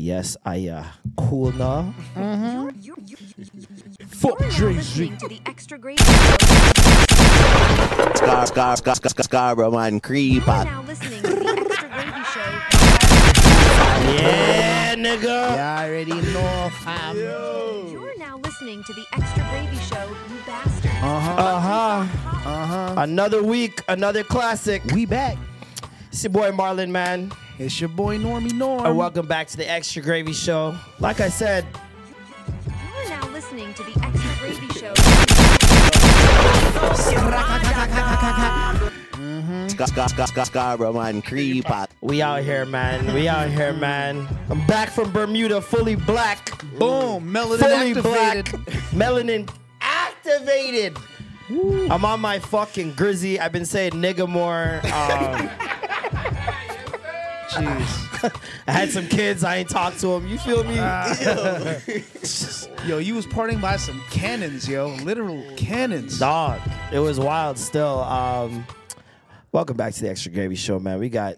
Yes, I uh cool now. Fuck Jay-Z. to the extra gravy. Scar, scar, scar, scar, scar, Scarborough man, creep You're now listening to the extra gravy show. Yeah, nigga. You already know, fam. You're now listening to the extra gravy show, you bastards. Uh huh. Uh huh. Uh-huh. Another week, another classic. We back. It's your boy Marlon, man. It's your boy Normie Norm. And welcome back to the Extra Gravy Show. Like I said, You're now listening to the extra gravy show. Out. we out here, man. We out here, man. I'm back from Bermuda, fully black. Boom. Melanin fully activated. black. Melanin activated. I'm on my fucking grizzy. I've been saying nigga more. Um, Jeez. I had some kids. I ain't talked to them. You feel me? Yo, you was partying by some cannons, yo. Literal cannons. Dog, it was wild still. Um, welcome back to the Extra Gravy Show, man. We got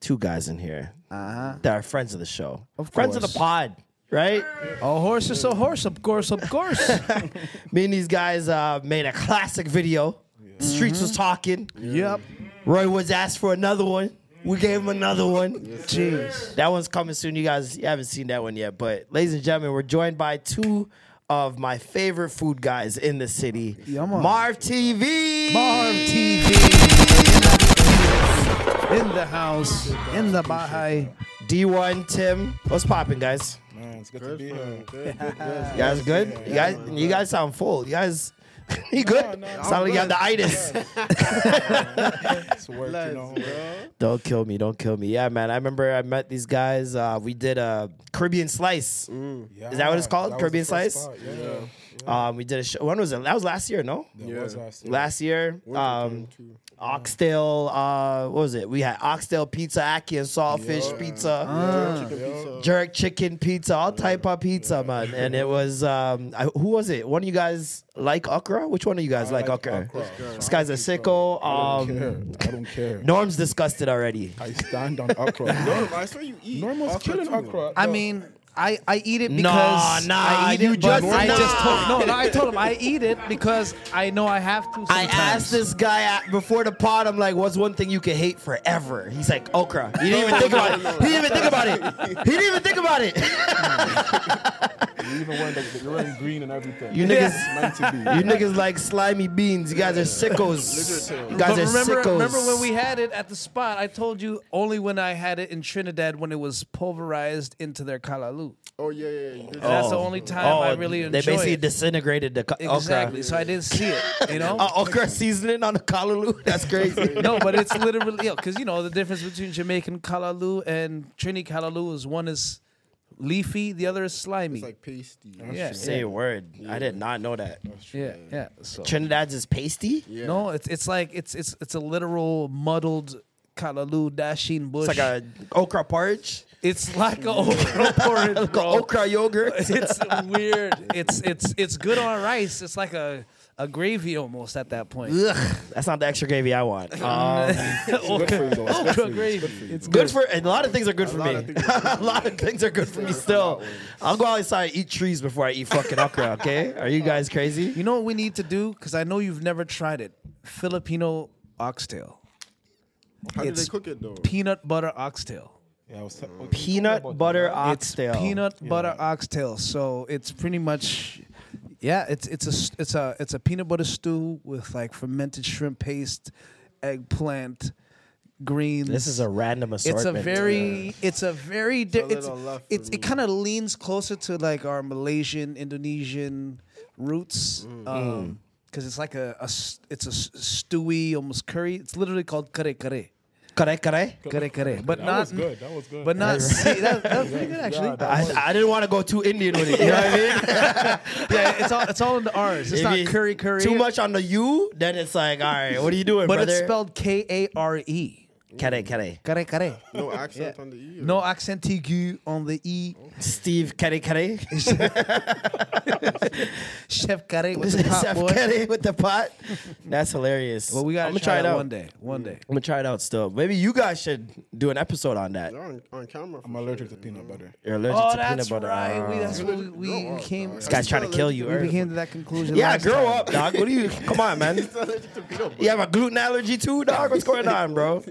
two guys in here Uh-huh. that are friends of the show. Of friends of the pod, right? A horse is a horse, of course, of course. Me and these guys uh, made a classic video. The streets was talking. yep. Roy Woods asked for another one. We gave him another one. Jeez. That one's coming soon. You guys you haven't seen that one yet. But ladies and gentlemen, we're joined by two of my favorite food guys in the city. Yeah. Marved TV. Marved TV. In the house. In the Baha'i. D1 Tim. What's popping, guys? Man, it's good, to be here. Good, You guys good? You guys you guys sound full. You guys you good? no, I'm sound like you have the itis. It's work, you know. don't kill me, don't kill me. Yeah, man. I remember I met these guys. Uh, we did a Caribbean Slice. Yeah, Is that what it's called? that Caribbean Slice? spot, Yeah, Um, we did a show. When was it? That was last year, no? yeah. That was last year. Last year. Um, came too. Oxtail. Uh, what was it? We had oxtail pizza, ackee and saltfish pizza, Chicken pizza. jerk chicken pizza, all type of pizza, man. And it was um, I, who was it? One of you guys like okra? Which one of you guys like, like okra? okra. This guy's a sicko. I Um, don't care. I don't care. Norm's disgusted already. I stand on okra. Norm, I swear you eat. Norm was okra killing too. okra. I No. mean, I, I eat it Nah, because nah, I eat you it, but just- I nah. just told no, no. I told him I eat it because I know I have to. I asked this guy at, before the pod. I'm like, "What's one thing you can hate forever?" He's like, "Okra." He didn't even think about it. He didn't even think about it. He didn't even think about it. You even wearing the, you're wearing green and everything. You niggas, It's meant to be. you niggas like slimy beans. You guys are sickos. You guys But are remember, sickos. remember when we had it at the spot? I told you only when I had it in Trinidad when it was pulverized into their kalalu. Oh yeah, yeah. yeah. You And That's the only time I really enjoy Oh, They basically it. disintegrated the ca- Exactly. okra. So I didn't see it. You know. Uh, okra seasoning on the kalaloo. That's crazy. no, but it's literally because you know the difference between Jamaican kalalu and Trini kalalu is one is leafy, the other is slimy. It's like pasty. yeah, Say a word. I did not know that. yeah, yeah. So Trinidad's is pasty. Yeah. no, it's it's like it's it's it's a literal muddled kalalu dasheen bush. It's like a okra porridge. It's like a okra porridge, Like bro. okra yogurt. It's weird. It's it's it's good on rice. It's like a a gravy almost at that point. Ugh, that's not the extra gravy I want. Um, Good for you, though. It's good Okra for you. gravy. It's good for you. It's good for a lot of things are good for me. of things are a lot of things are good for me still. I'll go outside and eat trees before I eat fucking okra. Okay? Are you guys crazy? You know what we need to do? Because I know you've never tried it. Filipino oxtail. How do they cook it though? Peanut butter oxtail. Yeah, I was t- oh, Peanut butter oxtail. It's peanut butter oxtail. So it's pretty much, yeah. It's it's a s- it's a it's a peanut butter stew with like fermented shrimp paste, eggplant, greens. This is a random assortment. It's a very, it's a very, di- a it's, left it's, it kind of leans closer to like our Malaysian, Indonesian roots, Mm. um, because it's like a it's a stewy, almost curry. It's literally called kare kare. Kare kare. Kare kare. But That not was good. That was good. But not see, that, that was pretty good actually. Yeah, that I, I didn't want to go too Indian with it. You know what I mean? yeah, it's all it's all in the R's. It's If not you- curry curry. Too much on the U, then it's like, all right, what are you doing, but brother? it's spelled K A R E. Kare kare. Kare kare. No accent on the E. No accent aigu on the E. Steve kare kare. Chef Kare with the pot Chef boy. Kare with the pot. That's hilarious. Well, we gotta I'm gonna try, try it out one day. One day. I'm gonna try it out still. Maybe you guys should do an episode on that. They're on, on camera. I'm allergic to peanut butter. You're allergic Oh, to that's peanut butter. right. We, Ah. that's what we, we, we came. this guy's trying to kill you. We Eric. came to that conclusion. Yeah, last grow time. up, dog. What do you? Come on, man. You have a gluten allergy too, dog. What's going on, bro?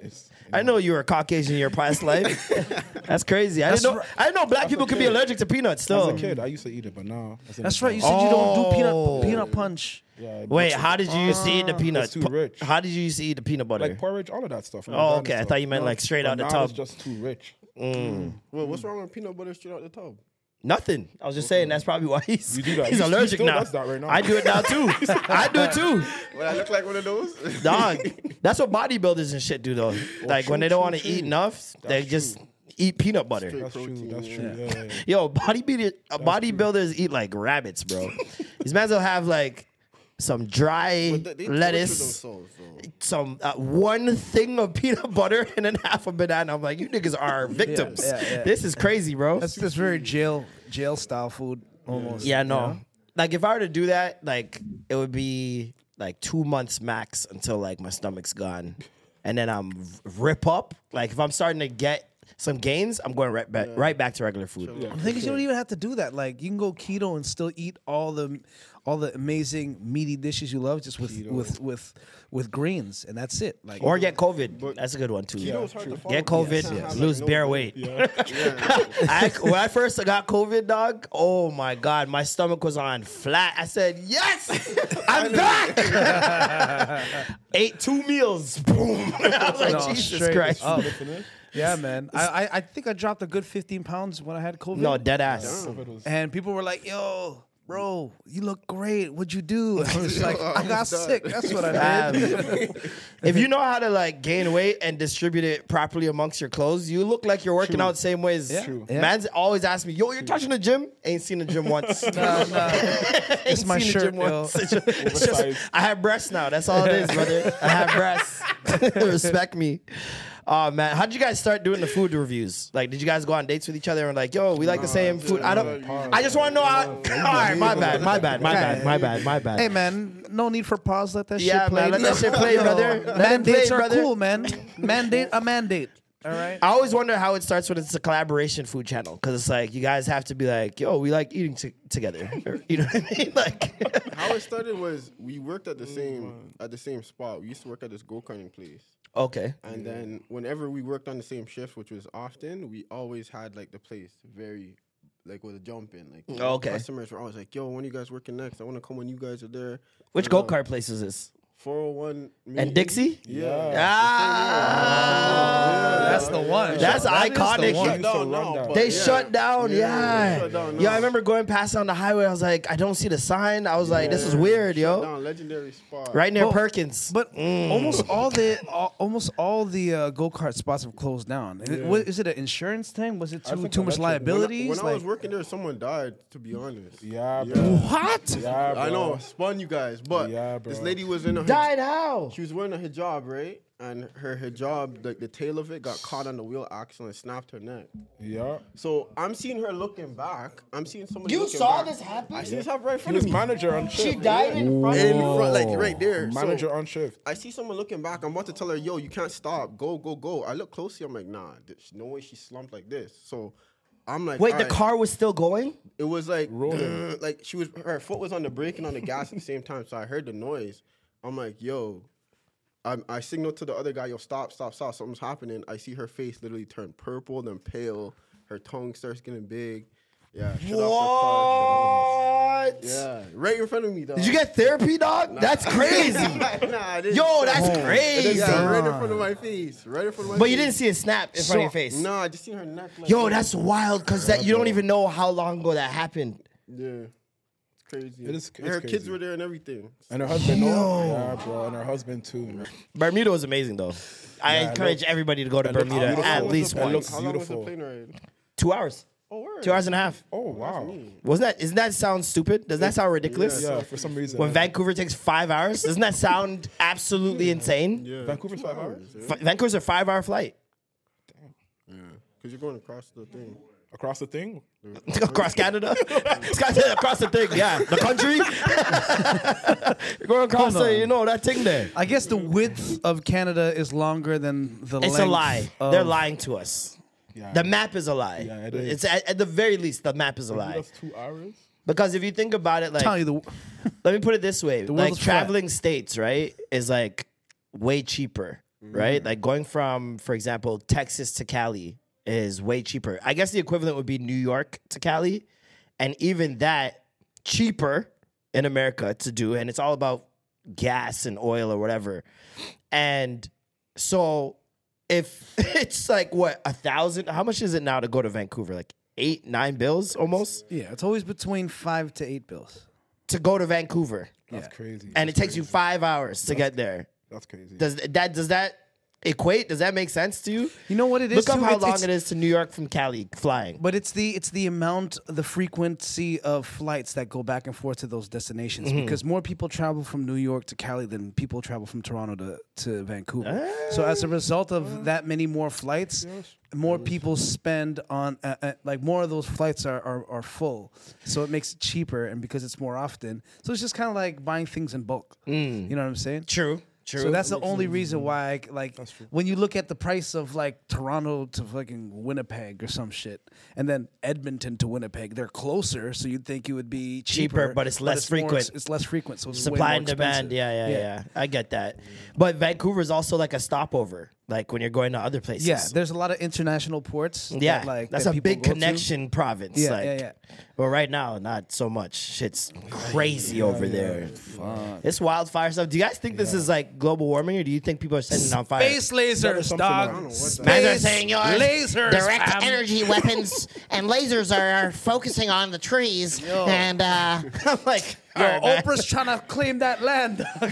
I know you were a Caucasian in your past life. That's crazy. I didn't know. I didn't know black people could be allergic to peanuts. Still. As Still. a kid, I used to eat it, but now as an That's right. You adult- said you don't do Oh. peanut peanut punch. Yeah, Wait, but- how did you used to eat the peanut? too rich. How did you used to eat the peanut butter? like porridge, all of that stuff. my Oh, dad okay. I thought you meant, No, like, straight out the now tub. It's just too rich. Mm. Well, what's wrong with peanut butter straight out the tub? Nothing. I was just saying that's probably why he's, You do that. he's You- you allergic now. does that right now. I do it now too. I do it too. Well, I look like one of those. Dog. That's what bodybuilders and shit do though. like when they don't want to eat enough, they just eat peanut butter. Straight That's true. protein, That's yeah. true. Yeah, yeah, yeah. Yo, bodybuilder, uh, bodybuilders eat like rabbits, bro. These mans will have like some dry they- they lettuce, themselves, some uh, one thing of peanut butter, and then half a banana. I'm like, you niggas are victims. yeah, yeah. This is crazy, bro. That's that's very jail jail style food almost. Yeah, you no. know? Like if I were to do that, like it would be like two months max until like my stomach's gone, and then I'm rip up. Like if I'm starting to get some gains, I'm going right back right back to regular food. The thing is, you don't even have to do that. Like you can go keto and still eat all the all the amazing meaty dishes you love, just with with with with greens, and that's it. Like Or get COVID. That's a good one too. Keto's hard to. Get COVID, You can't lose like, no bare break. weight. I, when I first got COVID, dog, oh my god, my stomach was on flat. I said, "Yes, I'm back." Ate two meals, boom. I was like, No, Jesus straight Christ. up. Yeah, man. I, I I think I dropped a good 15 pounds when I had COVID. No, dead ass. And people were like, "Yo, bro, you look great. What'd you do?" I was like, "I got almost sick. That's what I did." If you know how to like gain weight and distribute it properly amongst your clothes, you look like you're working out the same way as. True. Yeah. Man's always ask me, "Yo, you're touching the gym?" Ain't seen the gym once. It's my seen the shirt, gym once. It's just- it's just- I have breasts now. That's all it is, brother. I have breasts. Respect me. Oh man, how did you guys start doing the food reviews? Like, did you guys go on dates with each other and like, yo, we like the same food? I don't. I just want to know how. All right, my bad, my bad, my bad, my bad, my bad. Hey, man, no need for pause. Let that Yeah, shit play. man, let that shit play, Yo, brother. Let Mandates play, are brother. cool, man. Mandate a mandate. All right. I always wonder how it starts when it's a collaboration food channel because it's like you guys have to be like, yo, we like eating t- together. Or, you know what I mean? Like, How it started was we worked at the same at the same spot. We used to work at this go karting place. Okay, And then whenever we worked on the same shift, which was often, we always had like the place very like with a jump in. Like Okay. customers were always like, "Yo, when are you guys working next? I want to come when you guys are there." which go kart place is this? Four hundred one And Dixie? Yeah. Ah, That's the one. That's That is the iconic. one. Shut down now, but They yeah. shut down, Yeah, yeah. they shut down Yeah, I remember going past on the highway. I was like, I don't see the sign. I was like, this is weird, Shut yo. down, legendary spot. Right near But- Perkins. But almost all the all, almost all the uh, go kart spots have closed down. Is it- what- Is it an insurance thing? Was it too think too much electric- When I, liabilities? when I was Like- working there, someone died. To be honest. Yeah, bro. what? Yeah, bro. I know, spun you guys, but Yeah, this bro. lady was in a Died how? She was wearing a hijab, right? And her hijab, like the tail of it, got caught on the wheel axle and snapped her neck. Yeah. So I'm seeing her looking back. I'm seeing somebody. You looking saw back. this happen? I see this happen right in He front was of me. manager on shift. She died in front in front, like right there. So, Manager on shift. I see someone looking back. I'm about to tell her, "Yo, you can't stop. Go, go, go." I look closely. I'm like, "Nah, there's no way she slumped like this." So I'm like, Wait, the "Alright." car was still going? It was like, rolling. like she was, her foot was on the brake and on the gas at the same time. So I heard the noise. I'm like, "Yo." I, I signaled to the other guy, "Yo, stop, stop, stop! Something's happening." I see her face literally turn purple, then pale. Her tongue starts getting big. Yeah. shut off What? the. Yeah, right in front of me, dog. Did you get therapy, dog? That's crazy. nah. Yo, that's crazy. Yeah, right in front of my face. Right in front of my. But you didn't see a snap in front of your face. No, I just seen her neck. Like Yo, that. that's wild because that you don't even know how long ago that happened. Yeah. Crazy. It is- And it's her kids were there and everything. And her husband, no. yeah, bro, and her husband too. man. Bermuda was amazing though. I Yeah, encourage look- everybody to go to Bermuda beautiful. at least looks- it once. looks How long was the beautiful. plane ride? Two hours. Oh, word. Two hours and a half. Oh, oh wow. Wasn't that? Isn't that sound stupid? Does that sound ridiculous? Yeah, for some reason. When Vancouver takes five hours, doesn't that sound absolutely insane? Yeah. Vancouver's five hours F- Vancouver's a five-hour flight Yeah. Because you're going across the thing. across the thing. across Canada. It's got to- across the thing, yeah, the country. You're going across Hold the, on. you know, that thing there. I guess the width of Canada is longer than the It's length. a lie. of- They're lying to us. Yeah. The map is a lie. Yeah, it is. It's at, at the very least, the map is a lie. That's two hours. Because if you think about it, like Tell you the let me put it this way: world like is flat. traveling states, right, is like way cheaper, right? Mm. Like going from, for example, Texas to Cali is way cheaper. I guess the equivalent would be New York to Cali, and even that cheaper in America to do, and it's all about gas and oil or whatever. And so, if it's like what a thousand, how much is it now to go to Vancouver? Like eight, nine bills almost yeah, it's always between five to eight bills. to go to Vancouver That's crazy. and it takes you five hours to get there. That's crazy. Does that does that equate? Does that make sense to you? You know what it is? Look up too? how It's- long it's- it is to New York from Cali flying. But it's the it's the amount, the frequency of flights that go back and forth to those destinations. Mm-hmm. Because more people travel from New York to Cali than people travel from Toronto to, to Vancouver. So as a result of that many more flights, more people spend on uh, uh, like more of those flights are, are are full. So it makes it cheaper, and because it's more often, so it's just kind of like buying things in bulk. You know what I'm saying? True. True. So that's the only reason why, I, like, when you look at the price of like Toronto to fucking Winnipeg or some shit, and then Edmonton to Winnipeg, they're closer, so you'd think it would be cheaper, Cheaper, but it's less more- frequent. it's less frequent, so it's supply more and demand. expensive. Yeah, yeah, yeah, I get that. But Vancouver is also like a stopover, like when you're going to other places. Yeah, there's a lot of international ports. that, yeah, like that's that a big go to. connection province. Yeah, like, yeah, yeah. Well, right now, not so much. Shit's crazy over there. It's wildfire stuff. Do you guys think this is like global warming, or do you think people are setting it on fire? Space lasers, something dog. like- I don't know Space what that- Man's are saying yours. lasers. direct fam. energy weapons and lasers are, are focusing on the trees and uh, I'm like, Yo, all right, man. Oprah's trying to claim that land. dog.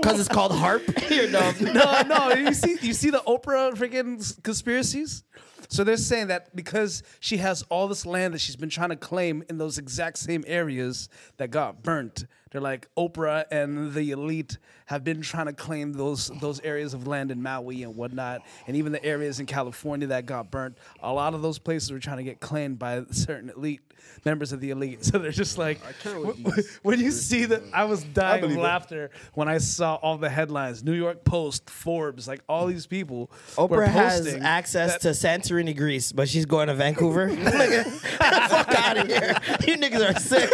because it's called HAARP. You're dumb. no, no. You see, you see the Oprah freaking conspiracies. So they're saying that because she has all this land that she's been trying to claim in those exact same areas that got burnt. They're like Oprah and the elite have been trying to claim those those areas of land in Maui and whatnot, and even the areas in California that got burnt. A lot of those places were trying to get claimed by certain elite members of the elite. So they're just like, when, when you see that, I was dying of believe it. laughter when I saw all the headlines. New York Post, Forbes, like all these people. were Oprah has access to Santorini, Greece, but she's going to Vancouver. Fuck out of here. You niggas are sick.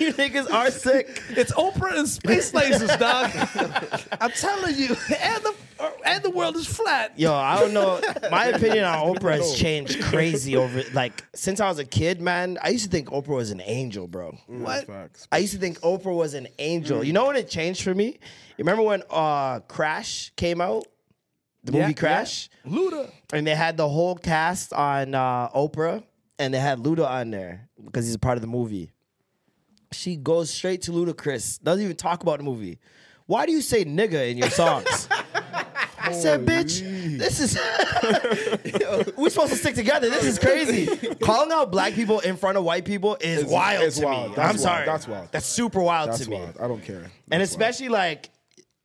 you niggas are sick. It's Oprah and space lasers, dog. I'm telling you, and the and the world is flat. Yo, I don't know. My opinion on Oprah has changed crazy over like since I was a kid, man. I used to think Oprah was an angel, bro. What? Facts. I used to think Oprah was an angel. You know when it changed for me? You remember when uh Crash came out? The movie Yeah, Crash? Luda. And they had the whole cast on uh, Oprah, and they had Luda on there because he's a part of the movie. She goes straight to Ludacris, doesn't even talk about the movie. Why do you say nigga in your songs? I said, bitch, this is. we supposed to stick together. This is crazy. Calling out black people in front of white people is It's- wild it's to wild. me. That's I'm wild. sorry. That's wild. That's super wild That's to me. wild. I don't care. And That's especially like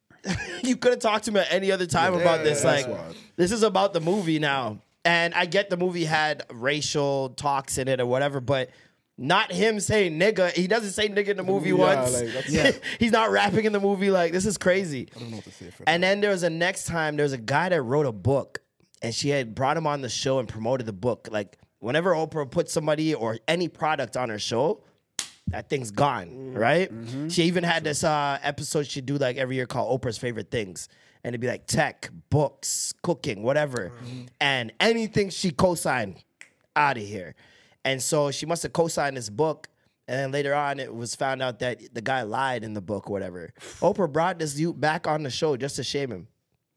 you could have talked to me at any other time about this. Like wild. this is about the movie now. And I get the movie had racial talks in it or whatever, but not him saying nigga. He doesn't say nigga in the movie yeah, once. like, that's- He's not rapping in the movie. Like this is crazy. I don't know what to say for And then there was a next time, there was a guy that wrote a book and she had brought him on the show and promoted the book. Like whenever Oprah puts somebody or any product on her show, that thing's gone, mm-hmm. right? Mm-hmm. She even had this uh, episode she'd do like every year called Oprah's Favorite Things. And it'd be like tech, books, cooking, whatever. Mm-hmm. And anything she co-signed, out of here. And so she must have co-signed this book. And then later on, it was found out that the guy lied in the book or whatever. Oprah brought this dude back on the show just to shame him.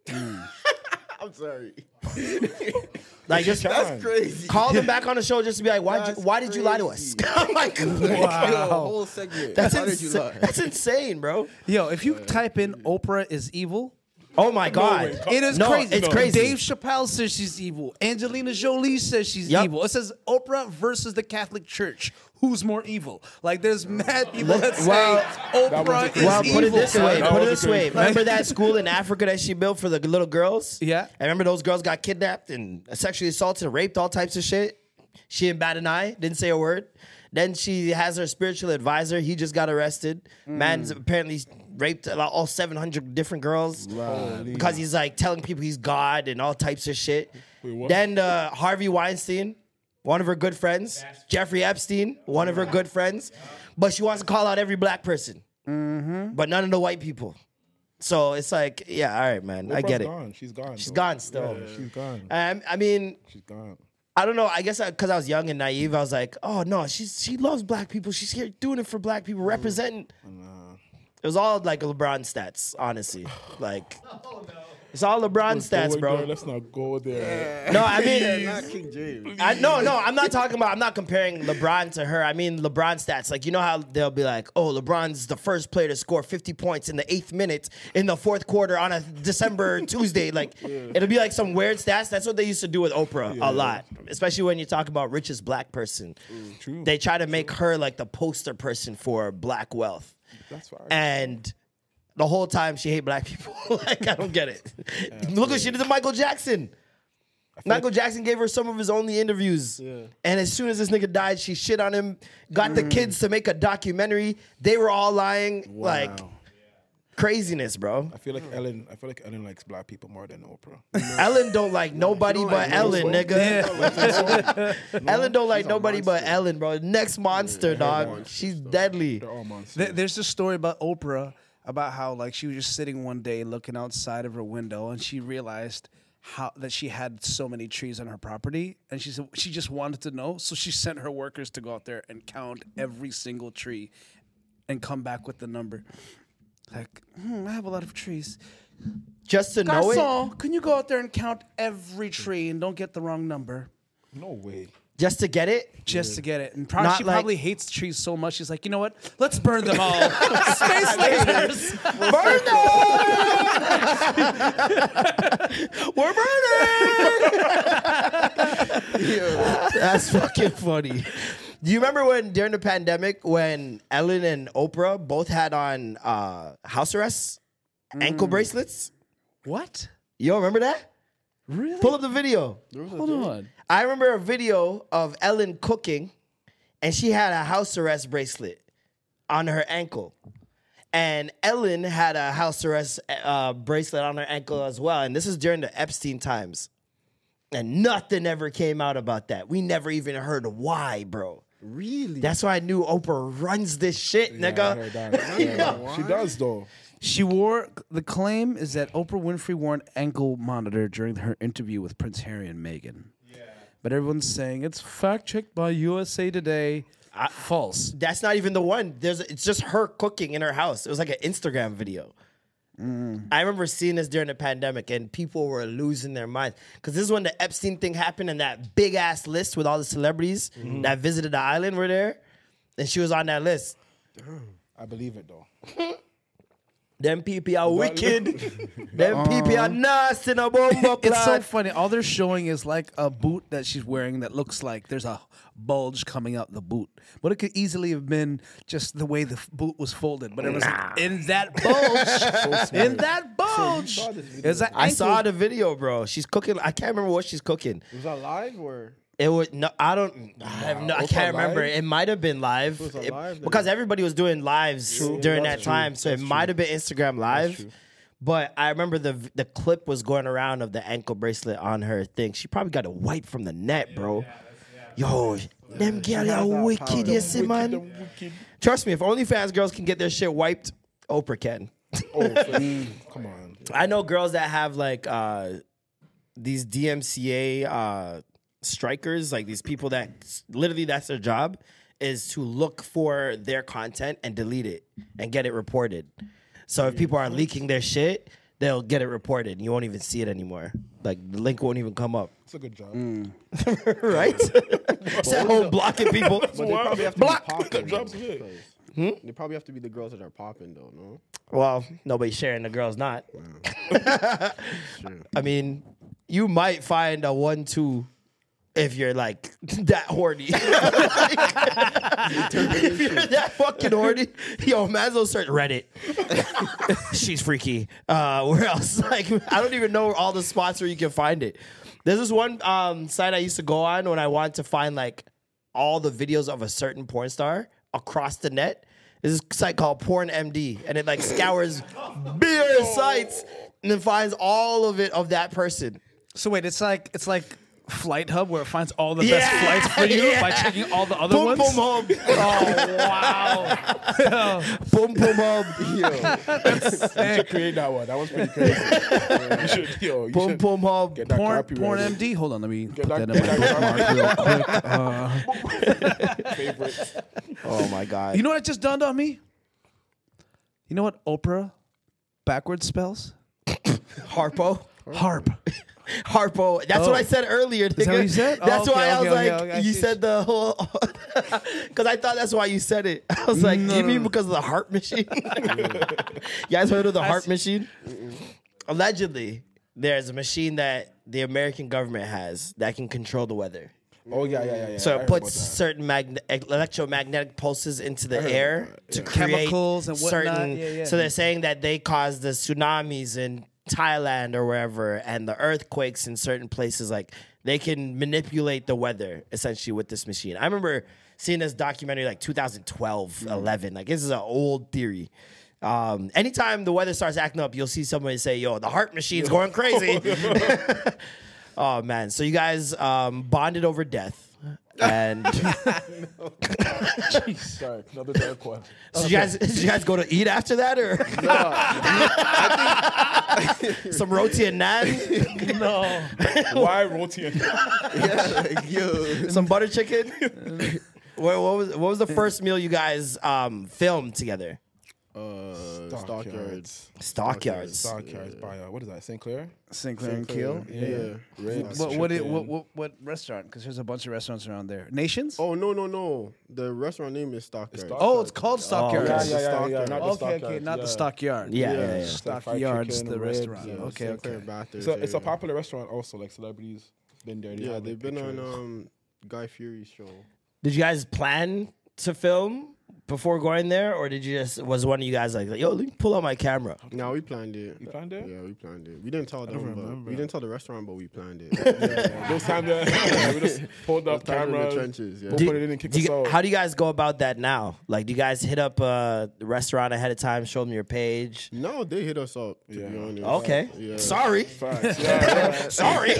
Hmm. I'm sorry. Like just That's crazy. call them back on the show just to be like, why? That's Why did you lie to us? I'm like, Yo, a whole segment. that's How did you lie? That's insane, bro. Yo, if you type in Oprah is evil, Oh my god, it is no, crazy. It's crazy. Dave Chappelle says she's evil. Angelina Jolie says she's Yup. evil. It says Oprah versus the Catholic Church. Who's more evil? Like there's mad people that say Oprah is Well, evil. put it this way. Put it this way. Remember that school in Africa that she built for the little girls? Yeah. I remember those girls got kidnapped and sexually assaulted, and raped, all types of shit. She didn't bat an eye, didn't say a word. Then she has her spiritual advisor. He just got arrested. Man's mm. apparently raped about all 700 different girls because he's like telling people he's God and all types of shit. then uh, Harvey Weinstein, one of her good friends. Jeffrey Epstein, one of her good friends. But she wants to call out every black person, but none of the white people. So it's like, yeah, all right, man, I get it. Gone. She's gone. She's though. gone still. Yeah, she's gone. Um, I mean, She's gone. I don't know. I guess because I, was young and naive, I was like, oh no, she's she loves black people. She's here doing it for black people, representing. It was all like LeBron stats, honestly. Like, oh, it's all LeBron Go stats, there, bro. Let's not go there. No, I Yeah, mean, not King James. I no, no, I'm not talking about. I'm not comparing LeBron to her. I mean LeBron stats. Like you know how they'll be like, oh, LeBron's the first player to score 50 points in the eighth minute in the fourth quarter on a December Tuesday. Like it'll be like some weird stats. That's what they used to do with Oprah a lot, especially when you talk about richest black person. Mm. True. They try to make her like the poster person for black wealth, That's fine. and. The whole time she hate black people. like I don't get it. Look what she did to Michael Jackson. Michael Jackson gave her some of his only interviews. And as soon as this nigga died, she shit on him, got the mm. kids to make a documentary. They were all lying. Like craziness, bro. I feel like Ellen. I feel like Ellen likes black people more than Oprah. Ellen don't like nobody don't but like Ellen, nobody. nigga. Ellen don't like a nobody but. Ellen, bro. Next monster, dog. She's deadly. They're all monsters. There- There's a story about Oprah about how like she was just sitting one day looking outside of her window and she realized how that she had so many trees on her property and she said she just wanted to know so she sent her workers to go out there and count every single tree and come back with the number like hmm, I have a lot of trees Just to know it. Garcon, can you go out there and count every tree and don't get the wrong number no way. Just to get it. just to get it. And probably, Not she like- probably hates trees so much. She's like, you know what? Let's burn them all. Space lasers. Burn them! We're burning! That's fucking funny. Do you remember when during the pandemic when Ellen and Oprah both had on uh, house arrest ankle bracelets? what? You don't remember that? Really? Pull up the video. Hold on. I remember a video of Ellen cooking, and she had a house arrest bracelet on her ankle. And Ellen had a house arrest uh, bracelet on her ankle as well. And this is during the Epstein times. And nothing ever came out about that. We never even heard why, bro. Really? That's why I knew Oprah runs this shit, Yeah, I nigga. heard that. Yeah, She does though. She wore the claim is that Oprah Winfrey wore an ankle monitor during her interview with Prince Harry and Meghan. Yeah. But everyone's saying it's fact checked by USA Today. False. That's not even the one. There's it's just her cooking in her house. It was like an Instagram video. Mm. I remember seeing this during the pandemic, and people were losing their minds because this is when the Epstein thing happened, and that big ass list with all the celebrities mm-hmm. that visited the island were there, and she was on that list. I believe it though. Them people are wicked. Them oh. people are nasty in a bumbo It's so funny. All they're showing is like a boot that she's wearing that looks like there's a bulge coming out the boot. But it could easily have been just the way the f- boot was folded. But it was like, in that bulge, in that bulge, is that I saw the video, bro. She's cooking. I can't remember what she's cooking. Was that live or? It was no, I don't, I, have no, I Oprah can't remember. live? It might have been live, was a It- live, then. because everybody was doing lives during that That's true. time, so it might have been Instagram live. But I remember the the clip was going around of the ankle bracelet on her thing. She probably got a wipe from the net, bro. Yo, them girls are wicked, you see, man. Them wicked. Trust me, if OnlyFans girls can get their shit wiped, Oprah can. Oh, come on. I know girls that have like uh these DMCA uh strikers, like these people that literally that's their job is to look for their content and delete it and get it reported. So if people are leaking their shit, they'll get it reported. and You won't even see it anymore. Like the link won't even come up. It's a good job. right? It's at home blocking people. But they probably have to Block. be popping. Good job, though, yeah. 'cause Hmm? They probably have to be the girls that are popping though, no? Well, nobody's sharing. The girl's not. I mean, you might find a one-two if you're like that horny. if you're that fucking horny, yo, might as well search Reddit. She's freaky. Uh, where else? Like, I don't even know all the spots where you can find it. There's this one um, site I used to go on when I wanted to find like all the videos of a certain porn star across the net. There's this site called Porn MD, and it like scours beer sites and then finds all of it of that person. So wait, it's like it's like Flight Hub where it finds all the Yeah, best flights for you by checking all the other Boom ones. boom hub. Oh wow! boom boom hub. You should create that one. That was pretty crazy. Yeah, you should, yo, you Boom should boom hub. get that Porn, copyrighted. porn MD. Hold on, let me put that- that in my get that bookmark real quick. Uh, favorites. Oh my god. you know what just dawned on me? You know what Oprah backwards spells? Harpo. Harp. Harpo. That's Oh. what I oh. said earlier. that what you said? Oh, That's okay, why I was okay, like, okay, okay, you see. said the whole. Because I thought that's why you said it. I was like, No, you no, mean no. because of the HAARP machine? you guys heard of the HAARP machine? Allegedly, there's a machine that the American government has that can control the weather. Oh yeah, yeah, yeah. yeah. So I it heard puts certain magne- electromagnetic pulses into the air to create Chemicals and whatnot. certain. Yeah, yeah. So they're saying that they cause the tsunamis in Thailand or wherever, and the earthquakes in certain places. Like they can manipulate the weather essentially with this machine. I remember seeing this documentary like 2012, Mm. 11. Like this is an old theory. Um, anytime the weather starts acting up, you'll see somebody say, "Yo, the HAARP machine's going crazy." oh man! So you guys um, bonded over death, and Sorry, another dark one. so you guys did you guys go to eat after that or some roti and naan, no. Why roti and Yeah, like, yo. some butter chicken? what, what was what was the first meal you guys um, filmed together? Stockyards. stockyards. Stockyards. Stockyards by uh, what is that? St. Clair. St. Clair and Keele. Yeah. Ribs, What what, it, what what what restaurant? Because there's a bunch of restaurants around there. Nations. Oh no no no! The restaurant name is Stockyards. Stock- Oh, it's called Stockyards. Yeah, Okay. yeah, yeah, yeah. Stockyards. Not the Okay, okay, Stockyards, not the yeah. stockyard. Yeah, yeah, Yeah. yeah. Stockyards, the restaurant. yeah. Okay, okay. Bathurst So it's a popular restaurant also. Like celebrities been there. Yeah, they've been on um Guy Fieri's show. Did you guys plan to film before going there, or did you just was one of you guys like, "Yo, let me pull out my camera"? No, we planned it. You planned it? Yeah, we planned it. We didn't tell them, but remember. we didn't tell the restaurant, but we planned it. Yeah, Those times that we just pulled up Those times in the cameras. trenches, yeah. We'll Do- put it in and kick do you- us out. how do you guys go about that now? Like, do you guys hit up uh, the restaurant ahead of time, show them your page? No, they hit us up. To Yeah. be honest. Okay, Yeah. sorry, Facts. Yeah, yeah. sorry.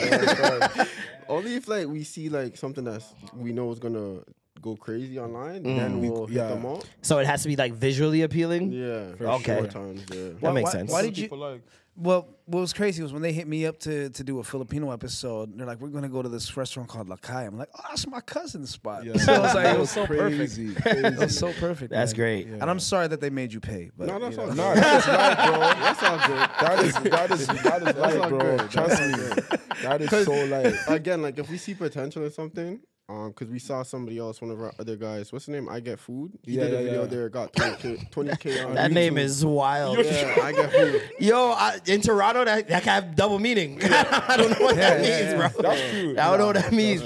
Only if like we see like something that's we know is gonna go crazy online, mm-hmm. then we'll hit yeah. them up. so it has to be like visually appealing. Yeah. For Okay. Sure times, yeah. That Why- makes why- sense. Why did you? like. Well, what was crazy was when they hit me up to to do a Filipino episode. They're like, "We're gonna go to this restaurant called La Calle." I'm like, "Oh, that's my cousin's spot." Yeah. So I was like, it was was so crazy, perfect. It was so perfect. That's man. great. And I'm sorry that they made you pay. But No, that's you all know. good. No, that's right, bro. That's all good. That is that is that is light, bro. good. Trust me. That is so light. Again, like if we see potential in something, um, because we saw somebody else, one of our other guys, what's the name? I get food. He Yeah, did a yeah, video yeah. there, got 20k, 20k on That YouTube. name is wild. Yeah, I get food. Yo, I, in Toronto, that, that can have double meaning. I don't know what that means, bro. That's true. I don't know what that means.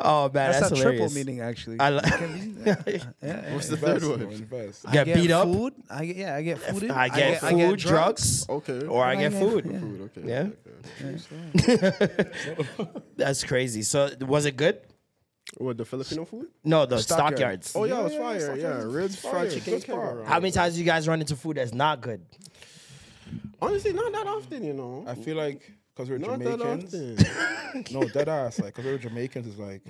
Oh man, That's, that's, a hilarious. triple meaning, actually. I li- What's the Invest, third bro, one? invest. I Get beat up? Food. I get yeah. I get food. I get food, drugs, Okay. or I get get food. food. Okay. Yeah. okay. That's crazy. So was it good? What the Filipino food? No, the Stockyard. stockyards. Oh yeah, it was yeah, fire. Stockyards Yeah, ribs, fire. fried chicken, Good can't go spot. wrong. How many times do you guys run into food that's not good? Honestly, not that often, you know. I feel like because we're Not that Jamaicans. often. no, dead ass. Like because we're Jamaicans, it's like,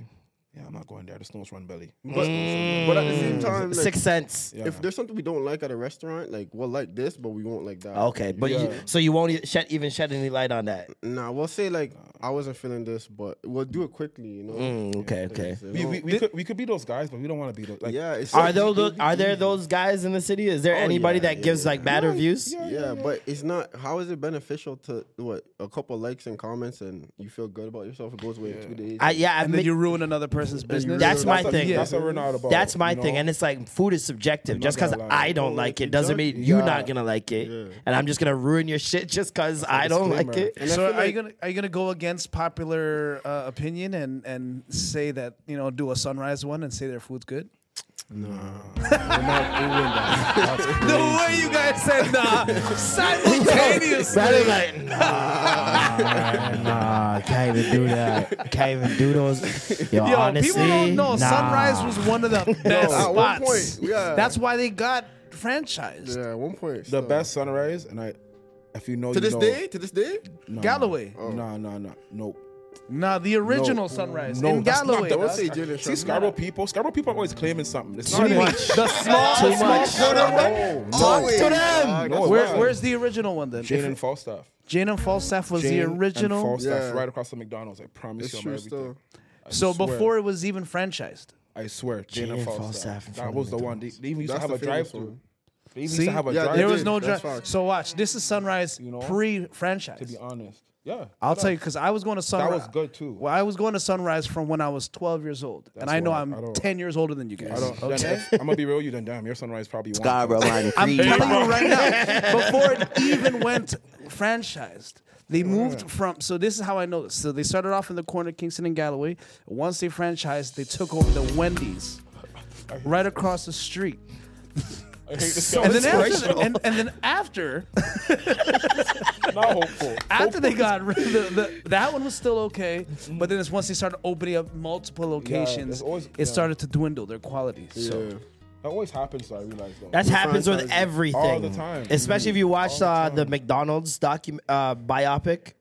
yeah, I'm not going there. The snow's run belly. but, but at the same time, like, Six cents. Yeah. if there's something we don't like at a restaurant, like we'll like this, but we won't like that. Okay, but you, so you won't shed, even shed any light on that. Nah, we'll say like I wasn't feeling this, but we'll do it quickly. You know. Mm, okay, It's- okay. it's- We, we, we, could, we could be those guys, but we don't want to be those. Like, yeah. It's Are like- there those, are there those guys in the city? Is there Oh, anybody yeah, that yeah, gives like bad reviews? Yeah, but it's not. How is it beneficial to what a couple likes and comments and you feel good about yourself? It goes away in two days. I, yeah, I and then mean, you ruin another person's business. that's my that's, thing. That's what we're not about. That's my you know? thing, and it's like food is subjective. Just because. I don't like like, it doesn't mean you're not gonna like it, and I'm just gonna ruin your shit just because I don't like it. So are you gonna are you gonna go against popular uh, opinion and and say that you know do a sunrise one and say their food's good? We're not doing that. The way you guys said nah simultaneously. That is like, nah, nah, can't even do that. Can't even do those. Yo, Yo, honestly, people don't know. nah. Sunrise was one of the best at one spots. point, yeah. That's why they got franchised. yeah, at one point. the still. best sunrise, and I, if you know, to you this know, day. To this day. no, Galloway. No, no, no, no. Nah, the original No. Sunrise No, in that's not Galloway. the- Don't dog. say See, Sharp. Scarborough people, Scarborough people are always claiming something. It's Too not even- much. The small, Too small much. corner one. No, no. Always. to them. dog, No, Where, where's the original one then? Jane and Falstaff. Jane and Falstaff was Jane the and original. Falstaff, Yeah. right across the McDonald's. I promise It's you, I'm true everything. I So swear. before it was even franchised. I swear, Jane, Jane and and Falstaff. Falstaff that of was the one. They, they even used to have a drive-through. They even See, used to have a Yeah, they drive. there was no drive. facts. So watch, this is Sunrise You know? pre-franchise. To be honest, yeah. I'll tell you because I was going to Sunrise. That was good, too. Well, I was going to Sunrise from when I was 12 years old, and That's I know why I'm I don't- 10 years older than you guys. I don't. okay. Then if, I'm gonna be real. with You then damn, your sunrise probably won. Scarborough Line I'm Creed. telling you right now, before it even went franchised, they moved from. So this is how I know this. So they started off in the corner, of Kingston and Galloway. Once they franchised, they took over the Wendy's right across the street. I hate this So guy. and then after, and, and then after, not hopeful. after they got rid of the, the, that one was still okay, but then it's once they started opening up multiple locations, there's always- it yeah. started to dwindle their quality. So Yeah. That always happens. though, I realize though. That happens with everything. All the time. Especially if you watch the uh, the. McDonald's docu- uh, biopic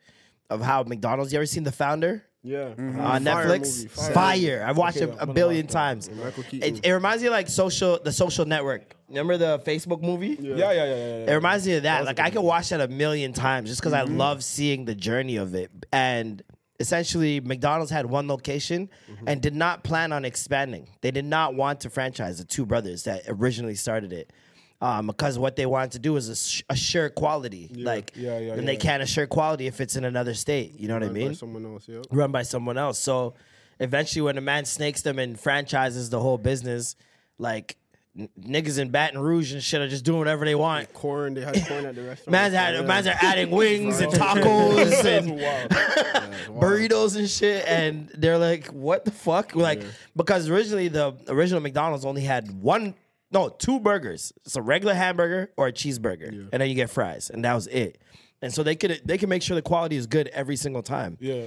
of how McDonald's. You ever seen The Founder? Yeah. Mm-hmm. Uh, on Fire Netflix. movie, Fire. fire. I've watched Okay, it I'm a gonna billion watch that. times. Michael Keaton. It, it reminds me of like social, the Social Network. Remember the Facebook movie? yeah, yeah, yeah, yeah. yeah. It reminds me of that. Like I could watch that a million times just because I mm-hmm. love seeing the journey of it. And essentially, McDonald's had one location mm-hmm. and did not plan on expanding. They did not want to franchise the two brothers that originally started it. Um, because what they want to do is ass- assure quality, like, Yeah, yeah, and they yeah. can't assure quality if it's in another state. You know what I Run by mean? Someone else. Yeah. run by someone else. So eventually, when a man snakes them and franchises the whole business, like n- niggas in Baton Rouge and shit are just doing whatever they want. Corn. They had corn at the restaurant. Man's had Yeah. man's are adding wings and tacos and burritos and shit, and they're like, "What the fuck?" Like because originally the original McDonald's only had one, no, two burgers. It's a regular hamburger or a cheeseburger, and then you get fries, and that was it. And so they could they can make sure the quality is good every single time. Yeah.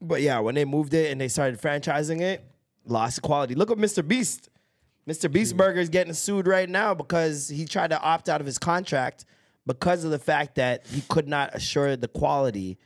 But yeah, when they moved it and they started franchising it, lost quality. Look at Mr. Beast. Mr. Beast Burger is getting sued right now because he tried to opt out of his contract because of the fact that he could not assure the quality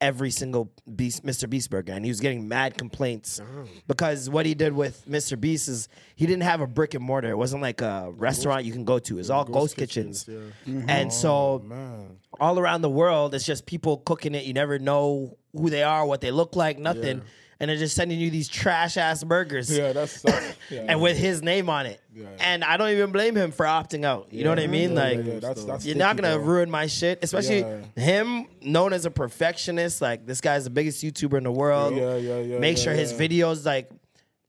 every single Beast, Mr. Beast burger, and he was getting mad complaints oh. because what he did with Mr. Beast is he didn't have a brick and mortar. It wasn't like a restaurant you can go to. It's all ghost, kitchens, and mm-hmm. so oh, all around the world, it's just people cooking it. You never know who they are, what they look like, nothing. And they're just sending you these trash ass burgers. Yeah, that's, yeah. And with his name on it. And I don't even blame him for opting out. You know what I mean? Yeah, like, yeah, yeah, that's- that's you're not going to bro. ruin my shit. Especially Yeah. him, known as a perfectionist. Like, this guy's the biggest YouTuber in the world. Yeah, yeah, yeah, Make yeah, sure his videos, like,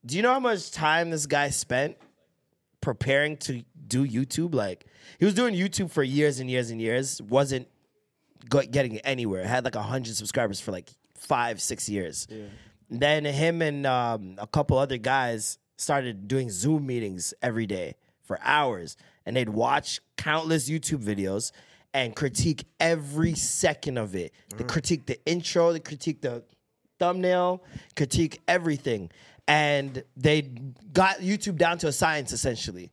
do you know how much time this guy spent preparing to do YouTube? Like, he was doing YouTube for years and years and years. Wasn't getting anywhere. Had like a hundred subscribers for like five, six years. Then him and um, a couple other guys started doing Zoom meetings every day for hours, and they'd watch countless YouTube videos and critique every second of it. They critique the intro, they critique the thumbnail, critique everything, and they got YouTube down to a science essentially,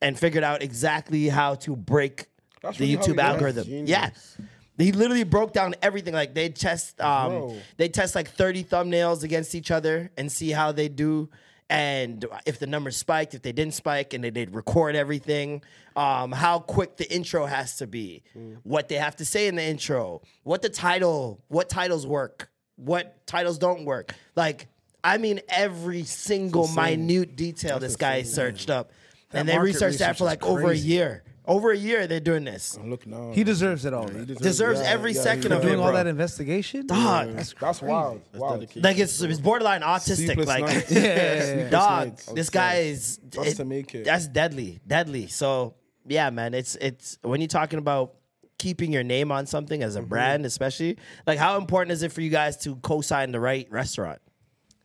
and figured out exactly how to break That's the really how YouTube it. algorithm. Genius. He literally broke down everything. Like they test, um, they test like thirty thumbnails against each other and see how they do, and if the numbers spiked, if they didn't spike, and they did record everything. Um, how quick the intro has to be, what they have to say in the intro, what the title, what titles work. What titles don't work. Like, I mean, every single minute detail this guy searched up, That and they researched that for like over a year. Over a year, they're doing this. Look now. He deserves it all. man. Deserves every second of it, doing all bro. that investigation. Dog. That's, That's wild. Wow. Like it's, it's borderline autistic. Sleepless Like, nights. Yeah, dog, nights this guy is Just to make it. That's deadly, deadly. So yeah, man, it's it's when you're talking about keeping your name on something as a Mm-hmm. brand, especially like how important is it for you guys to co-sign the right restaurant?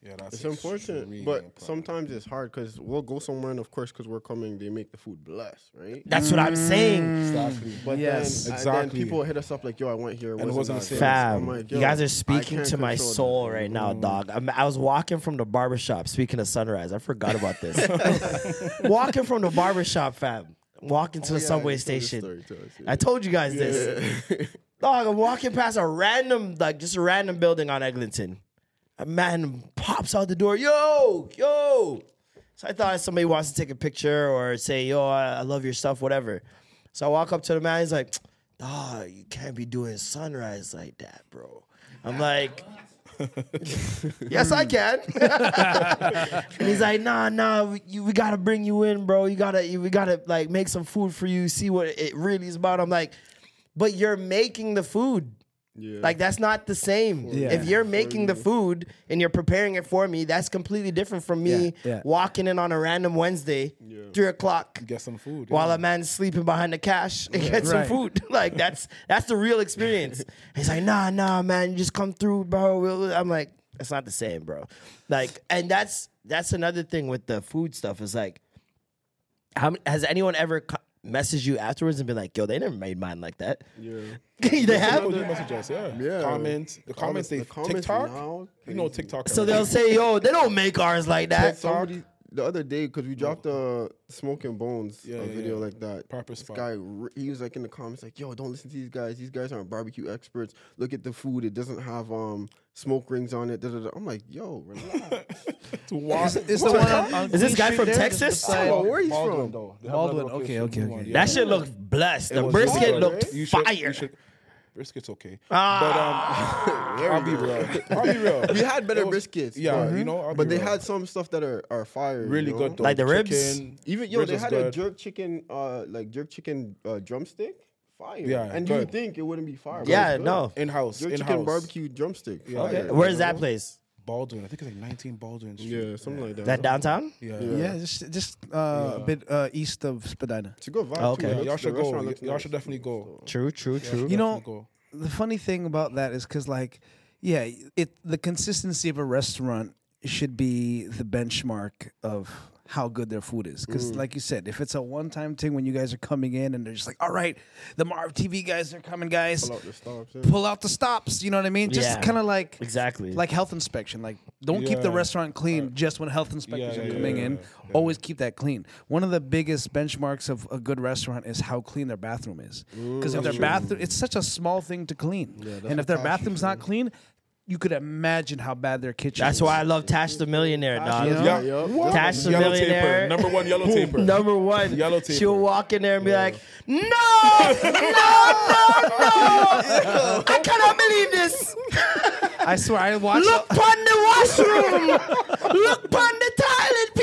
Yeah, that's It's important, but important. sometimes it's hard because we'll go somewhere and of course because we're coming, they make the food blessed, right? That's what I'm saying. Exactly. But Yes. then, and Exactly. then people hit us up like, "Yo, I went here, And it wasn't that the same. Fam, like, you guys are speaking to my control that." soul right now, mm-hmm. dog. I'm, I was walking from the barbershop. Speaking of sunrise, I forgot about this. walking from the barbershop, fam. Walking to oh, the Oh, yeah, subway you told this station. story to us, yeah. I told you guys this. Dog, I'm walking past a random, like just a random building on Eglinton. A man pops out the door. Yo, yo. So I thought somebody wants to take a picture or say, yo, I, I love your stuff, whatever. So I walk up to the man. He's like, dog, you can't be doing sunrise like that, bro. I'm like, yes, I can. and he's like, nah, nah, we, you, we gotta bring you in, bro. You gotta, you, we gotta like make some food for you, see what it really is about. I'm like, but you're making the food. Like that's not the same. Yeah. If you're making the food and you're preparing it for me, that's completely different from me Yeah, yeah. walking in on a random Wednesday, three o'clock, Get some food. while a man's sleeping behind the cash and get some Right. food. like that's that's the real experience. He's like, nah, nah, man, you just come through, bro. I'm like, it's not the same, bro. Like, and that's that's another thing with the food stuff is like, how has anyone ever co- messaged you afterwards and be like, yo, they never made mine like that? Yeah. they have. People do message us, yeah. Yeah. Comments. The comments, they the comments TikTok. now, you know TikTok. So they'll say, yo, they don't make ours like that. Somebody the other day because we dropped the smoking bones Yeah, a yeah, video yeah. like that. Purpose this Spot. guy, he was like in the comments like, "Yo, don't listen to these guys. These guys aren't barbecue experts. Look at the food. It doesn't have um smoke rings on it." Da, da, da. I'm like, "Yo, relax." Is, is the one on, on Is this guy from? Texas? Oh, where he's Baldwin, from? though. They have Baldwin, another okay, location, okay, Baldwin, okay. yeah. That shit looked blessed. It The was brisket good. looked You should- fire. you should- brisket's okay. Ah. But um, I'll be real. I'll be real. we had better It was- briskets. Yeah, but, you know, I'll but be they real. had some stuff that are are fire. really you know? good though. Like the ribs? Chicken, Even yo, ribs they was had a good. jerk chicken, uh, like jerk chicken uh, drumstick. Fire. Yeah, and you good. think it wouldn't be fire. but Yeah, it's good. no. in-house, Jerk in-house. chicken barbecue drumstick. Yeah. Fire, Okay. you Where's know? that place? Baldwin. I think it's like 19 Baldwin Street. Yeah, something like that. Is that downtown? Yeah. Yeah, just just uh, a bit uh, east of Spadina. It's a good vibe. Oh, too. okay. It Yeah, looks- y'all the should go. restaurant looks Y'all nice. should definitely go. True, true, true. You know, Definitely go. the funny thing about that is because like yeah it the consistency of a restaurant should be the benchmark of how good their food is because Mm. like you said if it's a one-time thing when you guys are coming in and they're just like all right the marv tv guys are coming guys Pull out the stops. yeah. pull out the stops you know what i mean just Yeah. kind of like Exactly. like health inspection like don't keep the restaurant clean just when health inspectors yeah, are coming yeah, in yeah. always keep that clean one of the biggest benchmarks of a good restaurant is how clean their bathroom is because if their bathroom it's such a small thing to clean and if their bathroom's not clean you could imagine how bad their kitchen is. That's is. why I love Tash the Millionaire, dog. you know? Yeah, Tash the Yellow Millionaire. taper. Number one yellow taper. Number one. Yellow taper. She'll walk in there and be like, No, no, no, no. I cannot believe this. I swear I watched Look on the washroom. Look on the toilet paper.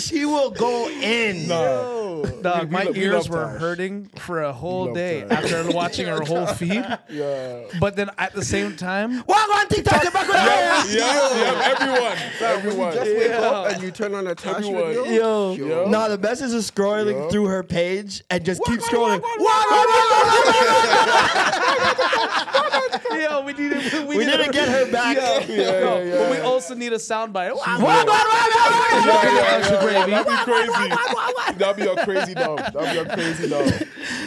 She will go in. Dog, We- my we love- we ears love were Tash. hurting for a whole love day Tash. after watching her whole feed. Yeah. But then at the same time, Walk on TikTok. Get back with Yeah, her. yeah, yeah, everyone, everyone. Just wake up and you turn on a Tash Everyone. video. Yo, no, the best is just scrolling Yo. through her page and just keep scrolling. yo, we need to, We need to get her back. No, But we also need a soundbite. Yeah, yeah, yeah, yeah. That'd be crazy. That'd be a crazy dog. That'd be a crazy dog.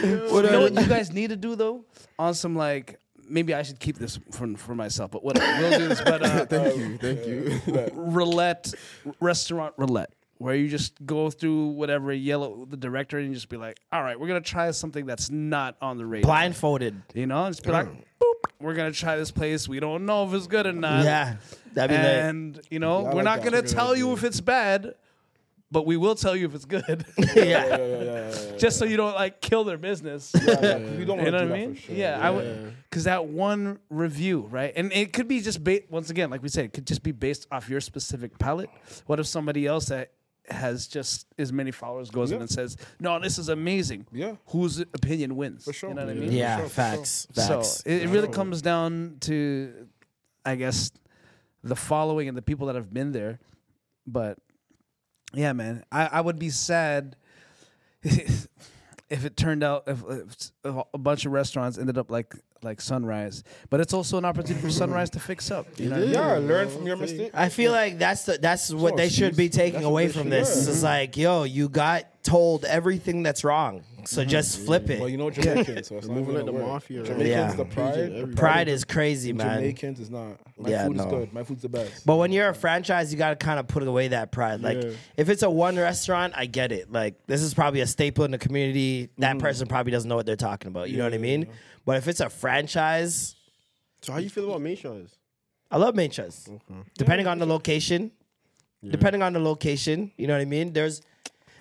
You know what you guys need to do though? On some like maybe I should keep this for for myself, but whatever. We'll do this. But uh, Thank you, thank you. roulette restaurant roulette. Where you just go through whatever yellow the director and you just be like, all right, we're gonna try something that's not on the radar. Blindfolded. You know, just be like, boop, we're gonna try this place. We don't know if it's good or not. Yeah. That'd be lit. and you know, Yeah, we're like not gonna Good tell you if it's bad, but we will tell you if it's good. yeah. Yeah, yeah, yeah, yeah, yeah. just so you don't like kill their business. Yeah, yeah. We don't You want know to what do I that mean? for sure. Yeah, I would, because that one review, right? And it could be just ba- once again, like we said, it could just be based off your specific palate. What if somebody else that has just as many followers goes in Yeah. and says, "No, this is amazing." Yeah. whose opinion wins? For sure. You know what I mean? Yeah, For sure, for facts. So Facts. it, it really comes down to, I guess, the following and the people that have been there. But yeah, man, I, I would be sad if it turned out if, if a bunch of restaurants ended up like like Sunrise. But it's also an opportunity for Sunrise to fix up. You know, what I mean? Yeah, learn from your mistake. I feel like that's the, that's what no they should be taking away from this. yeah. It's mm-hmm. like, yo, you got told everything that's wrong, so just mm-hmm. flip it. Well, you know Jamaicans, so it's not Moving even like the work. mafia, right? Jamaicans, Yeah. the pride. Every- the Pride is crazy, man. Jamaicans is not. My Yeah, food is no. good. My food's the best. But when you're a franchise, you got to kind of put away that pride. Like, Yeah. if it's a one restaurant, I get it. Like, this is probably a staple in the community. That mm-hmm. person probably doesn't know what they're talking about. You know what I mean? But if it's a franchise, So how you feel about main? I love main shows. Depending on the location, depending on the location, you know what I mean. There's,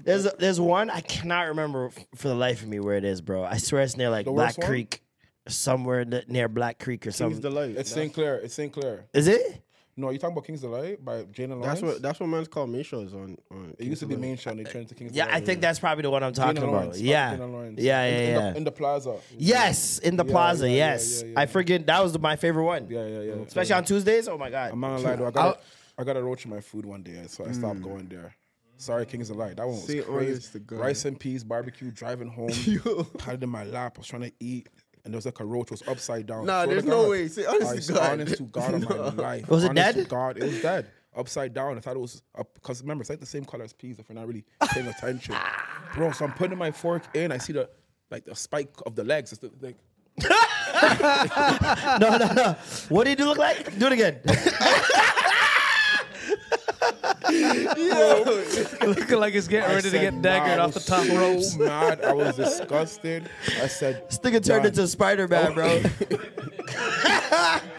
there's, there's one I cannot remember f- for the life of me where it is, bro. I swear it's near like The Black worst one? Creek, somewhere n- near Black Creek or King's something. Delight. it's St. Clair. It's St. Clair. Is it? No, you talking about King's Delight by Jane and Lawrence? That's what that's what man's called main shows on. on it used to be main show. and They turned to King's Yeah, Delight. I think that's probably the one I'm talking and about. Lawrence, not Yeah, Jane and Lawrence. yeah, In- yeah, in, yeah. The, in the plaza. Yes, in the Yeah, plaza. yeah, yeah, yes, yeah, yeah. I forget that was the, my favorite one. Yeah, yeah, yeah. Especially on Tuesdays. Oh my god. I'm not gonna lie though. I got a, I got a roach in my food one day, so I stopped mm. going there. Sorry, King's Delight. That one was Say crazy. honest to God. Rice and peas, barbecue, driving home, had it in my lap. I was trying to eat, and there was like a roach was upside down. Nah, Swear there's no God. way. Say honest I to swear God. honest to God on my life. Was it honest dead? To God, it was dead. Upside down. I thought it was up because remember it's like the same color as peas if you're not really paying attention, bro. So I'm putting my fork in. I see the like the spike of the legs. It's the, like no, no, no. What did it look like? Do it again. Looking like it's getting I ready to said, get daggered "Nah," I off the was top so ropes. Mad. I was disgusted. I said, This nigga turned "Nah." into Spider Man, bro. Oh.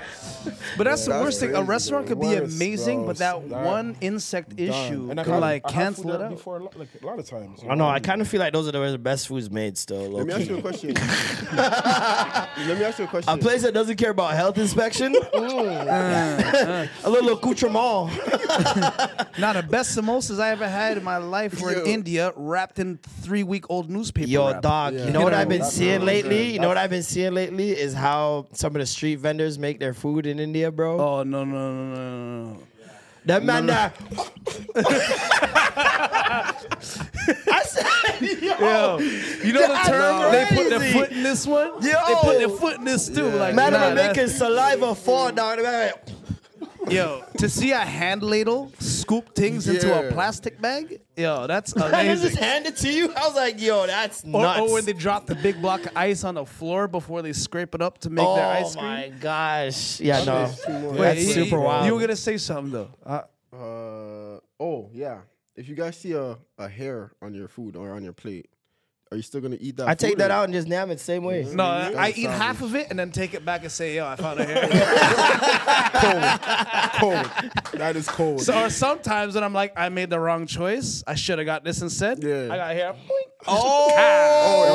But that's the worst thing. A restaurant could be Worst, amazing, bro. but that, That- one insect Done. issue And I could like I cancel it there out. Before, a lot- like a lot of times. I know. I kind of feel like those are the best foods made. Still, Let me ask you a question. Let me ask you a question. A place that doesn't care about health inspection. A little accoutrement. Now the best samosas I ever had in my life were in India, wrapped in three week old newspaper. Yo, wrap. dog. Yeah. You know what I've been seeing lately? You know what I've been seeing lately is how some of the street vendors make their food in India, bro. Oh no no no no no! no. That man there. I said, yo, Yo, you know the term? They put their foot in this one. Yo. they put their foot in this too. Like man, nah, I'm making saliva fall down. Yo, to see a hand ladle scoop things into a Yeah. plastic bag, yo, that's And they just amazing. hand it to you. I was like, yo, that's Or, nuts. or when they drop the big block of ice on the floor before they scrape it up to make oh their ice cream. Oh my gosh. Yeah, no. Wait, That's you- super you, wild. You were gonna say something though. Uh, Uh, oh yeah. If you guys see a, a hair on your food or on your plate, are you still gonna eat that? I take that or- out and just nab it same way. no, I, I eat half of it and then take it back and say, "Yo, I found a hair." cold. Cold. That is cold. so, or sometimes when I'm like, I made the wrong choice. I should have got this instead. Yeah. I got hair. Oh, oh, it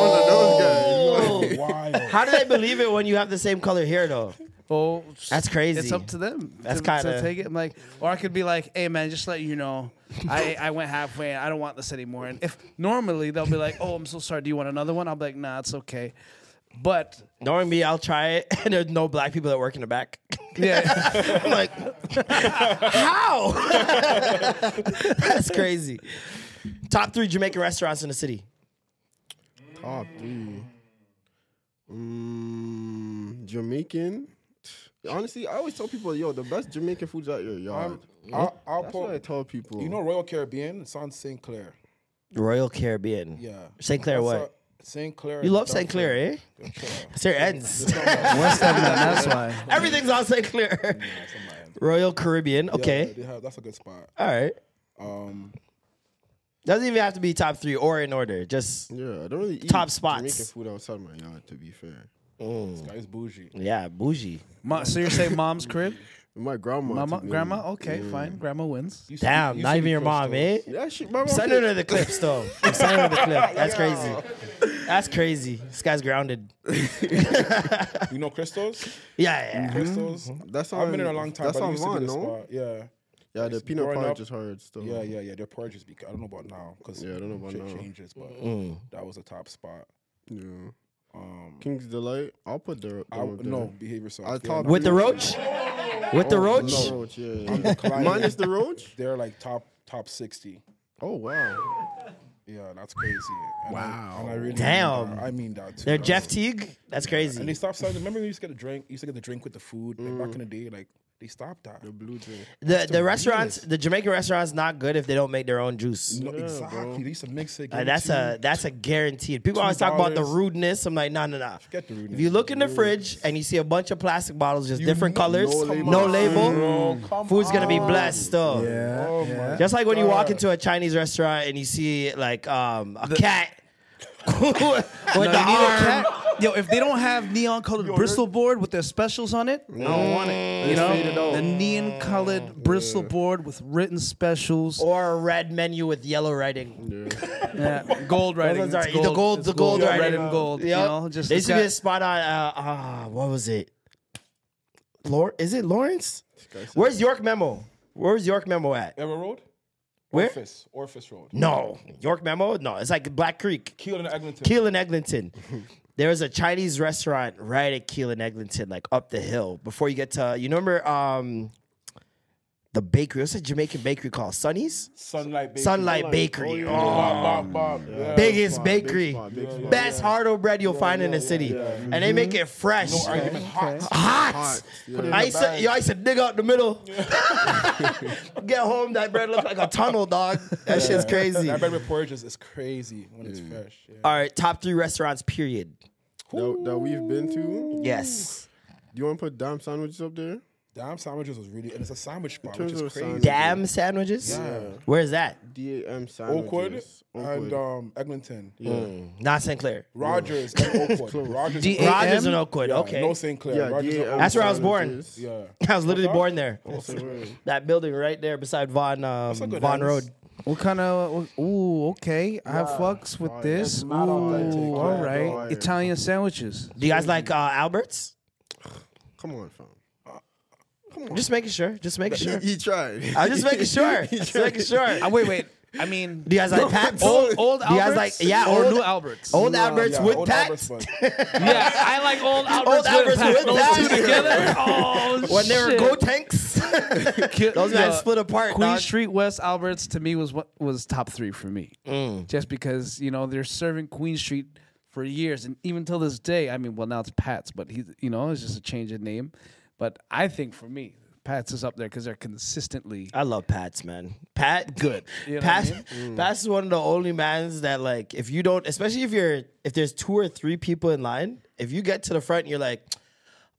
was those guys. Wild. How do they believe it when you have the same color hair though? Oh, That's crazy. It's up to them. That's to, to kinda- take it. I'm like, or I could be like, hey man, just let you know, I I went halfway. and I don't want this anymore. And if normally they'll be like, oh, I'm so sorry. Do you want another one? I'll be like, nah, it's okay. But Knowing me, I'll try it, and there's no black people that work in the back. yeah, I'm like, how? That's crazy. Top three Jamaican restaurants in the city. Top three. Mm, Jamaican. Honestly, I always tell people, yo, the best Jamaican food's at your yard. I'll, I'll That's put, what I tell people. You know Royal Caribbean? It's on St. Clair. Royal Caribbean. Yeah. St. Clair That's what? a- St. Clair. You love St. Clair, eh? Yeah, chill out. It's your ends. West End, that's why. Everything's on St. Clair. Royal Caribbean. Okay. they have, that's a good spot. All right. Um, Doesn't even have to be top three or in order. Just Yeah, I don't really eat Top spots. Jamaican food outside my yard, to be fair. This guy's bougie. yeah, bougie. Ma- so you're saying mom's crib? My grandma. Mama, took me. grandma. Okay, fine. Grandma wins. Used to Damn, used not to even be your mom, eh? crystals. Yeah, she. My mom Send took- her the clips though. Send her the clip. That's crazy. That's crazy. This guy's grounded. You know crystals? Yeah, yeah. Crystals. That's I've been in a long time. that's but it on used to be the no? spot. Yeah. Yeah, the It's peanut growing porridge up- is hard still. Yeah, yeah, yeah. Their porridge is. Bec- I don't know about now because Yeah, I don't know about shit now. changes, but Mm. that was a top spot. Yeah. Um, King's Delight. I'll put the. The- the- no, behavior yourself. I They're With the roach? With the roach? The roach, yeah. I'm declining. Minus the roach. They're like top top sixty. Oh wow. Yeah, that's crazy. And I, and I really Damn. Mean that. I mean that too. They're That's- Jeff Teague? That's crazy. And they crazy. stopped selling. Remember, when you used to get a drink. You used to get the drink with the food like back in the day. Like they stopped that. The blue drink. The the the restaurants, the Jamaican restaurants, not good if they don't make their own juice. No, exactly. They used to mix it. give Uh, it that's to a you. that's a guaranteed. People always talk about the $2. rudeness. I'm like, no, no, no. Forget the rudeness. If you look in the fridge and you see a bunch of plastic bottles, just different know- colors, no no label. label, Bro, come food's gonna be on. blessed though. Yeah, Oh yeah. Just like when you walk God. into a Chinese restaurant and you see like um, a cat with No, the you need a arm. Cat. Yo, if they don't have neon colored Bristol board with their specials on it, I don't want it. You know, the neon colored Bristol board with written specials. Or a red menu with yellow writing. Yeah, gold writing. ones are- It's the gold- It's the gold red writing. and gold. You Yep. know, just There it's to be got- a spot on uh, uh what was it? Lor- is it Lawrence? Where's York Memo? Where's York Memo at? Ever Road? Where? Orfus. Orfus Road. No. York Memo? No, it's like Black Creek. Keele and Eglinton. Keele and Eglinton. there was a Chinese restaurant right at Keele and Eglinton, like up the hill before you get to you remember um the bakery. What's a Jamaican bakery called? Sunny's? Sunlight Bakery. Sunlight Bakery. Oh, Oh, Bob, Bob, yeah. biggest big bakery. spot, big spot. Best hardo bread you'll find in the city. And they make it mm-hmm. fresh. No argument. Hot. Hot. Hot. Put I the used, to, yo, I used to dig out the middle. Get home, that bread looks like a tunnel, dog. That shit's crazy. That bread with porridge is, is crazy when it's mm. fresh. Yeah. All right, top three restaurants, period. That, that we've been to. Yes. Do you want to put damn sandwiches up there? Damn sandwiches was really, and it's a sandwich spot, which is crazy. sandwich- Damn sandwiches? Where's that? D A M Oakwood sandwiches. and um, Eglinton. Mm, not St. Clair. Rogers and Oakwood. Rogers. D- and A- Rogers and Oakwood. Yeah, Okay. No St. Clair. Yeah, Rogers and D A M That's where I was born. Yeah. I was literally born there. That building right there beside Vaughan, um, a Vaughan. Road. What kind of? Ooh, okay. I have fucks with this. Ooh, mad authentic. all Yeah, right. Italian sandwiches. Do you guys like uh, Albert's? Come on, fam. Just making sure. Just making sure. He tried. I'm just making sure. Just making sure. Uh, wait, wait. I mean, Do you guys like Pats? old, old Do you guys Alberts like- yeah, or old- new Alberts? Old Albert's Yeah, with Old Pats? Albert's fun. yeah, I like old Alberts, Old Alberts with, Pats. with Those two together. Oh, When they were go tanks, those guys split apart. Queen dog. Street West Alberts to me was what was top three for me, Mm. just because you know they're serving Queen Street for years, and even till this day. I mean, well now it's Pat's, but he, you know, it's just a change of name. But I think for me, Pat's is up there because they're consistently I love Pats, man. Pat, good. You know Pats, what I Pats is one of the only mans that like, if you don't, especially if you're, if there's two or three people in line, if you get to the front and you're like,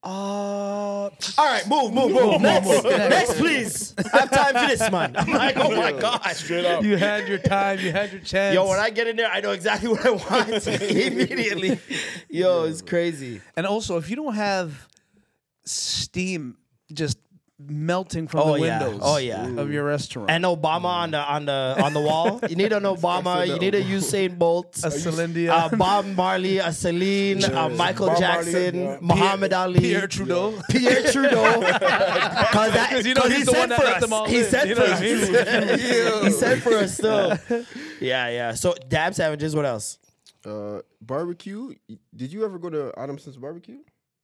uh, all right, move, move, move, next, next, please. I have time for this, man. I'm like, oh my god, Straight up. you had your time, you had your chance. Yo, when I get in there, I know exactly what I want immediately. Yo, it's crazy. and also if you don't have steam just melting from Oh, the yeah. windows Oh, yeah. of your restaurant. And Obama on the on the on the wall. You need an Obama. You need a Usain Bolt. a Celine uh, Bob Marley, a Celine, uh, Michael Bob Marley, Jackson, yeah. Muhammad Ali, Pierre Trudeau. Pierre Trudeau. Because that, 'Cause you know he's he the one that for us. He in, sent you for us. he sent for us still. Yeah, yeah. So dab sandwiches. What else? Uh, barbecue. Did you ever go to Adamson's barbecue?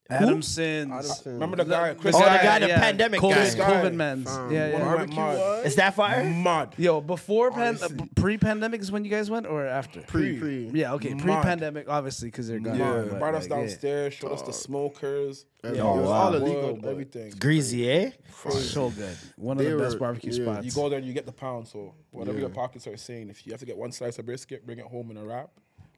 Adamson's. Adamson. Remember the guy, Chris Oh, the Guy? guy, the pandemic COVID, guy. COVID man's. Fam, Yeah, yeah. Barbecue Mad. was Is that fire? Mud. Yo, before pan- uh, pre-pandemic is when you guys went, or after? pre pre. Yeah, okay, Mad. pre-pandemic, obviously, because they're gone. Yeah, but, brought us like, yeah. downstairs, showed us the smokers. Everything. Yeah, It was wow. all wood, illegal, but everything. Greasy, eh? So good. One of They the best were- barbecue yeah, spots. You go there, and you get the pound. So whatever Yeah. your pockets are saying, if you have to get one slice of brisket, bring it home in a wrap.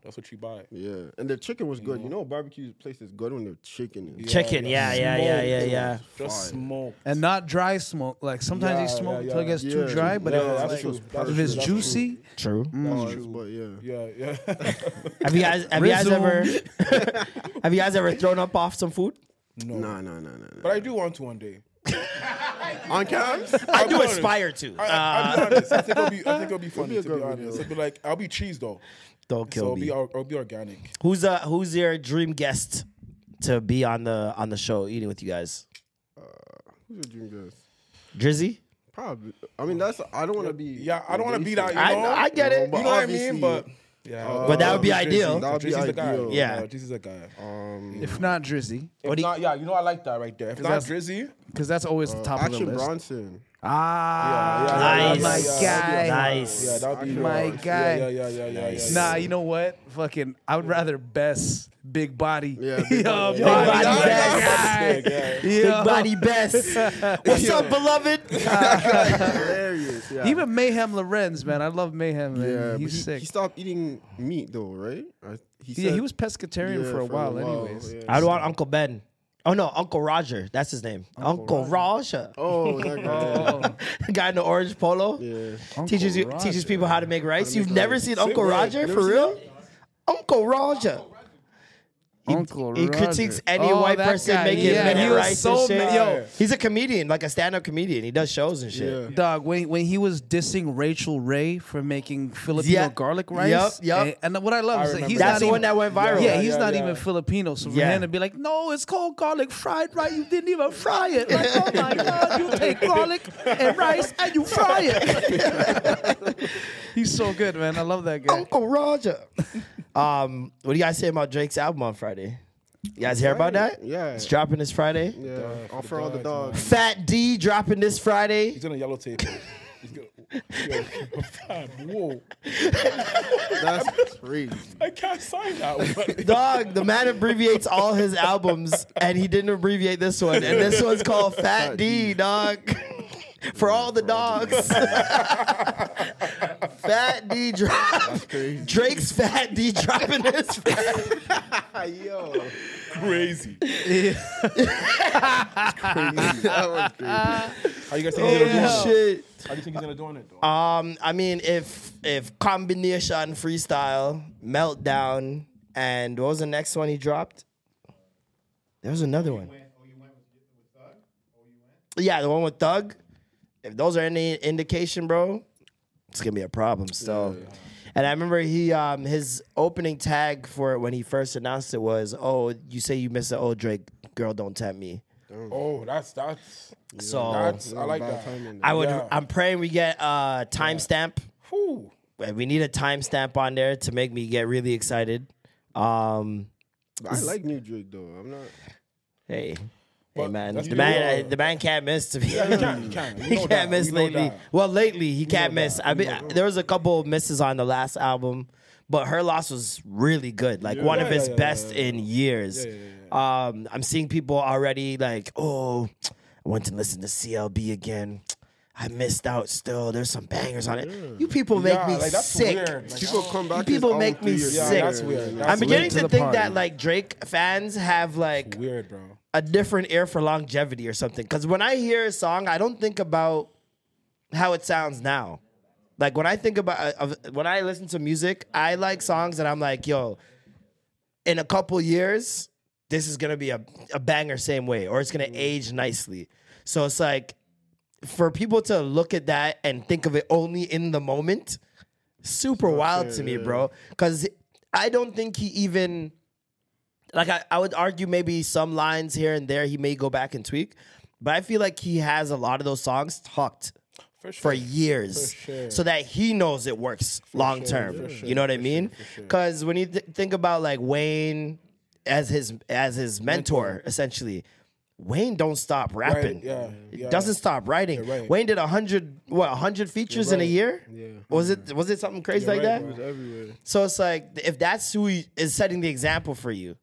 That's what you buy. Yeah, and the chicken was good. You know, barbecue place is good when the chicken is. Chicken. Yeah, yeah, yeah, yeah, yeah. Just smoke. and not dry smoke. Like sometimes Yeah, you smoke yeah, until it yeah. gets too Yeah. dry, but Yeah, if it's, like- true. if That's it's true. That's juicy, True. But yeah. Yeah, yeah. Have you guys have you guys ever have you guys ever thrown up off some food? no. Nah, nah, nah, nah. nah. But I do want to one day. On cams? I do be honest. aspire to. I, Uh, I'll be honest. I think it'll be. I think it'll be funny. be to be honest, video. it'll be like I'll be cheese though. Don't So kill it'll me. be, it'll be organic. Who's uh who's your dream guest to be on the on the show eating with you guys? Who's your dream guest? Drizzy? Probably. I mean, that's. I don't want to be. Yeah, I don't want to be that. You I- know, I get it. You know what I mean? But yeah, uh, But that would be Drizzy. ideal. That would be Drizzy's the guy. Yeah. yeah, Drizzy's the guy. Um, If not Drizzy, If What do you- not, yeah, you know I like that right there. If not Drizzy, because that's always the top of the Action list. Bronson. Ah, yeah, Nice. my yeah, guy. Nice. yeah, that would be My yeah, guy. Yeah, yeah, yeah, yeah, yeah. Nah, you know what? Fucking, I would rather Bes, big body. Yeah, big Yo, body. big Yeah, body big Bes. Yeah. Big body best. What's up, beloved? Hilarious. Yeah. Even Mayhem Lorenz, man. I love Mayhem, man. yeah, He's he, sick. he stopped eating meat though, right? I, he yeah, he was pescatarian yeah, for a while, anyways. yeah. I'd want Uncle Ben. Oh no, Uncle Roger. That's his name. Uncle, Roger. Oh, that guy. Oh, guy in the orange polo. yeah. Teaches you Uncle teaches people how to make rice. You've make never rice. seen Uncle way. Roger Never for real? Uncle Roger. He, Uncle he Roger. critiques any Oh, white person guy. making Yeah, minute he was rice so and shit. yo. He's a comedian, like a stand-up comedian. He does shows and shit. Yeah. Dog, when when he was dissing Rachael Ray for making Filipino Yeah. garlic rice, Yup, yup. And, and what I love I is that he's That's not the even, one that went viral. Yeah, Yeah, he's yeah, not yeah. even Filipino. So for Yeah. him to be like, no, it's called garlic fried rice. You didn't even fry it. Like, oh my god, you take garlic and rice and you fry it. he's so good, man. I love that guy. Uncle Roger. Um, what do you guys say about Drake's album on Friday? You guys hear about that? Yeah. It's dropping this Friday. Yeah. All for all the dogs. Fat D dropping this Friday. He's gonna yellow tape. He's gonna. Yo, fam, whoa! That's crazy. I can't sign that one. Dog, the man abbreviates all his albums, and he didn't abbreviate this one. And this one's called Fat D, dog. For all the dogs. Fat D drop. Drake's Fat D dropping this Friday. Yo. Crazy. Yeah. crazy. that was crazy. How you guys think he's gonna do Oh, it? shit. How do you think he's gonna do on it though? Um, I mean, if if combination freestyle, meltdown, and what was the next one he dropped? There was another one. Yeah, the one with Thug. If those are any indication, bro, it's gonna be a problem. So, and I remember he um his opening tag for it when he first announced it was, "Oh, you say you miss the old Drake, girl, don't tempt me." oh, that's that's. So That's I like that. timing. I would. Yeah. I'm praying we get a timestamp. Whew. Uh, We need a timestamp on there to make me get really excited. Um, I like New Drake though. I'm not. hey, hey man, the good. man, uh, the man can't miss. To be, Yeah, he can. He can. You he know can't that. miss You lately. Well, lately he can't know miss. that. I mean, know that. there was a couple of misses on the last album, but her loss was really good. Like one of Yeah, his yeah, yeah, best yeah, in years. Yeah, yeah, Um, I'm seeing people already like, oh, I went to listen to CLB again. I missed out. Still, there's some bangers on it. You people make Yeah, me like, that's sick. weird. Like, People come back. People make me three years Yeah, sick. that's weird. That's I'm beginning to to think party. that like Drake fans have like weird, bro. A different ear for longevity or something. Because when I hear a song, I don't think about how it sounds now. Like when I think about uh, when I listen to music, I like songs that I'm like, yo, in a couple years, this is gonna be a, a banger same way, or it's gonna age nicely. So it's like for people to look at that and think of it only in the moment, super wild to me, bro. Because I don't think he even like I, I would argue maybe some lines here and there he may go back and tweak, but I feel like he has a lot of those songs tucked For for years, For sure. so that he knows it works long term. You know what I mean? Because when you th- think about like Wayne as his as his mentor, essentially. Wayne don't stop rapping. yeah, yeah. Doesn't stop writing. Right. Wayne did a hundred what a hundred features in a year. Yeah. Was it was it something crazy You're like right, that? So it's like if that's who is setting the example for you,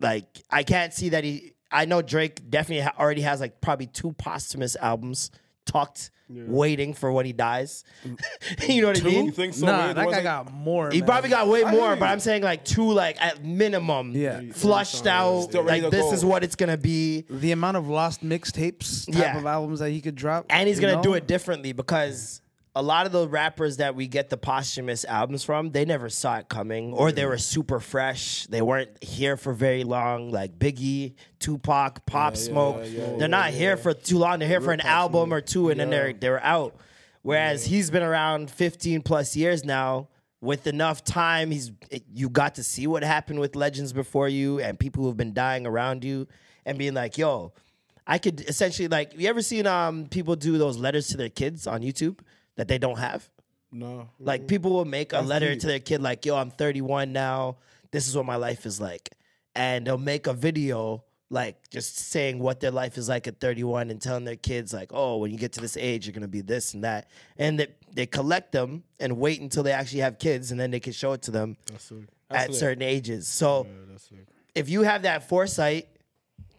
like I can't see that he. I know Drake definitely ha- already has like probably two posthumous albums tucked, waiting for when he dies. you know what I You mean? think so? nah, that guy it- got more. He man. probably got way more, but. I'm saying like two, like at minimum, Yeah. flushed out. Still Like this go. is what it's gonna be, the amount of lost mixtapes type Yeah. of albums that he could drop, and he's gonna know? do it differently because a lot of the rappers that we get the posthumous albums from, they never saw it coming, or they were super fresh. They weren't here for very long, like Biggie, Tupac, Pop Smoke. they're not here for too long. They're here for an album or two, and then they're they're out. Whereas he's been around 15 plus years now. With enough time, he's you got to see what happened with legends before you and people who've been dying around you, and being like, "Yo, I could essentially like." You ever seen um people do those letters to their kids on YouTube that they don't have? No. Like people will make a letter to their kid, like, "Yo, I'm 31 now. This is what my life is like," and they'll make a video like just saying what their life is like at 31 and telling their kids like, "Oh, when you get to this age, you're gonna be this and that," and they they collect them and wait until they actually have kids, and then they can show it to them at lit. certain ages. So if you have that foresight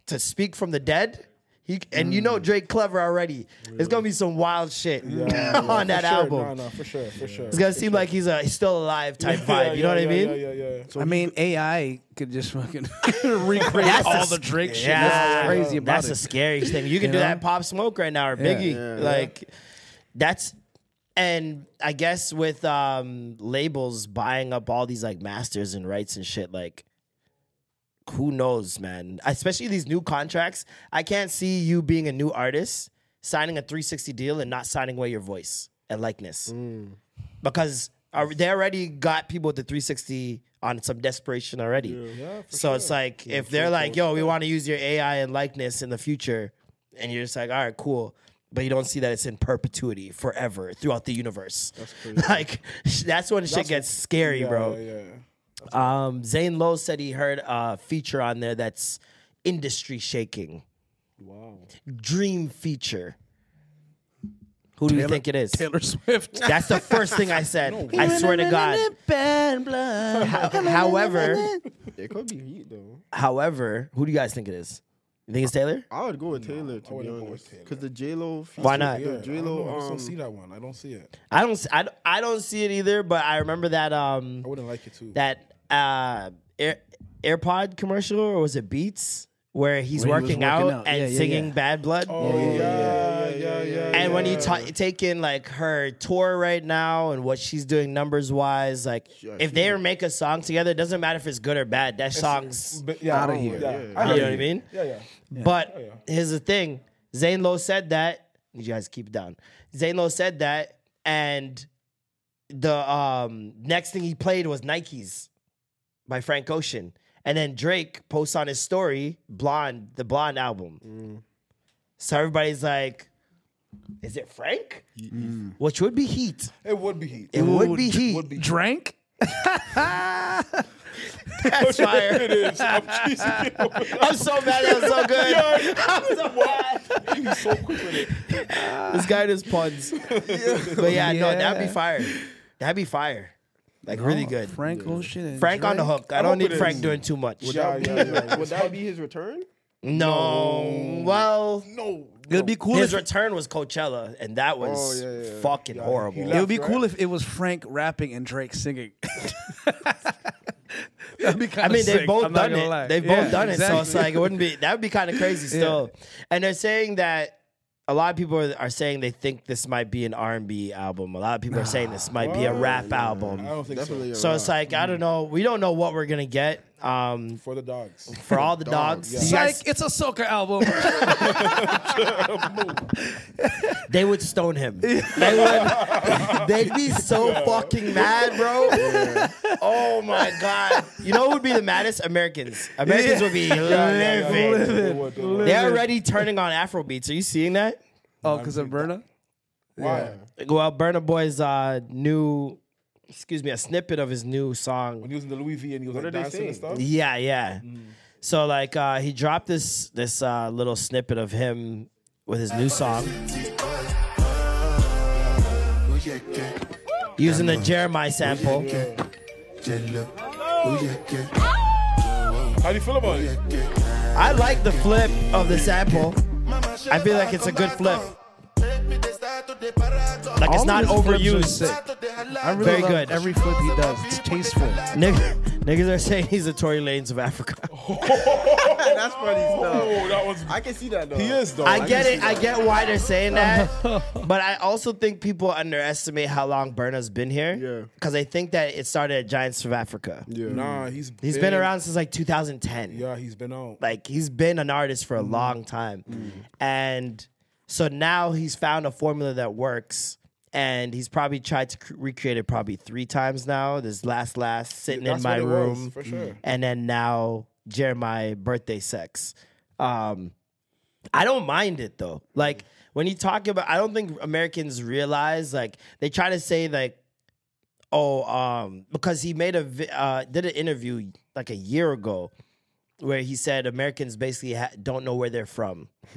to speak from the dead. He, and you know Drake clever already. It's gonna be some wild shit on that for sure. album. No, no, for sure, for sure. It's gonna seem like he's a he's still alive type vibe. Yeah, you know yeah, what I mean? Yeah, yeah, yeah. I mean, AI could just fucking recreate That's all the the Drake shit. Yeah, That's crazy about That's it. the scariest thing. You can You do know? that Pop Smoke right now or Yeah. Biggie. Yeah. like that's and I guess with um labels buying up all these like masters and rights and shit, like who knows, man? Especially these new contracts. I can't see you being a new artist signing a 360 deal and not signing away your voice and likeness. Because uh, they already got people with the 360 on some desperation already. Yeah, for So it's like if they're like, "Yo, we want to use your AI and likeness in the future," and you're just like, "All right, cool," but you don't see that it's in perpetuity forever throughout the universe. That's like that's when shit That's gets what- scary, yeah, bro. Yeah, Um, Zane Lowe said he heard a feature on there that's industry shaking. Wow. Dream feature. Who do you think it is? Taylor Swift. That's the first thing I said. I swear to God. Ho- However, It could be heat though. however, who do you guys think it is? You think it's Taylor? I would go with Taylor to be wouldn't go with honest, Taylor. because the J Lo. Why not? Yeah, The I J don't, know. I Lo. just don't Um, see that one. I don't see it. I don't. s- I, don't- I don't see it either. But I remember that um I wouldn't like it too. that uh Air, AirPod commercial or was it Beats where he's Where he was working, working out, out. and Yeah, yeah, singing yeah. Bad Blood. oh yeah, yeah, yeah, yeah. And when you yeah. ta- take in like her tour right now and what she's doing numbers wise, like Yeah, if they did. make a song together, it doesn't matter if it's good or bad. That song's But yeah, Outta oh, here. Yeah, Yeah. I you hear know what I mean. Yeah, yeah. But here's the thing: Zane Lowe said that. You guys keep it down. Zane Lowe said that, and the um, next thing he played was Nikes by Frank Ocean, and then Drake posts on his story Blonde, the Blonde album. So everybody's like, "Is it Frank?" Mm-hmm. Which would be heat. It would be heat. It would be heat. Would be heat. Drank? That's fire. it is. I'm. I'm so mad. That was so good. I'm so mad. He's so quick with it. This guy does puns. But yeah, no, that'd be fire. That'd be fire. Like really good. Frank Ocean and Frank on the Drake? hook. I I don't need Frank is. doing too much. Yeah, yeah, yeah. Would that be his return? No. Well, No. It would be cool his if return was Coachella, and that was Oh, yeah, yeah. fucking horrible. he it would be left, cool right? if it was Frank rapping and Drake singing. That'd be I kinda mean, they've sick, both I'm done it. lie. They've Yeah, both done it. So it's like it wouldn't be. That would be kind of crazy still. And they're saying that a lot of people are, are saying they think this might be an R and B album. A lot of people are saying this might be a rap album. I don't think Definitely. so. So it's like I don't mm. know. We don't know what we're gonna get um, For the dogs. for all the dogs. yeah. Psych, it's a soca album. they would stone him. They would. They'd be so fucking mad, bro. Oh my god. You know who would be the maddest? Americans. Americans would be Yeah, yeah, yeah. livid. They would, they would. They're already turning on Afro beats. Are you seeing that? oh, because of Burna? Why? Well, Burna Boy's uh, new, excuse me, a snippet of his new song. When he was in the Louis V and he was What like dancing and stuff. Yeah, yeah. So like uh, he dropped this this uh, little snippet of him with his new song. Using the Jeremiah sample. How do you feel about it? I like the flip of the sample. I feel like it's a good flip. Like it's not his flips are overused. sick. I really Very love good. every flip he does. It's tasteful. Nigga, Niggas are saying he's the Tory Lanez of Africa. That's funny stuff. Oh, that was. I can see that though. He is though. I can get it. I get why they're saying that, but I also think people underestimate how long Burna's been here. Yeah. because I think that it started at Giants of Africa. Yeah. Nah, he's He's been around since like 2010. Yeah, he's been out. Like he's been an artist for a Mm-hmm. long time, and so now he's found a formula that works. And he's probably tried to cr- recreate it probably three times now. This last last sitting in my what it was, room, for sure. and then now Jeremiah birthday sex. Um, I don't mind it though. Like when you talk about, I don't think Americans realize like they try to say like, oh, um, because he made a vi- uh, did an interview like a year ago where he said Americans basically ha- don't know where they're from,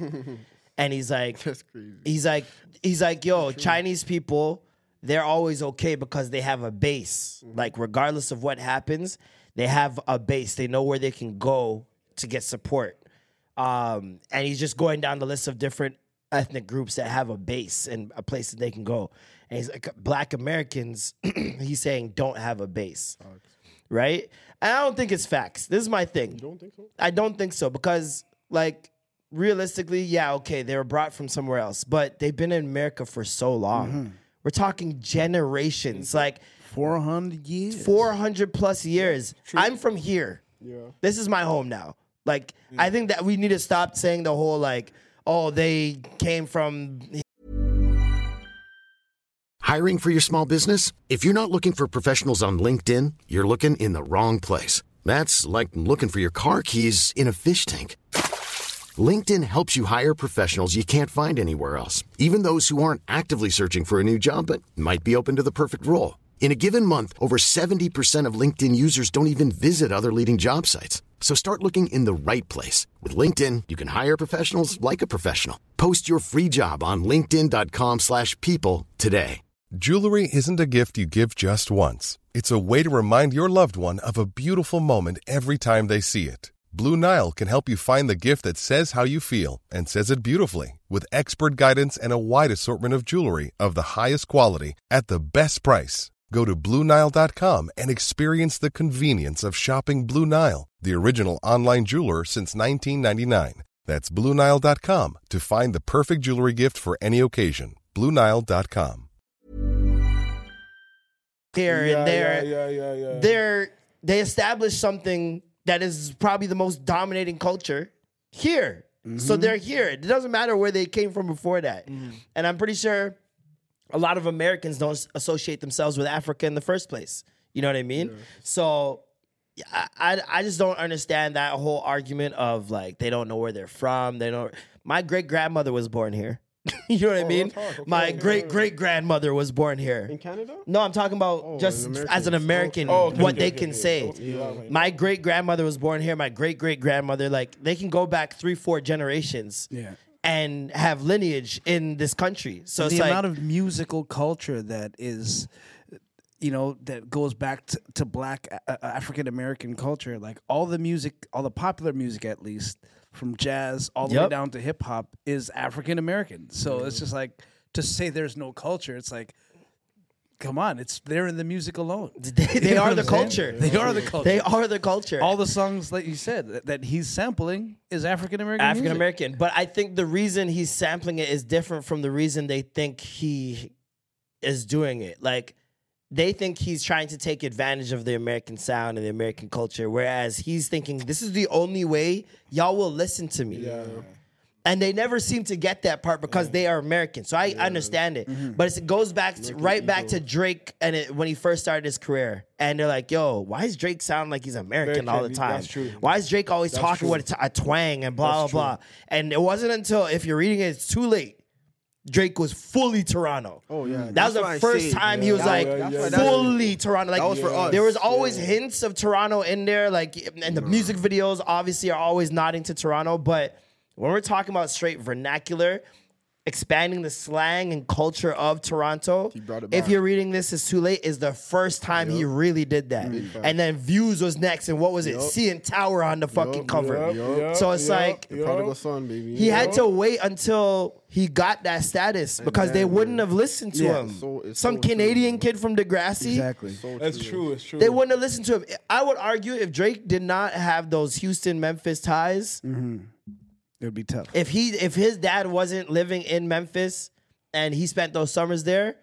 and he's like, That's crazy. he's like, he's like, yo, Chinese people, they're always okay because they have a base. Like regardless of what happens, they have a base. They know where they can go to get support. Um, and he's just going down the list of different ethnic groups that have a base and a place that they can go. And he's like, black Americans, he's saying don't have a base. Right? And I don't think it's facts. This is my thing. You don't think so? I don't think so because, like, realistically, yeah, okay, they were brought from somewhere else, but they've been in America for so long. Mm-hmm. We're talking generations, like 400 years. 400 plus years. I'm from here. Yeah. This is my home now. Like, I think that we need to stop saying the whole, like, oh, they came from Hiring for your small business? If you're not looking for professionals on LinkedIn, you're looking in the wrong place. That's like looking for your car keys in a fish tank. LinkedIn helps you hire professionals you can't find anywhere else, even those who aren't actively searching for a new job but might be open to the perfect role. In a given month, over 70% of LinkedIn users don't even visit other leading job sites. So start looking in the right place. With LinkedIn, you can hire professionals like a professional. Post your free job on linkedin.com/people slash people today. Jewelry isn't a gift you give just once. It's a way to remind your loved one of a beautiful moment every time they see it. Blue Nile can help you find the gift that says how you feel and says it beautifully with expert guidance and a wide assortment of jewelry of the highest quality at the best price. Go to BlueNile.com and experience the convenience of shopping Blue Nile, the original online jeweler since 1999. That's BlueNile.com to find the perfect jewelry gift for any occasion. BlueNile.com. here Yeah, and there. yeah, yeah, yeah, yeah. They're they established something that is probably the most dominating culture here. Mm-hmm. So they're here. It doesn't matter where they came from before that. And I'm pretty sure a lot of Americans don't associate themselves with Africa in the first place. You know what I mean? So I I just don't understand that whole argument of like they don't know where they're from. They don't. My great grandmother was born here. you know what I mean? Oh, that's hard. Okay, My okay, great great grandmother was born here. In Canada? No, I'm talking about just an as an American. American, Oh, okay, what okay, they okay, can okay. say. Yeah. My great grandmother was born here. My great great grandmother, like they can go back three, four generations, Yeah. and have lineage in this country. So the it's like, amount of musical culture that is you know that goes back to, to black uh, African American culture like all the music all the popular music at least from jazz all the way down to hip hop is African American so it's mm. just like to say there's no culture it's like come on it's there in the music alone they, You they know are the culture. they are the culture They are the culture. all the songs like you said that, that he's sampling is African American African American. But I think the reason he's sampling it is different from the reason they think he is doing it. Like they think he's trying to take advantage of the American sound and the American culture, whereas he's thinking this is the only way y'all will listen to me. And they never seem to get that part because they are American. So I understand it. Mm-hmm. But it goes back to, right back to Drake and it, when he first started his career. And they're like, yo, why does Drake sound like he's American all the time? that's true. Why is Drake always That's talking true. with a, t- a twang and blah, That's blah, blah? And it wasn't until, if you're reading it, it's too late. Drake was fully Toronto. Oh yeah. That was the first time he was that like that's- fully Toronto. Like That was for us. there was always hints of Toronto in there, like and the music videos obviously are always nodding to Toronto. But when we're talking about straight vernacular, expanding the slang and culture of Toronto. brought it If you're reading this, it's too late. Is the first time he really did that, mm-hmm. and then Views was next, and what was it? Yup. CN Tower on the fucking Yup, cover. yup, yup, so it's yup, like The prodigal son, baby. he had to wait until he got that status because they wouldn't have listened to Yeah. him. So- it's Some so true, Canadian kid from Degrassi. Exactly. That's true. It's true. They wouldn't have listened to him. I would argue if Drake did not have those Houston Memphis ties, mm-hmm. It would be tough. if he if his dad wasn't living in Memphis and he spent those summers there,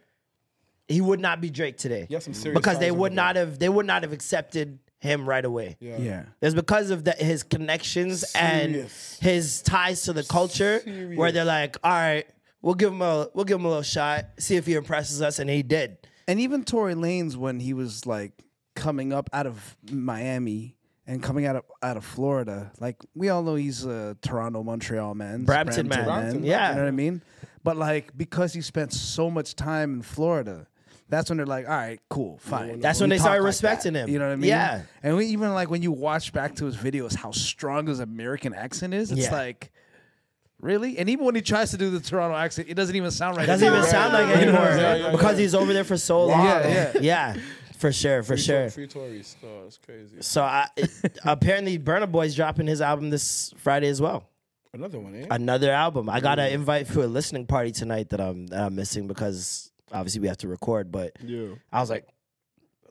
he would not be Drake today. He has some serious because they would not have they would not have accepted him right away. Yeah. Yeah. It's because of the, his connections and his ties to the culture, where they're like, "All right, we'll give him a we'll give him a little shot, see if he impresses us," and he did. And even Tory Lanez when he was like coming up out of Miami and coming out of out of Florida, like we all know he's a Toronto, Montreal man, Brampton man. Brampton, yeah. you know what I mean. But like because he spent so much time in Florida, that's when they're like, all right, cool, fine. That's when they started like respecting that. him. You know what I mean? Yeah. And we, even like when you watch back to his videos, how strong his American accent is. It's Yeah. like. Really? And even when he tries to do the Toronto accent, it doesn't even sound right. Doesn't even anymore. sound like it anymore yeah, yeah. because he's over there for so long. Yeah, yeah. For sure, for Free sure. Tor- Free Tories. Oh, it's crazy. So I, apparently, Burna Boy's dropping his album this Friday as well. Another one, eh? Another album. I got an invite for a listening party tonight that I'm that I'm missing because obviously we have to record. But Yeah. I was like,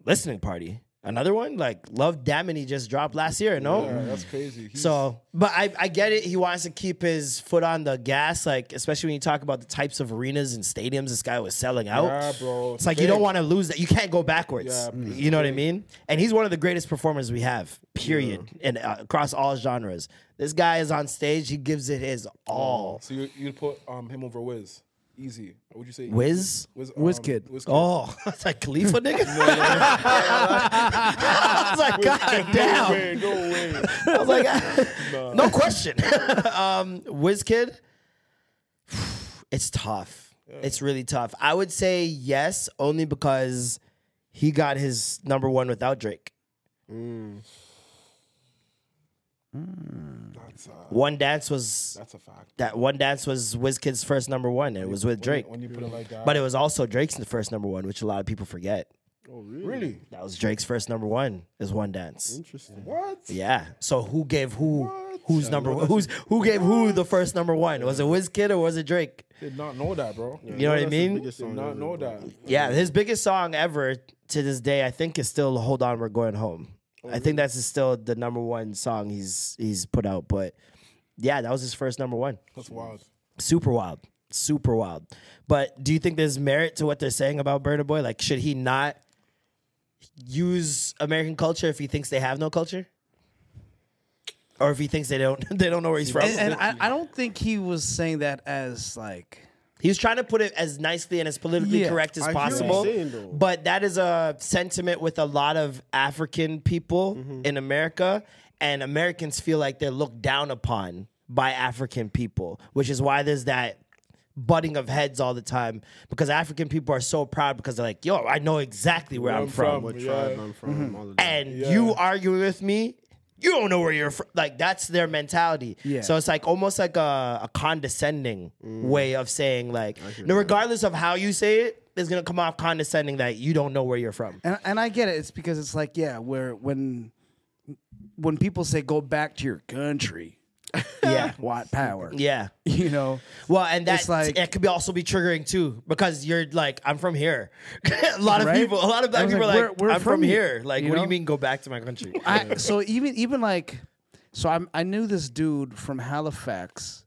listening party, another one. Like Love Damini just dropped last year. No, Yeah, that's crazy. He's- So, but I, I get it. He wants to keep his foot on the gas, like especially when you talk about the types of arenas and stadiums this guy was selling out. Yeah, bro. It's like you don't want to lose that. You can't go backwards. Yeah, you know what I mean? And he's one of the greatest performers we have. Period. And uh, across all genres, this guy is on stage. He gives it his all. So you you put um him over Wiz, easy. Would you say easy? Wiz? Wiz, Wizkid. Um, Wizkid. Oh, it's like Khalifa nigga. I was like, God no damn. way, no way. I was like, no question. um, Wizkid, it's tough. It's really tough. I would say yes, only because he got his number one without Drake. Mm. Mm. That's, uh, One dance was that's a fact. that one dance was Wizkid's first number one. and It was with Drake, When you put it like that. but it was also Drake's first number one, which a lot of people forget. Oh, really? really? That was Drake's first number one. Is one dance. Interesting. What? Yeah. So who gave who? Who's number? Who's who gave who the first number one? Was it Wizkid or was it Drake? Did not know that, bro. You know what I mean? Did not ever, know bro. that. Yeah, his biggest song ever to this day, I think, is still "Hold On, We're Going Home." I think that's still the number one song he's he's put out. But yeah, that was his first number one. That's wild. Super wild, super wild. But do you think there's merit to what they're saying about Burna Boy? Like, should he not use American culture if he thinks they have no culture, or if he thinks they don't they don't know where he's from? And, and I, I don't think he was saying that as like He was trying to put it as nicely and as politically Yeah, correct as I hear what he's possible. saying, though. but that is a sentiment with a lot of African people Mm-hmm. in America, and Americans feel like they're looked down upon by African people, which is why there's that butting of heads all the time because African people are so proud because they're like, yo, I know exactly where, I'm, I'm from. from. What Yeah. tribe I'm from, all of that. And you arguing with me, you don't know where you're from. Like that's their mentality. Yeah. So it's like almost like a, a condescending mm. way of saying like, no, regardless of how you say it, it's gonna come off condescending that you don't know where you're from. and and I get it. It's because it's like yeah, where when when people say go back to your country, Yeah. watt power. Yeah. You know, Well, and that's like- it could be also be triggering too because you're like, I'm from here. a lot of Right? people, a lot of black people like, are like, we're- we're I'm from, from here. Like, what do you mean go back to my country? I, so even even like so I I knew this dude from Halifax,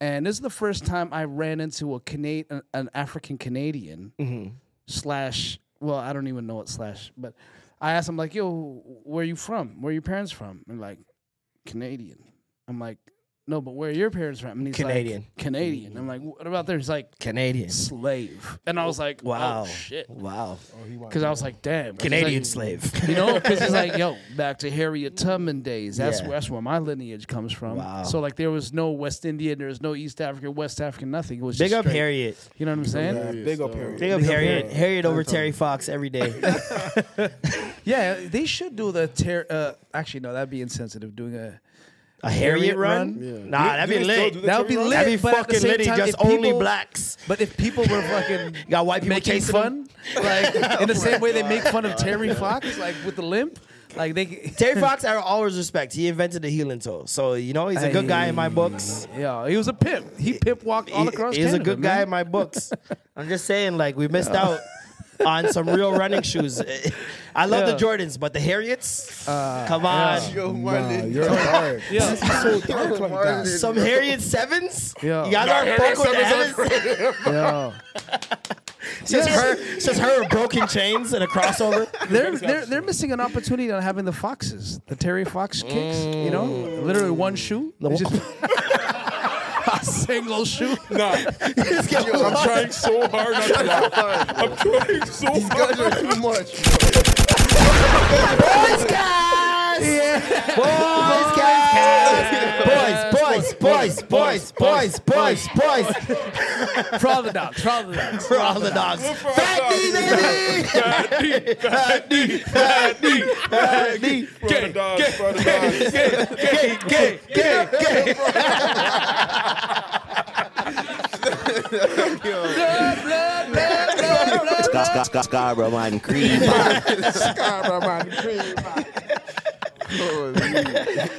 and this is the first time I ran into a Canadian, an African Canadian Mm-hmm. slash. Well, I don't even know what slash, but I asked him like, "Yo, where you from? Where are your parents from?" And like, Canadian. I'm like, no, but where are your parents from? And he's Canadian. Like, Canadian. I'm like, what about there? He's like, Canadian. slave. And I was like, Wow. oh shit. Wow. Because I was like, damn. Canadian like- slave. You know, because he's like, yo, back to Harriet Tubman days. That's Yeah. that's where my lineage comes from. Wow. So like, there was no West Indian, there was no East African, West African, nothing. It was Big just up straight- Harriet. You know what I'm saying? Yeah, big up Harriet. Big up Harriet. Harriet over Terry Fox every day. Yeah, they should do the ter- uh Actually, no, that'd be insensitive. Doing a A Harriet run? run? Nah, that'd be do still lit. do the That would be Cherry lit. That'd be but at the fucking same lit. time, Just if only people- blacks. But if people were fucking Got white people making chasing fun, like in the same way they make fun of Terry Fox, like with the limp, like they. Terry Fox, I always respect. He invented the healing toe. So, you know, he's a good guy in my books. Yeah, he was a pimp. He pimp walked all across. He- across. He's a Canada, good guy man. in my books. I'm just saying, like, we missed out on some real running shoes. I love the Jordans, but the Harriets, uh, come on. Yo, Nah, Marlon. you're dark. Yeah. So dark like that. Some Harriet sevens? Yeah. You guys aren't Harriet fuck with Evans? Yeah. It's just her, it's just her broken chains and a crossover. They're, they're they're missing an opportunity on having the foxes, the Terry Fox kicks. You know, mm. literally one shoe. It's just a single shoe. Nah, I'm trying so hard not to laugh. I'm trying so These hard. guys are too much. Boys, guys! Yeah. Boys, guys! Boys, boys, boys, boys, boys, boys. For all the dogs. For all the dogs. For all the dogs. Fat D, baby! Fat D, fat D, fat D, fat D. For the dogs, for the dogs. Gay, gay, gay, gay. Scott, Scott, Scott, Scarborough man, creep. Scarborough man, cream.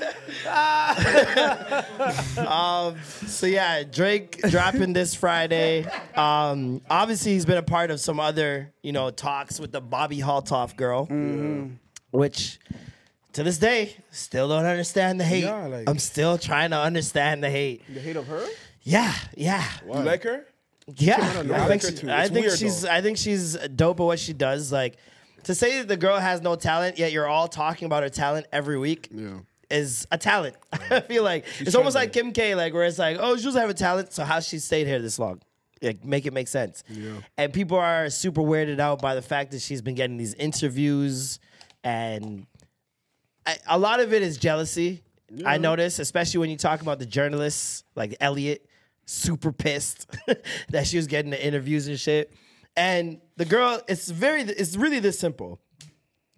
Um, so yeah, Drake dropping this Friday. Um, obviously he's been a part of some other, you know, talks with the Bobbi Althoff girl, which to this day still don't understand the hate. Yeah, like- I'm still trying to understand the hate. The hate of her? Yeah, yeah, You like her? yeah. know. I I like think, her she- too. I think she's though. I think she's dope at what she does. Like to say that the girl has no talent, yet you're all talking about her talent every week. Yeah. Is a talent. I feel like it's almost like Kim K, like where it's like, oh, she doesn't have a talent, so how she stayed here this long? Like, make it make sense. And people are super weirded out by the fact that she's been getting these interviews, and I, a lot of it is jealousy. I notice, especially when you talk about the journalists like Elliot, super pissed that she was getting the interviews and shit. And the girl, it's very, it's really this simple.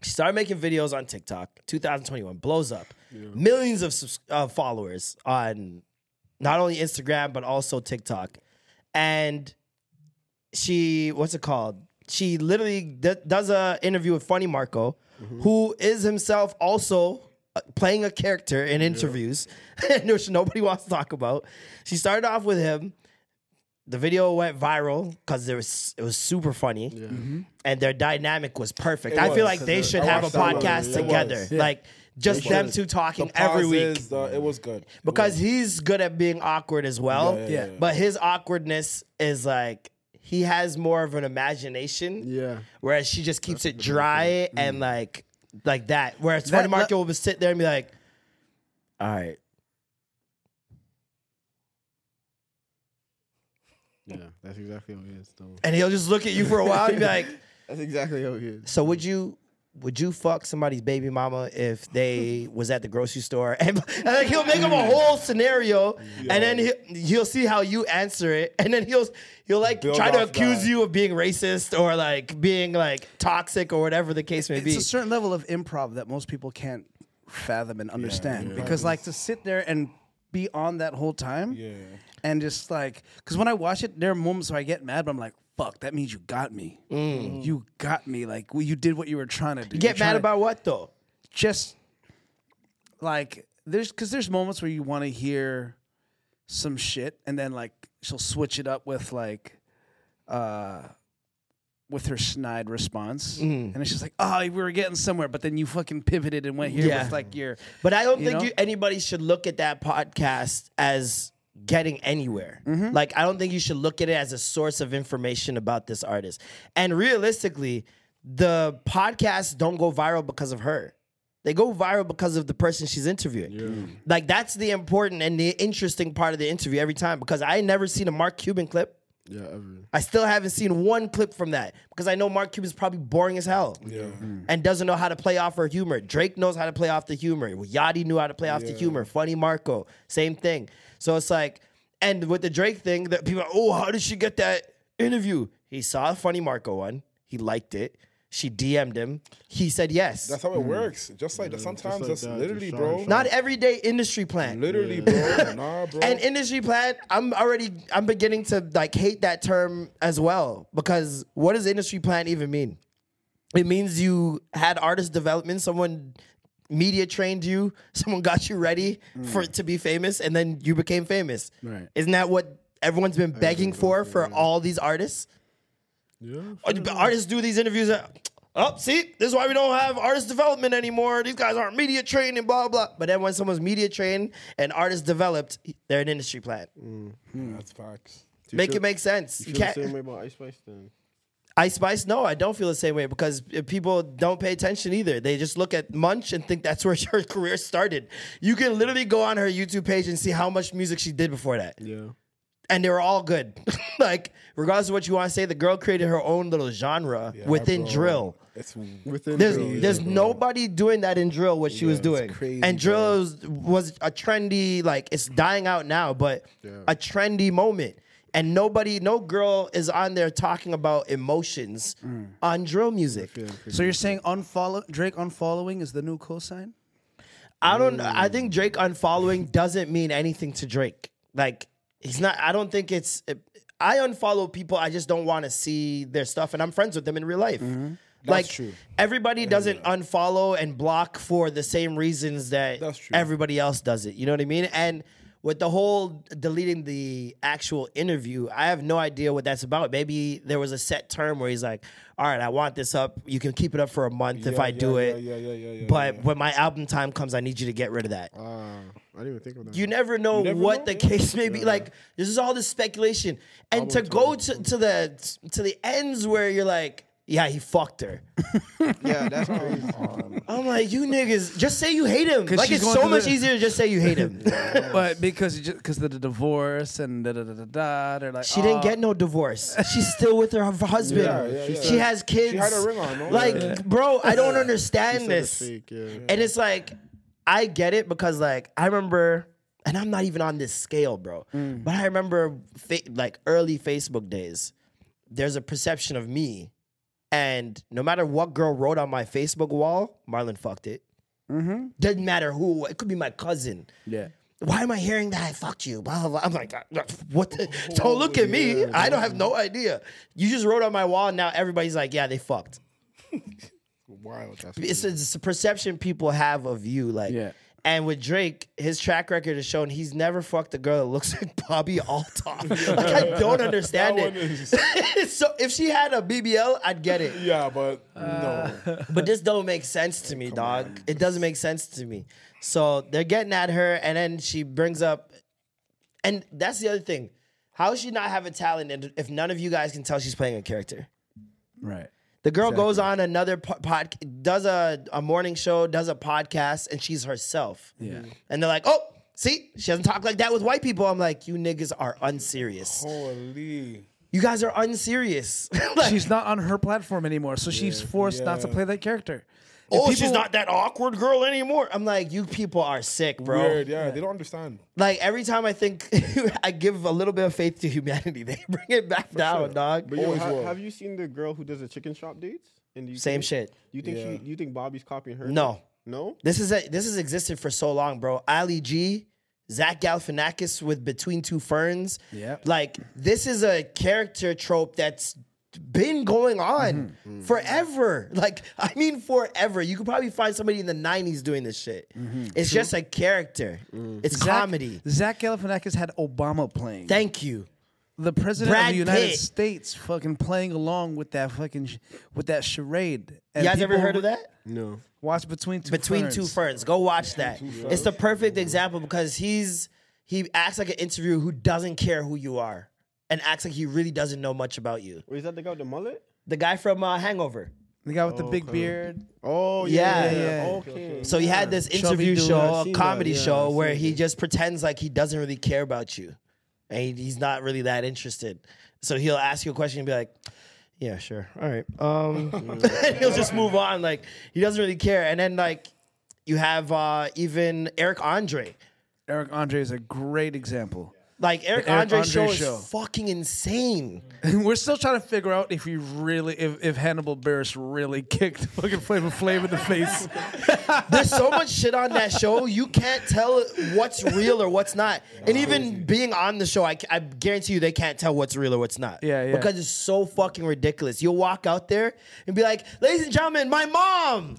She started making videos on TikTok, 2021, blows up, millions of subs- uh, followers on not only Instagram but also TikTok, and she, what's it called? She literally d- does a interview with Funny Marco, who is himself also uh, playing a character in interviews, which nobody wants to talk about. She started off with him. The video went viral because it was it was super funny, mm-hmm. Mm-hmm. and their dynamic was perfect. It I feel like they should I have a watched that one. podcast It together, was. like just They them should. two talking The every week pauses, the- it was good. because he's good at being awkward as well. Yeah, yeah, yeah, yeah. But his awkwardness is like he has more of an imagination. Yeah. Whereas she just keeps it dry and mm. like like that. Whereas That- Funny Marco will sit there and be like, "All right, Yeah, that's exactly how he is, though. and he'll just look at you for a while and be like, That's exactly how he is. "So would you?" Would you fuck somebody's baby mama if they was at the grocery store? And, and like he'll make him a whole scenario, and then he'll, he'll see how you answer it, and then he'll he'll like Build try to accuse that. you of being racist or like being like toxic or whatever the case may It's be. It's a certain level of improv that most people can't fathom and understand because like to sit there and be on that whole time Yeah. and just like because when I watch it, there are moments where I get mad, but I'm like, "Fuck, that means you got me. You got me. Like well, you did what you were trying to do. Mm. you get mad trying to- about what though? just like there's because there's moments where you want to hear some shit and then like she'll switch it up with like uh with her snide response and it's just like oh we were getting somewhere but then you fucking pivoted and went here Yeah. with like your But I don't You think you, anybody should look at that podcast as getting anywhere. Mm-hmm. Like I don't think you should look at it as a source of information about this artist. And realistically, the podcasts don't go viral because of her. They go viral because of the person she's interviewing. Like that's the important and the interesting part of the interview every time because I never seen a Mark Cuban clip. Yeah, ever. I still haven't seen one clip from that because I know Mark Cuban's probably boring as hell Yeah. Mm-hmm. and doesn't know how to play off her humor. Drake knows how to play off the humor. Yachty knew how to play off the humor. Funny Marco, same thing. So it's like, and with the Drake thing, that people, are, oh, how did she get that interview? He saw a Funny Marco one. He liked it. She DM'd him. He said yes. That's how it works. Just like that. Sometimes that's literally, bro. Not everyday industry plan. Literally, bro. Nah, bro. And industry plan, I'm already I'm beginning to like hate that term as well because what does industry plan even mean? It means you had artist development, someone media trained you, someone got you ready mm. for to be famous, and then you became famous. Right. Isn't that what everyone's been begging for for all these artists? Yeah. Artists do these interviews. uh, Oh, see, this is why we don't have artist development anymore. These guys aren't media trained and blah blah. But then when someone's media trained and artist developed, they're an industry plan. That's facts. Do you Make feel- it make sense. You You feel can't. the same way about Ice Spice then? Ice Spice, no, I don't feel the same way because people don't pay attention either. They just look at Munch and think that's where her career started. You can literally go on her YouTube page and see how much music she did before that. Yeah. And they were all good. like, regardless of what you want to say, the girl created her own little genre within bro. drill. It's Within There's drill, there's bro. nobody doing that in drill what she was doing. crazy, and drill was, was a trendy like it's dying out now, but a trendy moment. And nobody, no girl is on there talking about emotions mm. on drill music. So you're saying unfollow Drake unfollowing is the new cosign? I don't. I think mm. Drake unfollowing doesn't mean anything to Drake. Like he's not. I don't think it's. I unfollow people. I just don't want to see their stuff, and I'm friends with them in real life. Like true. everybody doesn't unfollow and block for the same reasons that everybody else does it. You know what I mean? And with the whole deleting the actual interview, I have no idea what that's about. Maybe there was a set term where he's like, "All right, I want this up. You can keep it up for a month if Yeah, I yeah, do it." yeah, yeah, yeah, yeah, but when my album time comes, I need you to get rid of that. Ah, I didn't even think of that. You never know never what know, the case may be. Like this is all this speculation, and to go to, to the to the ends where you're like, yeah, he fucked her. yeah, that's crazy. I'm like, you niggas, just say you hate him. 'Cause Like she's it's going so through much the- easier to just say you hate him. But because because of the divorce and da da da da da, they're like She didn't "Oh, get no divorce. She's still with her husband. Yeah, yeah, yeah. She has kids. She had a ring on, no? Like, Yeah. bro, I don't understand said it's this. fake, yeah. And it's like, I get it because like I remember, and I'm not even on this scale, bro. Mm. But I remember fa- like early Facebook days. There's a perception of me, and no matter what girl wrote on my Facebook wall, Marlon fucked it. Mm-hmm. Doesn't matter who. It could be my cousin. Yeah. Why am I hearing that I fucked you? Blah, blah, blah. I'm like, "Uh, what? The? Don't look at me. I don't have no idea. You just wrote on my wall. And now everybody's like, yeah, they fucked. Wild. It's a, it's a perception people have of you. Like, Yeah. And with Drake, his track record has shown he's never fucked a girl that looks like Bobbi Althoff. like, I don't understand That it. so if she had a BBL, I'd get it. yeah, but no. Uh. But this don't make sense to me, dog. It doesn't make sense to me. So they're getting at her, and then she brings up, and that's the other thing. How does she not have a talent and- if none of you guys can tell she's playing a character? Right. The girl goes on another po- pod, does a, a morning show, does a podcast, and she's herself. Yeah. Mm-hmm. And they're like, oh, see, she doesn't talk like that with white people. I'm like, you niggas are unserious. Holy. You guys are unserious. Like, She's not on her platform anymore, so she's forced not to play that character. Oh, If she's not that awkward girl anymore. I'm like, you people are sick, bro. Weird. Yeah, they don't understand. Like every time I think I give a little bit of faith to humanity, they bring it back down, dog. But yo, Always ha- have you seen the girl who does the chicken shop dates? And do you Same think- shit. Do you think Yeah. she? You think Bobbi's copying her? No. No. This is a, this has existed for so long, bro. Ali G, Zach Galifianakis with Between Two Ferns. Yeah. Like this is a character trope that's been going on Mm-hmm. forever. Like I mean forever. You could probably find somebody in the 90s doing this shit. It's just a character. It's Mm-hmm. Zach- comedy. Zach Galifianakis had Obama playing. Thank you. the president of the United Pitt. States fucking playing along with that fucking sh- with that charade. And You guys ever heard of that? No. Watch between two Between ferns. Two Ferns. Go watch that. It's the perfect example because he's he acts like an interviewer who doesn't care who you are and acts like he really doesn't know much about you. Wait, is that the guy with the mullet? The guy from uh, Hangover. The guy with the big beard. Oh Yeah. yeah. Yeah. Okay. So he had this interview dude. show, I've a comedy yeah, show where he it. just pretends like he doesn't really care about you. And he- he's not really that interested. So he'll ask you a question and be like, yeah, sure. All right. Um, and he'll just move on. Like he doesn't really care. And then like you have uh, even Eric Andre. Eric Andre is a great example. Like Eric, The Eric Andre, Andre show, show. is fucking insane. We're still trying to figure out if he really, if, if Hannibal Buress really kicked fucking Flavor Flav in the face. There's so much shit on that show. You can't tell what's real or what's not. And even being on the show, I, I guarantee you they can't tell what's real or what's not. Yeah, yeah. Because it's so fucking ridiculous. You'll walk out there and be like, ladies and gentlemen, my mom.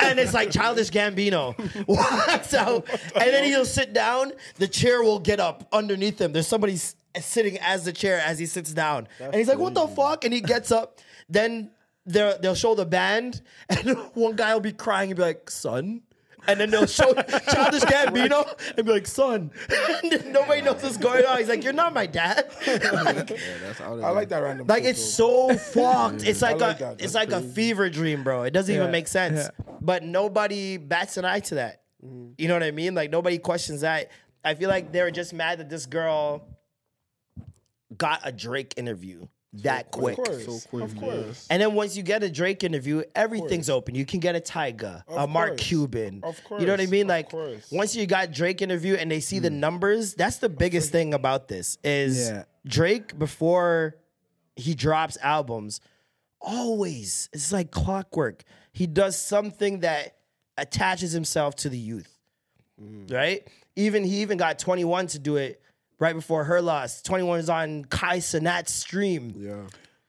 and it's like childish Gambino walks out. And then he'll sit down. The chair will get up underneath him. There's somebody s- sitting as the chair as he sits down. and he's like, what the fuck? And he gets up. Then they'll, they'll show the band. And one guy will be crying and be like, son. And then they'll show Childish Gambino and be like, son. And then nobody knows what's going on. He's like, you're not my dad. I like that random. Like it's so fucked. It's like, like a that. it's That's like a crazy. fever dream, bro. It doesn't Yeah, even make sense. yeah. But nobody bats an eye to that. Mm-hmm. You know what I mean? Like nobody questions that. I feel like they were just mad that this girl got a Drake interview that quick. Of course, of course. And then once you get a Drake interview, everything's open. You can get a Tyga, a Of Mark course. Cuban. Of course. You know what I mean? of Like course. once you got Drake interview and they see the hmm. numbers, that's the biggest thing about this is Yeah. Drake before he drops albums, always it's like clockwork. He does something that attaches himself to the youth. Hmm. Right? Even he even got 21 to do it right before her loss. 21 is on Kai Cenat's stream Yeah,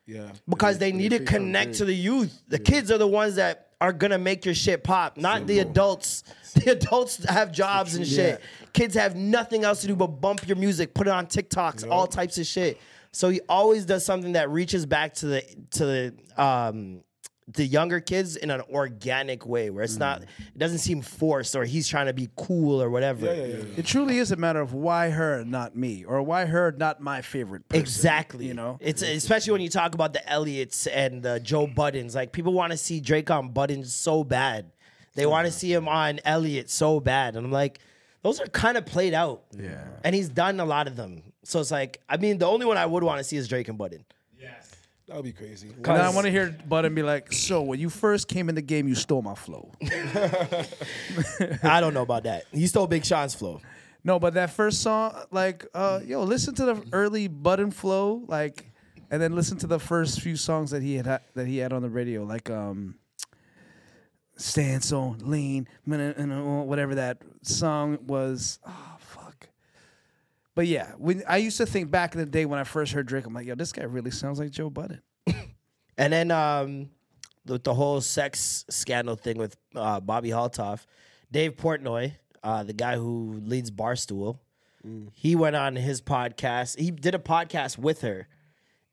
yeah. because they need to connect to the youth. The kids are the ones that are gonna make your shit pop, not the adults. The adults have jobs and shit. Kids have nothing else to do but bump your music, put it on TikToks, all types of shit. So he always does something that reaches back to the to the um the younger kids in an organic way where it's not mm. it doesn't seem forced or he's trying to be cool or whatever. It truly is a matter of why her, not me, or why her, not my favorite person. Exactly. You know? it's especially when you talk about the Elliots and the Joe Buddens. Like people want to see Drake on Budden's so bad. They want to see him on Elliott so bad, and I'm like, those are kind of played out. Yeah. And he's done a lot of them. So it's like, I mean, the only one I would want to see is Drake and Budden. That would be crazy. And then I want to hear Budden be like, so when you first came in the game, you stole my flow. I don't know about that. He stole Big Sean's flow. No, but that first song, like, uh, yo, listen to the early Budden flow, like, and then listen to the first few songs that he had ha- that he had on the radio, like, um, "Stand So Lean," whatever that song was. Oh fuck. But yeah, when I used to think back in the day when I first heard Drake, I'm like, yo, this guy really sounds like Joe Budden. And then um, with the whole sex scandal thing with uh, Bobbi Althoff, Dave Portnoy, uh, the guy who leads Barstool, he went on his podcast. He did a podcast with her,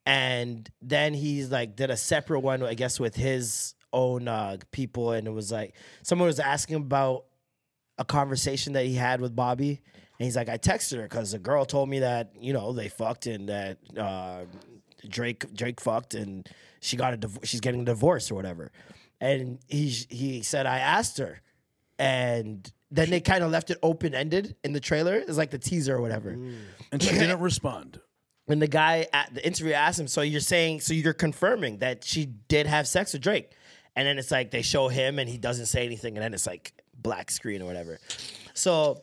and then he's like did a separate one, I guess, with his own uh, people. And it was like someone was asking about a conversation that he had with Bobbi. And he's like, I texted her because the girl told me that, you know, they fucked and that uh, Drake Drake fucked and she got a div- she's getting a divorce or whatever. And he he said I asked her, and then they kind of left it open ended in the trailer. It's like the teaser or whatever. And she didn't respond. And the guy at the interview asked him, "So you're saying, so you're confirming that she did have sex with Drake?" And then it's like they show him, and he doesn't say anything, and then it's like black screen or whatever. So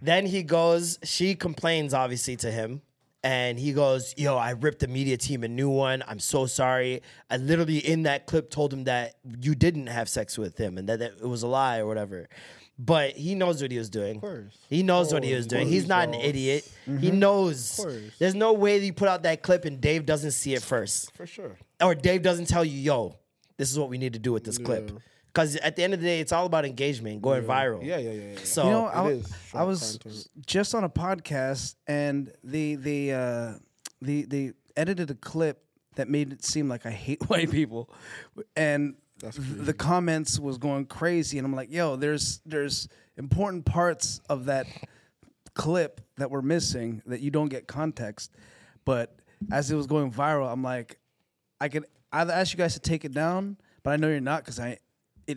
then he goes, she complains obviously to him. And he goes, Yo, I ripped the media team a new one. I'm so sorry. I literally in that clip told him that you didn't have sex with him and that, that it was a lie or whatever. But he knows what he was doing. He knows what he was doing. He's not an idiot. He knows. There's no way that you put out that clip and Dave doesn't see it first. For sure. Or Dave doesn't tell you, yo, this is what we need to do with this clip. Because at the end of the day, it's all about engagement, going viral. Yeah, yeah, yeah, yeah. So you know, I, it I was content. just on a podcast and the they uh they they edited a clip that made it seem like I hate white people, and the comments was going crazy, and I'm like, yo, there's there's important parts of that clip that we're missing that you don't get context, but as it was going viral, I'm like, I could either ask you guys to take it down, but I know you're not because I,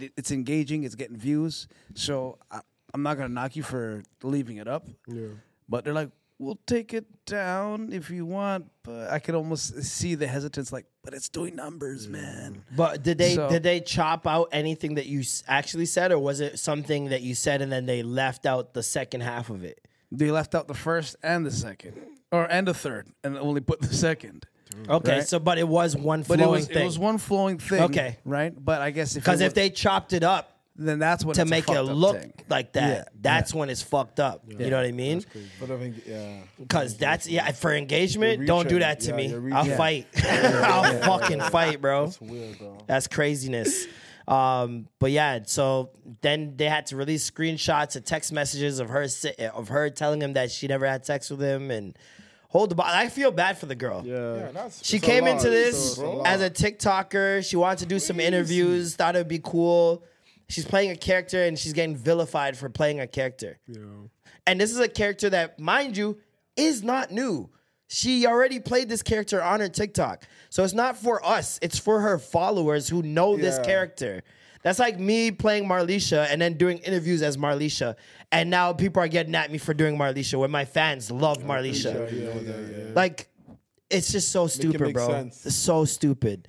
it, it's engaging, it's getting views, so I, I'm not gonna knock you for leaving it up. Yeah. But they're like, we'll take it down if you want, but I could almost see the hesitance, like, but it's doing numbers, man. But did they So- did they chop out anything that you s- actually said, or was it something that you said and then they left out the second half of it? They left out the first and the second, or and the third, and only put the second. Okay, Right? so but it was one But flowing it was thing. it was one flowing thing. Okay. right. But I guess if Because it if they chopped it up then that's when to it's a make it look thing. like that, Yeah, that's when it's fucked up. You know what I mean? But I think, yeah. Because that's yeah for engagement. Don't do that to Yeah, me. you're I'll reaching. fight. I'll fucking fight, bro. That's weird, bro. That's craziness. Um, but yeah, so then they had to release screenshots and text messages of her of her telling him that she never had sex with him and hold the. bo- I feel bad for the girl. Yeah. that's, She came lot. into this It's a as a TikToker. She wanted to do some interviews, thought it would be cool. She's playing a character and she's getting vilified for playing a character. Yeah. And this is a character that, mind you, is not new. She already played this character on her TikTok. So it's not for us, it's for her followers who know this character. That's like me playing Marlisha and then doing interviews as Marlisha. And now people are getting at me for doing Marlisha when my fans love Marlisha. Like, it's just so stupid, make bro. sense. It's so stupid.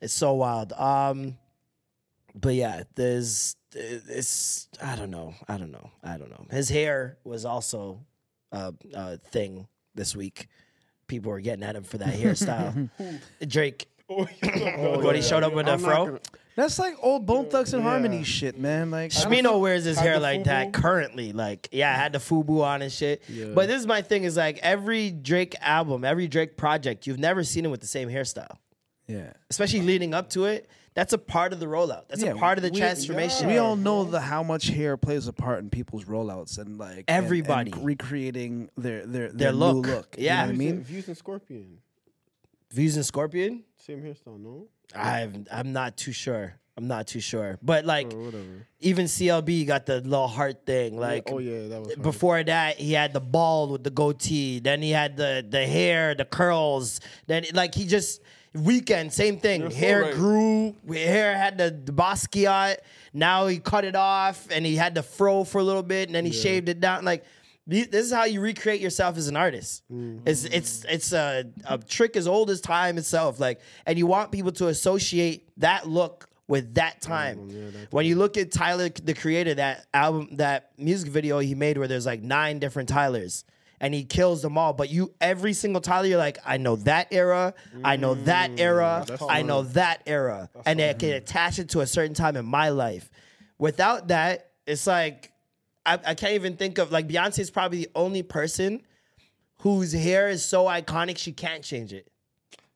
It's so wild. Um, but yeah, there's it's I don't know. I don't know. I don't know. His hair was also a, a thing this week. People were getting at him for that hairstyle. Drake. what he showed up with a fro. That's like old Bone Thugs and Harmony shit, man. Like I wears his hair like that currently. Like, yeah, I had the FUBU on and shit. But this is my thing is like every Drake album, every Drake project, you've never seen him with the same hairstyle. yeah. Especially leading up to it. That's a part of the rollout. That's Yeah, a part of the we- transformation. We all know the how much hair plays a part in people's rollouts and like and- and Everybody. recreating their their their, Their new look. look. Yeah. you know what I mean. and- Views and Scorpion. Views and Scorpion? Same hairstyle, no? I've, I'm not too sure. I'm not too sure. But like, whatever. even CLB got the little heart thing. Like, oh yeah, that was hard. before that, he had the bald with the goatee. Then he had the the hair, the curls. Then like he just weekend same thing. You're hair right. grew. Hair had the, the Basquiat. Now he cut it off and he had the fro for a little bit and then he shaved it down. Like this is how you recreate yourself as an artist. Mm-hmm. It's it's it's a, a trick as old as time itself. Like and you want people to associate that look with that time. when you look at Tyler the creator, that album, that music video he made where there's like nine different Tylers and he kills them all. But you, every single Tyler, you're like, I know that era, I know that era, I know that era, and I can attach it to a certain time in my life. Without that, it's like I, I can't even think of like Beyonce is probably the only person whose hair is so iconic she can't change it.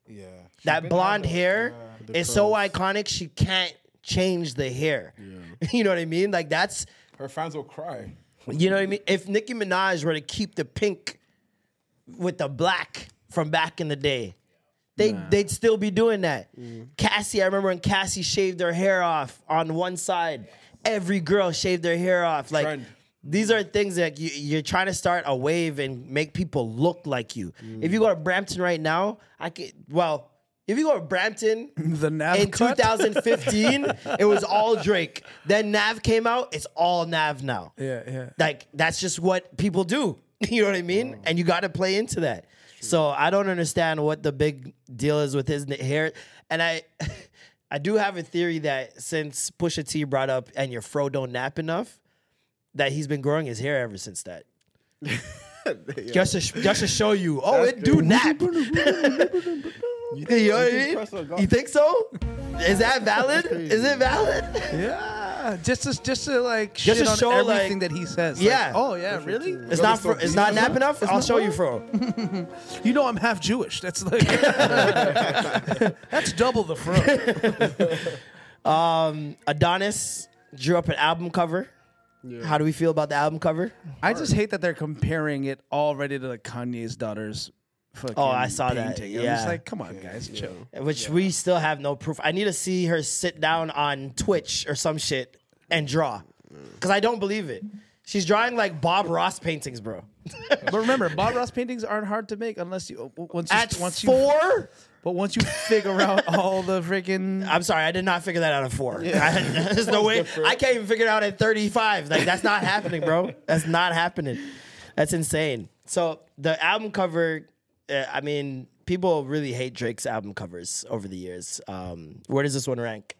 Yeah. That blonde hair is so iconic she can't change the hair. Yeah. you know what I mean? Like that's Her fans will cry. you know what I mean? If Nicki Minaj were to keep the pink with the black from back in the day, they they'd still be doing that. Mm. Cassie, I remember when Cassie shaved her hair off on one side. Every girl shaved their hair off. Like Trend. These are things that you, you're trying to start a wave and make people look like you. If you go to Brampton right now, I could well. If you go to Brampton The Nav in cut? 2015, it was all Drake. Then Nav came out, it's all Nav now. Yeah, yeah. Like that's just what people do. You know what I mean? Mm. And you got to play into that. So I don't understand what the big deal is with his hair. And I, I do have a theory that since Pusha T brought up and your fro don't nap enough, that he's been growing his hair ever since that. Just to sh- just to show you, oh, it do nap. You, know what I mean? You think so? Is that valid? Is it valid? Yeah, just to just to like Just shit to on show, like- that he says. Like, Yeah. oh yeah, really? It's not for, it's not nap enough. I'll show you, fro. You know I'm half Jewish. That's like that's double the fro. Um, Adonis drew up an album cover. How do we feel about the album cover? I just hate that they're comparing it already to like Kanye's daughter's. Fucking Oh, I saw that. painting. I'm Yeah. just like, come on, guys, chill. Which we still have no proof. I need to see her sit down on Twitch or some shit and draw, mm. because I don't believe it. She's drawing like Bob Ross paintings, bro. But remember, Bob Ross paintings aren't hard to make unless you once you, At once you four, but once you figure out all the freaking I'm sorry, I did not figure that out at four. I- there's no way. I can't even figure it out at 35. Like that's not happening, bro. That's not happening. That's insane. So the album cover, uh, I mean, people really hate Drake's album covers over the years. Um, where does this one rank?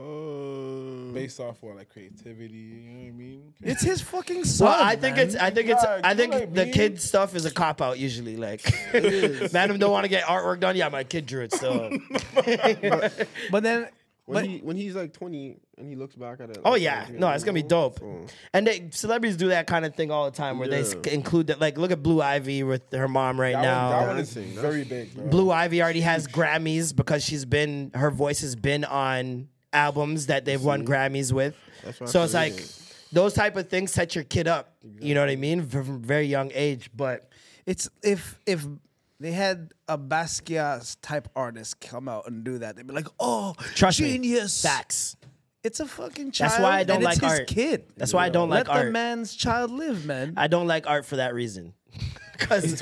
Uh, Based off what, like creativity, you know what I mean? It's his fucking son. Well, I think man. it's. I think it's. Yeah, I think know what I the mean? kid stuff is a cop out usually. Like, madam don't want to get artwork done. Yeah, my kid drew it. So, But then, When but he when he's like 20 and he looks back at it. oh yeah, like, no, it's gonna be dope. so- And they, celebrities do that kind of thing all the time, where they include that. Like, look at Blue Ivy with her mom right That now. one, that one is very big, bro. Blue Ivy already has Grammys because she's been her voice has been on albums that they've won Grammys with. That's what I So it's like yeah. those type of things set your kid up. You know what I mean? From from a very young age. But it's if if they had a Basquiat type artist come out and do that, they'd be like, "Oh, trust me, genius!" facts. It's a fucking child. That's why I don't and like it's his art. kid. That's why I don't Let like art. the man's child live, man. I don't like art for that reason. Because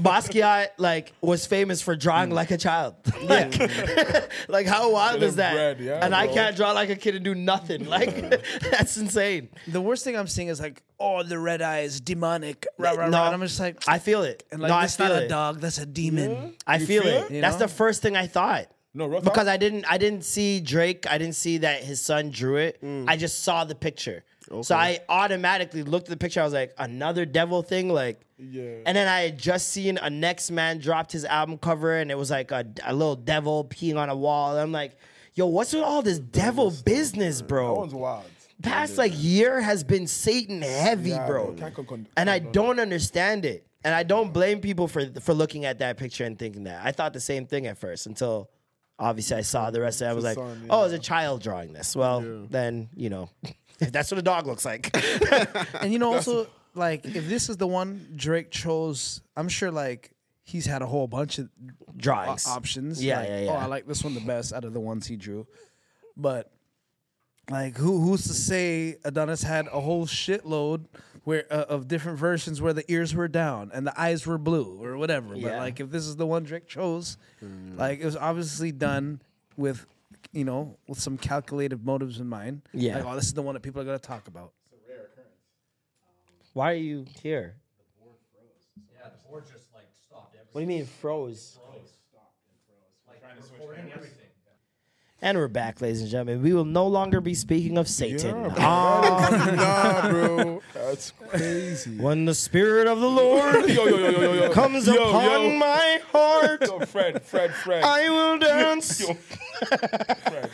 Basquiat like was famous for drawing like a child. like, like how wild Get is that? bread, yeah, and I can't draw like a kid and do nothing. Like that's insane. the worst thing I'm seeing is like, "Oh, the red eye is demonic." Eh, rah, rah, No, rah. And I'm just like, I feel it. and like, no, I feel not it. a dog. That's a demon. I feel, feel it. it? You That's the first thing I thought. No, real because talk. I didn't I didn't see Drake. I didn't see that his son drew it. Mm. I just saw the picture. So I automatically looked at the picture. I was like, another devil thing, like. Yeah. And then I had just seen a next man dropped his album cover, and it was like a, a little devil peeing on a wall. And I'm like, yo, what's with all this devil business, that bro? one's wild. Past like year has been Satan heavy, Yeah, bro. bro. Con- con- And I don't understand it. And I don't blame people for for looking at that picture and thinking that. I thought the same thing at first until obviously I saw the rest of it. I was like, son, oh, yeah. it's a child drawing this. Well, then, you know, that's what a dog looks like. And you know, also like if this is the one Drake chose, I'm sure like he's had a whole bunch of Drawings. o- options. Yeah, like, yeah, Oh. I like this one the best out of the ones he drew. But like, who who's to say Adonis had a whole shitload where uh, of different versions where the ears were down and the eyes were blue or whatever. But like, if this is the one Drake chose, like it was obviously done with. You know, with some calculated motives in mind. Yeah. Like, oh, this is the one that people are gonna talk about. It's a rare occurrence. Um, Why are you here? The board froze. Yeah, the board just like stopped. Everything. What do you mean froze? And we're back, ladies and gentlemen. We will no longer be speaking of Satan. Yeah, Ah, nah, bro. That's crazy. when the Spirit of the Lord Yo, yo, yo, yo, yo, yo. comes upon my heart, Fred, Fred, Fred. I will dance. Fred.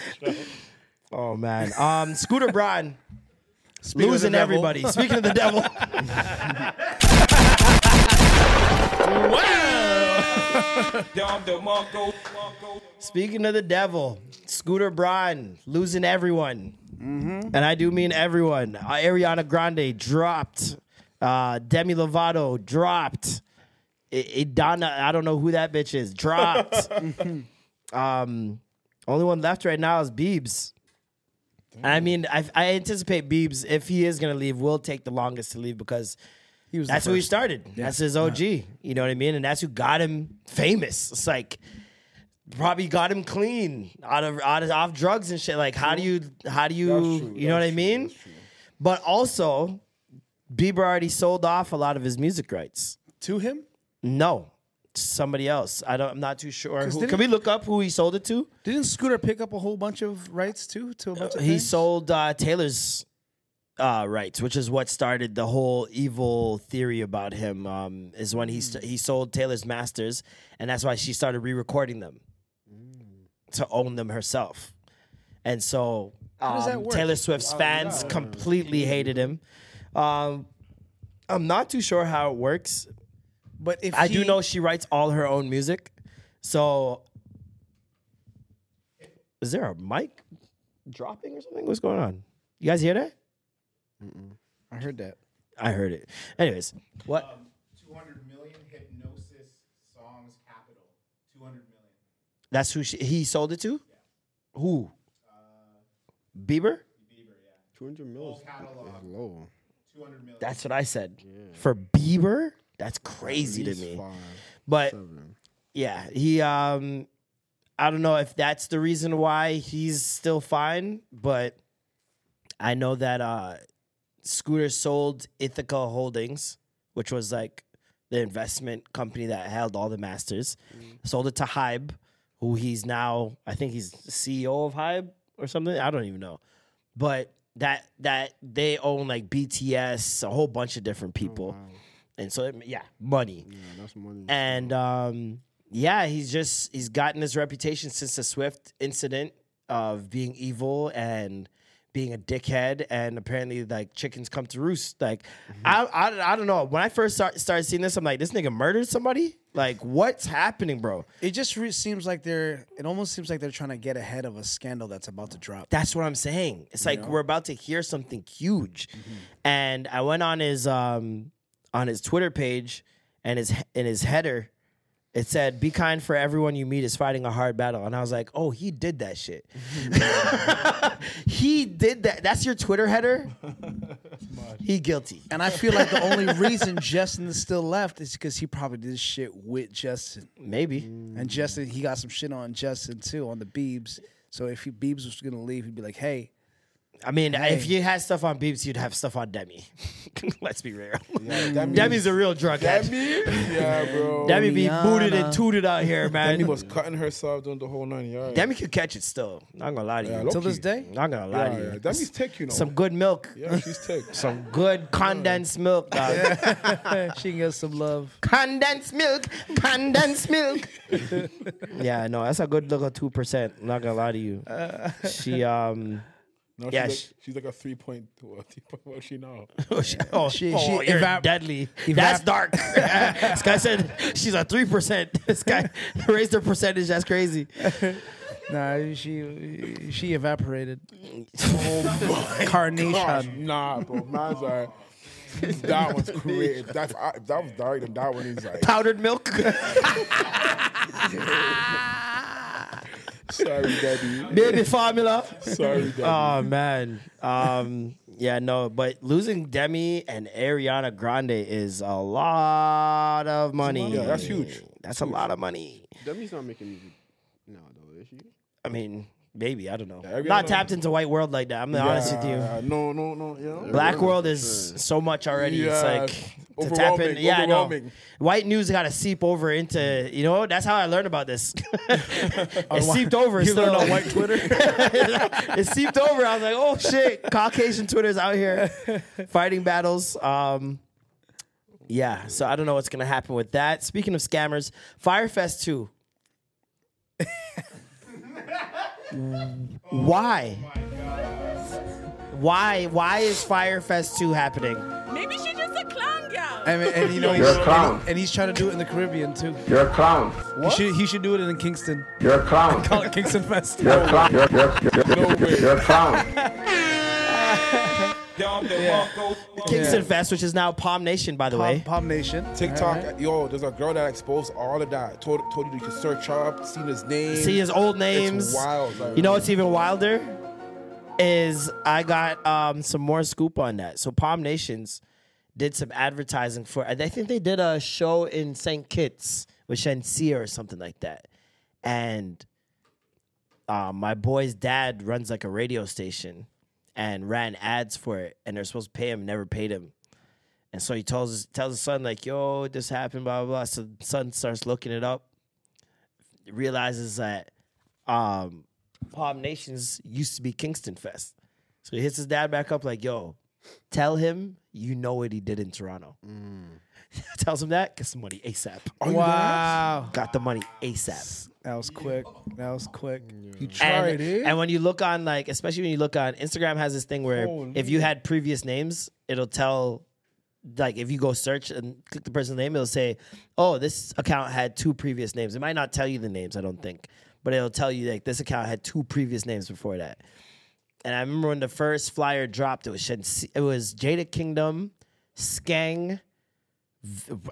Oh man, um, Scooter Braun the losing everybody. Speaking of the devil, speaking of the devil, Scooter Braun losing everyone, and I do mean everyone. Uh, Ariana Grande dropped. Uh, Demi Lovato dropped. I- Idina, I don't know who that bitch is. Dropped. um, only one left right now is Biebs. I mean, I, I anticipate Biebs, if he is going to leave, will take the longest to leave because He was that's who he started. That's his OG. You know what I mean? And that's who got him famous. It's like probably got him clean out of out of off drugs and shit. Like how do you how do you you know what I mean? But also, Bieber already sold off a lot of his music rights. To him? No, somebody else. I don't. I'm not too sure. Who, can we look up who he sold it to? Didn't Scooter pick up a whole bunch of rights too? To a bunch of He things? sold uh, Taylor's uh, rights, which is what started the whole evil theory about him. Um, is when he st- he sold Taylor's masters, and that's why she started re-recording them to own them herself. And so um. Taylor Swift's fans completely hated him. Um, I'm not too sure how it works. But if I do know she writes all her own music. So is there a mic dropping or something? What's going on? You guys hear that? I heard that. I heard it. Anyways, what? 200 million Hipgnosis songs capital. 200 million. That's who she, he sold it to? Who? Bieber? Bieber. 200 mils. catalog. is low. 200 million. That's what I said. For Bieber? That's crazy to me. five, But seven. yeah, he um I don't know if that's the reason why he's still fine, but I know that uh Scooter sold Ithaca Holdings, which was like the investment company that held all the masters. Sold it to Hybe, who he's now I think he's CEO of Hybe or something. I don't even know, but that that they own like BTS, a whole bunch of different people, and so it, yeah, money. Yeah, that's money. And um, yeah, he's just he's gotten his reputation since the Swift incident of being evil and being a dickhead, and apparently like chickens come to roost. Like I, I I don't know. When I first start, started seeing this, I'm like, this nigga murdered somebody. Like what's happening, bro? It just re- seems like they're. It almost seems like they're trying to get ahead of a scandal that's about to drop. That's what I'm saying. It's like we're about to hear something huge. And I went on his um on his Twitter page and his and his header it said be kind for everyone you meet is fighting a hard battle and I was like, "Oh, he did that shit." he did that. That's your Twitter header? he guilty. And I feel like the only reason Justin is still left is because he probably did shit with Justin. Maybe. And Justin, he got some shit on Justin too, on the Beebs. So if he Beebs was gonna leave, he'd be like, "Hey, I mean, Hey. if you had stuff on Beebs, you'd have stuff on Demi. Let's be real. Demi- Demi's a real drug head. Demi? Yeah, bro. Demi be booted and Rihanna. tooted out here, man. Demi was cutting herself doing the whole nine yards. Demi could catch it still. Not gonna lie to Yeah, you. low till this key. day." Not gonna lie Yeah, to you. yeah. Demi's thick, you know. Some good milk. Yeah, she's thick. Some good condensed milk, dog. she can get some love." condensed milk, condensed milk. yeah, no, that's a good little two percent. Not gonna lie to you. She um No, Yeah, she's, like, she's like a three point. What, what she now? oh, she, oh, She- oh, she you're evap- deadly. evap- That's dark. this guy said she's a three percent. This guy raised her percentage. That's crazy. Nah, she she evaporated. Oh, gosh, Carnation. nah, bro. Man's like, that one's crazy. If, that's, if that was dark, then that one is like. Powdered milk. Sorry, Debbie. Baby formula. Sorry, Debbie. Oh man. Um yeah, no, but losing Demi and Ariana Grande is a lot of money. Yeah, that's huge. That's a lot of money. Demi's not making music now, though, is she? I mean, maybe, I don't know. Ariana- Not tapped into white world like that. I'm gonna honest with you. No, no, no. Yeah. Black world is so much already. It's like to tap in. Yeah, I know. White news got to seep over into. You know, that's how I learned about this. it seeped over. You learned on white Twitter. it seeped over. I was like, oh shit, Caucasian Twitter's out here fighting battles. Um, yeah, so I don't know what's gonna happen with that. Speaking of scammers, Fyre Fest 2. Why? Why? Why is Fyre Fest 2 happening? Maybe she's just a clown girl. And, and you know, You're he's, a clown. And, and he's trying to do it in the Caribbean too. You're a clown. He should he should do it in Kingston. You're a clown. Call it Kingston Fest. You're a clown. You're, you're, you're, you're a clown. Kingston Fest, which is now Palm Nation, by the way. Palm Nation. TikTok, yo, there's a girl that exposed all of that. Told, told you you could search her up, see his name, See his old names. It's wild. Like, You know what's even wilder? Is I got um, some more scoop on that. So Palm Nations did some advertising for. I think they did a show in St. Kitts with Shenseea or something like that, and uh, my boy's dad runs like a radio station and ran ads for it, and they're supposed to pay him, never paid him. And so he tells his, tells his son like, "Yo, this happened." Blah blah. blah. So the son starts looking it up, realizes that um, Palm Nations used to be Kingston Fest. So he hits his dad back up like, "Yo, tell him you know what he did in Toronto." Tells him that, get some money ASAP. Wow. Got the money ASAP. That was quick. That was quick. You tried and, it. and when you look on like, especially when you look on Instagram, has this thing where Holy. if you had previous names, it'll tell, like, if you go search and click the person's name, it'll say, "Oh, this account had two previous names." It might not tell you the names, I don't think, but it'll tell you like this account had two previous names before that. And I remember when the first flyer dropped, it was Shensi- it was Jada Kingdom, Skeng, V-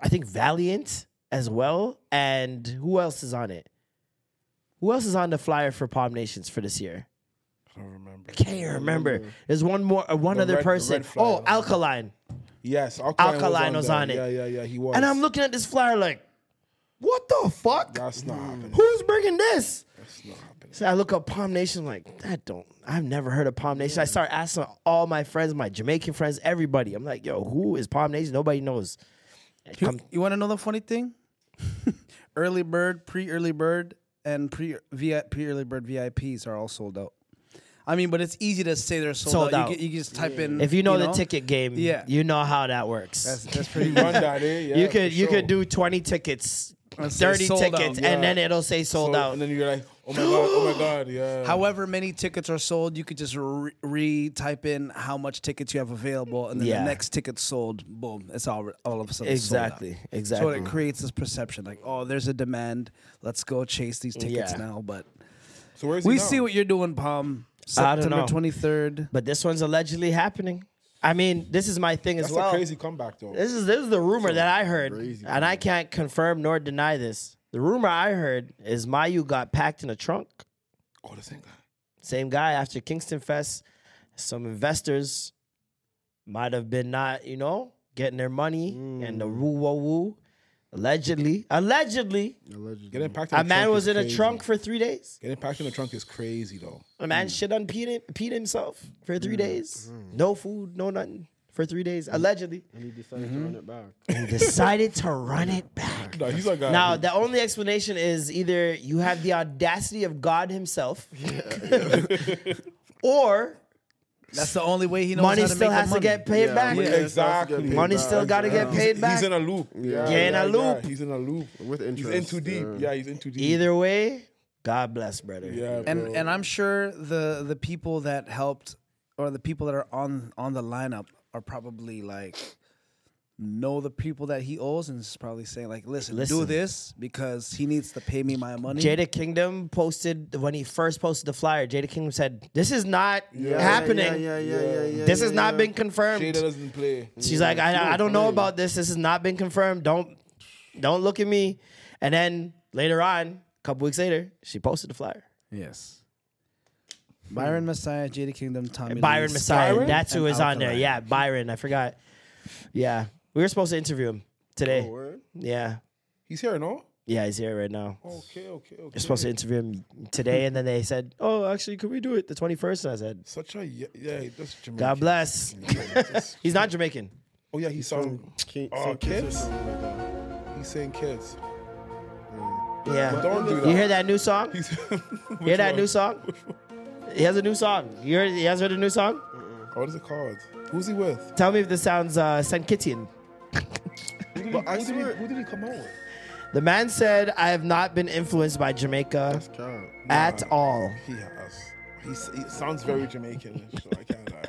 I think Valiant as well, and who else is on it? Who else is on the flyer for Palm Nations for this year? I don't remember. I can't remember. There's one more, uh, one The other red- person. Oh, Alkaline. Yes, Alkaline, Alkaline was was on, on it. Yeah, yeah, yeah. He was. And I'm looking at this flyer like, what the fuck? That's not happening. Who's bringing this? That's not happening. So I look up Palm Nation, like, that don't, I've never heard of Palm Nation. I start asking all my friends, my Jamaican friends, everybody. I'm like, yo, who is Palm Nation? Nobody knows. You, you want to know the funny thing? early bird, pre early bird, and pre pre early bird VIPs are all sold out. I mean, but it's easy to say they're sold, Sold out. out. You, can, you can just type in. If you know, the ticket game, Yeah. you know how that works. That's that's pretty. Run that, eh? Yeah, you could for you sure. could do twenty tickets, And say thirty sold out. tickets, Yeah. and then it'll say sold So- out. And then you're like, oh my god, oh my god, yeah. However many tickets are sold, you could just re- re-type in how much tickets you have available, and then Yeah. the next ticket sold. Boom! It's all all of a sudden sold out. Exactly, So exactly. it creates this perception like, oh, there's a demand. Let's go chase these tickets Yeah. now. But so where's we see what you're doing, Palm. I don't September know. twenty third. But this one's allegedly happening. I mean, this is my thing as That's well. a crazy comeback though. This is this is the rumor that I heard, crazy and I can't confirm nor deny this. The rumor I heard is Mayu got packed in a trunk. oh, the same guy. Same guy after Kingston Fest. Some investors might have been not, you know, getting their money and the woo woo woo. Allegedly, allegedly, Getting packed in a the man trunk was is in a trunk for three days. Getting packed in a trunk is crazy though. A man mm. shit on peed, peed himself for three mm. days. Mm. No food, no nothing for three days. Allegedly, And he decided to mm-hmm. run it back. he decided to run it back. No, he's like a, Now, the only explanation is either you have the audacity of God Himself, or That's the only way he knows money how to still make has the to get paid Yeah, back. Yeah, exactly. Money still got to get paid back. He's in a loop. Yeah. You're in a yeah, loop. He's in a loop. With He's interest. in too deep. yeah. Yeah, he's in too deep. Either way, God bless, brother. Yeah, and bro. and I'm sure the the people that helped or the people that are on on the lineup are probably like know the people that he owes and is probably saying like listen, do this because he needs to pay me my money. Jada Kingdom posted when he first posted the flyer. Jada Kingdom said, "This is not Yeah, happening. Yeah, yeah, yeah, yeah, yeah. this yeah, has not yeah. been confirmed." Jada doesn't play. She's like, I, I don't know about this. This has not been confirmed. Don't don't look at me. And then later on, a couple weeks later, she posted the flyer. Yes. Byron Messiah, Jada Kingdom, Tommy Byron Lee, Messiah. Byron? That's who and is on there. Alkaline. Yeah, Byron. I forgot. Yeah. We were supposed to interview him today. Oh, word? yeah. He's here, no? Yeah, he's here right now. Okay, okay, okay. You're supposed to interview him today, and then they said, "Oh, actually, could we do it the 21st?" And I said, Such a yeah, yeah that's Jamaican. "God bless." he's not Jamaican. Oh yeah, he's on. King, Oh, Saint Kitts or kids? something like that. He's saying kids. Yeah. Don't do that. You hear that new song? He's Hear that new song? He has a new song. You heard? He has heard a new song? What is it called? Who's he with? Tell me if this sounds uh, Sankitian. Who did, But I he, who, did swear- he, who did he come out with? The man said, "I have not been influenced by Jamaica That's cap. at all." He has. He's, he sounds very Jamaican. so I can't lie.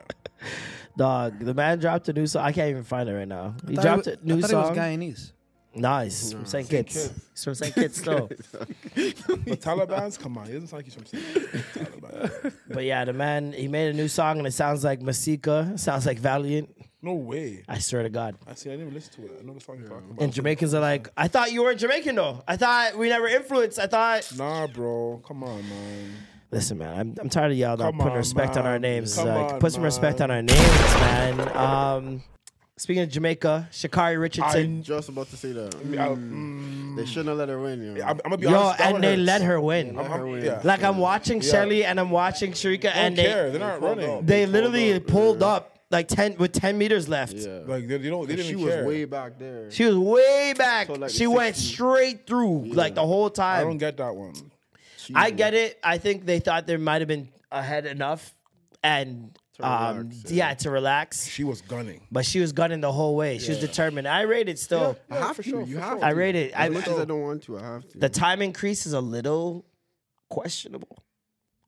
Dog, the man dropped a new song. I can't even find it right now. He dropped he a new I thought song. He was Guyanese. Nice from St. Kitts. He's from St. Kitts though. But Taliban's, come on, he doesn't sound like he's from Taliban. but yeah, the man he made a new song and it sounds like Masicka. Sounds like Valiant. No way. I swear to God. I see. I didn't even listen to it. I know the song you're talking about. And Jamaicans are like, I thought you were Jamaican though. I thought we never influenced. I thought. Nah, bro. Come on, man. Listen, man, I'm, I'm tired of y'all not Come putting on, respect on our names. Come Like, on, put some respect on our names, man. Um, speaking of Jamaica, Sha'Carri Richardson. I just about to say that. Mm, They shouldn't have let her win, yo. I'm, I'm gonna be Yo, honest. that and they hurts. let her win. Let her win. yeah. Like I'm watching Yeah. Shelly and I'm watching Shericka, They don't and they care. They're not pulled running. up. they pulled literally up, pulled yeah. up like ten with ten meters left. Yeah. Like they, they don't. They didn't she even was care. way back there. She was way back. So, like, she the went 60 straight through like the whole time. I don't get that one. She I get it. I think they thought there might have been ahead enough, and To um, relax, yeah. yeah. to relax. She was gunning. But she was gunning the whole way. She was determined. I rate it still. I have for to. sure, you have I rate it. I, As much as I don't want to, I have to. the time increase is a little questionable,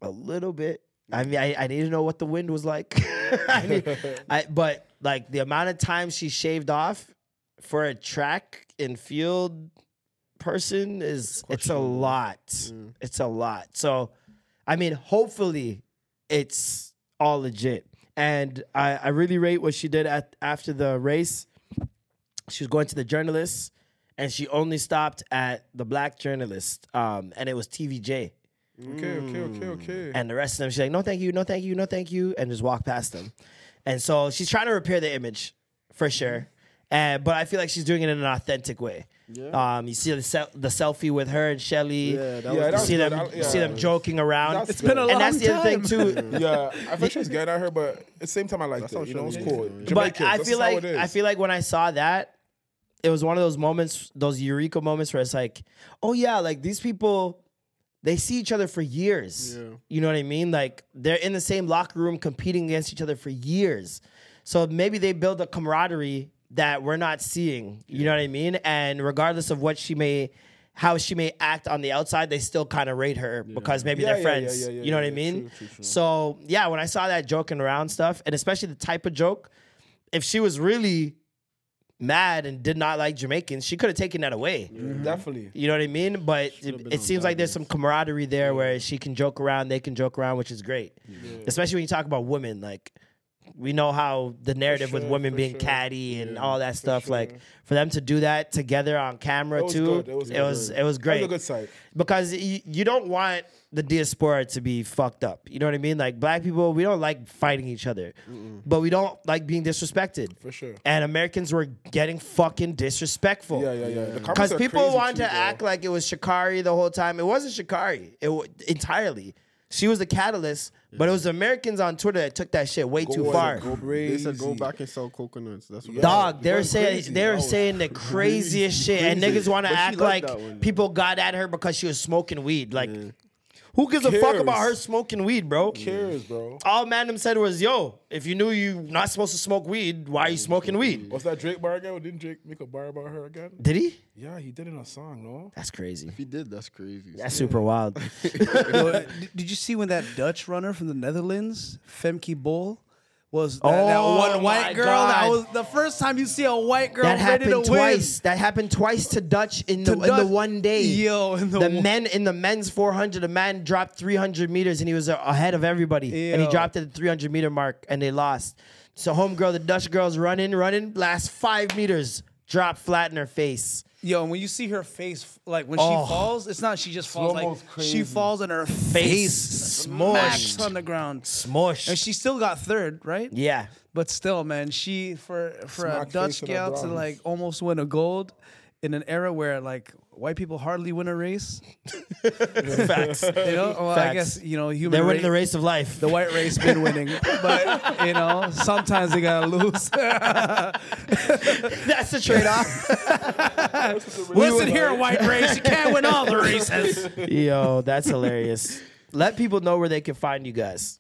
a little bit. I mean, I, I need to know what the wind was like. I need, I, but like the amount of time she shaved off for a track and field person is it's a lot. It's a lot. So, I mean, hopefully, it's all legit. And I, I really rate what she did at after the race. She was going to the journalists, and she only stopped at the black journalist, um, and it was TVJ. Okay, okay, okay, okay. And the rest of them, she's like, no, thank you, no, thank you, no, thank you, and just walk past them. And so she's trying to repair the image for sure. And but I feel like she's doing it in an authentic way. Yeah. Um, you see the sel- the selfie with her and Shelly. Yeah, that Yeah, was you see good. them, I- you see them joking around. That's It's been a good. long and that's the other thing too. Yeah, I thought she was getting at her, but at the same time, I liked That's it. You know, it's she cool. is. but I feel like I feel like when I saw that, it was one of those moments, those eureka moments where it's like, oh yeah, like these people, they see each other for years. Yeah. You know what I mean? Like they're in the same locker room competing against each other for years. So maybe they build a camaraderie that we're not seeing. You know what I mean? And regardless of what she may how she may act on the outside, they still kind of rate her because maybe Yeah, they're yeah, friends. yeah, yeah, yeah, you know what I mean? true, true, true. So yeah, when I saw that joking around stuff, and especially the type of joke, if she was really mad and did not like Jamaicans, she could have taken that away. Mm-hmm. Definitely. You know what I mean? But it, it seems like there's some camaraderie there where she can joke around, they can joke around, which is great. Especially when you talk about women, like we know how the narrative with women being sure. catty and Yeah, all that stuff. sure. Like for them to do that together on camera too. It was it was it was great was a good sight. because you, you don't want the diaspora to be fucked up. You know what I mean? Like black people, we don't like fighting each other, but we don't like being disrespected. For sure. And Americans were getting fucking disrespectful. Yeah, yeah, yeah. Because people wanted to act like it was Sha'Carri the whole time. It wasn't Sha'Carri. It wa- entirely. She was the catalyst, but it was the Americans on Twitter that took that shit way too far. Go They said go back and sell coconuts. That's what Dog, They're saying they That were was oh, saying the craziest shit, and niggas want to But act like that one, though. people got at her because she was smoking weed. Like, who gives a fuck about her smoking weed, bro? Who cares, bro? All Mandem said was, "Yo, if you knew you not supposed to smoke weed, why are you smoking weed?" What's that Drake bar again? Didn't Drake make a bar about her again? Did he? Yeah, he did in a song, no? That's crazy. If he did, that's crazy. That's super wild. Yo, did, did you see when that Dutch runner from the Netherlands, Femke Bol, was that, that Oh one my white girl? That was the first time you see a white girl that ready happened to win. twice. That happened twice to Dutch in the To in the one day. Yo, in the the one- men in the men's 400, the man dropped 300 meters and he was ahead of everybody. And he dropped at the 300 meter mark and they lost. So homegirl, the Dutch girl's running, running, last five meters, drop flat in her face. Yo, and when you see her face, like when Oh. she falls, it's not she just falls. Slow-mo's Like she crazy. falls and her Face face smushed. smacks on the ground. Smush. And she still got third, right? Yeah. But still, man, she for for a Smack Dutch face in her gal to bronze. like almost win a gold in an era where like white people hardly win a race. Facts. You know, well, I guess you know human. They're winning ra- the race of life. The white race been winning, but you know sometimes they gotta lose. That's the trade off. Listen here, white race, you can't win all the races. Yo, that's hilarious. Let people know where they can find you guys.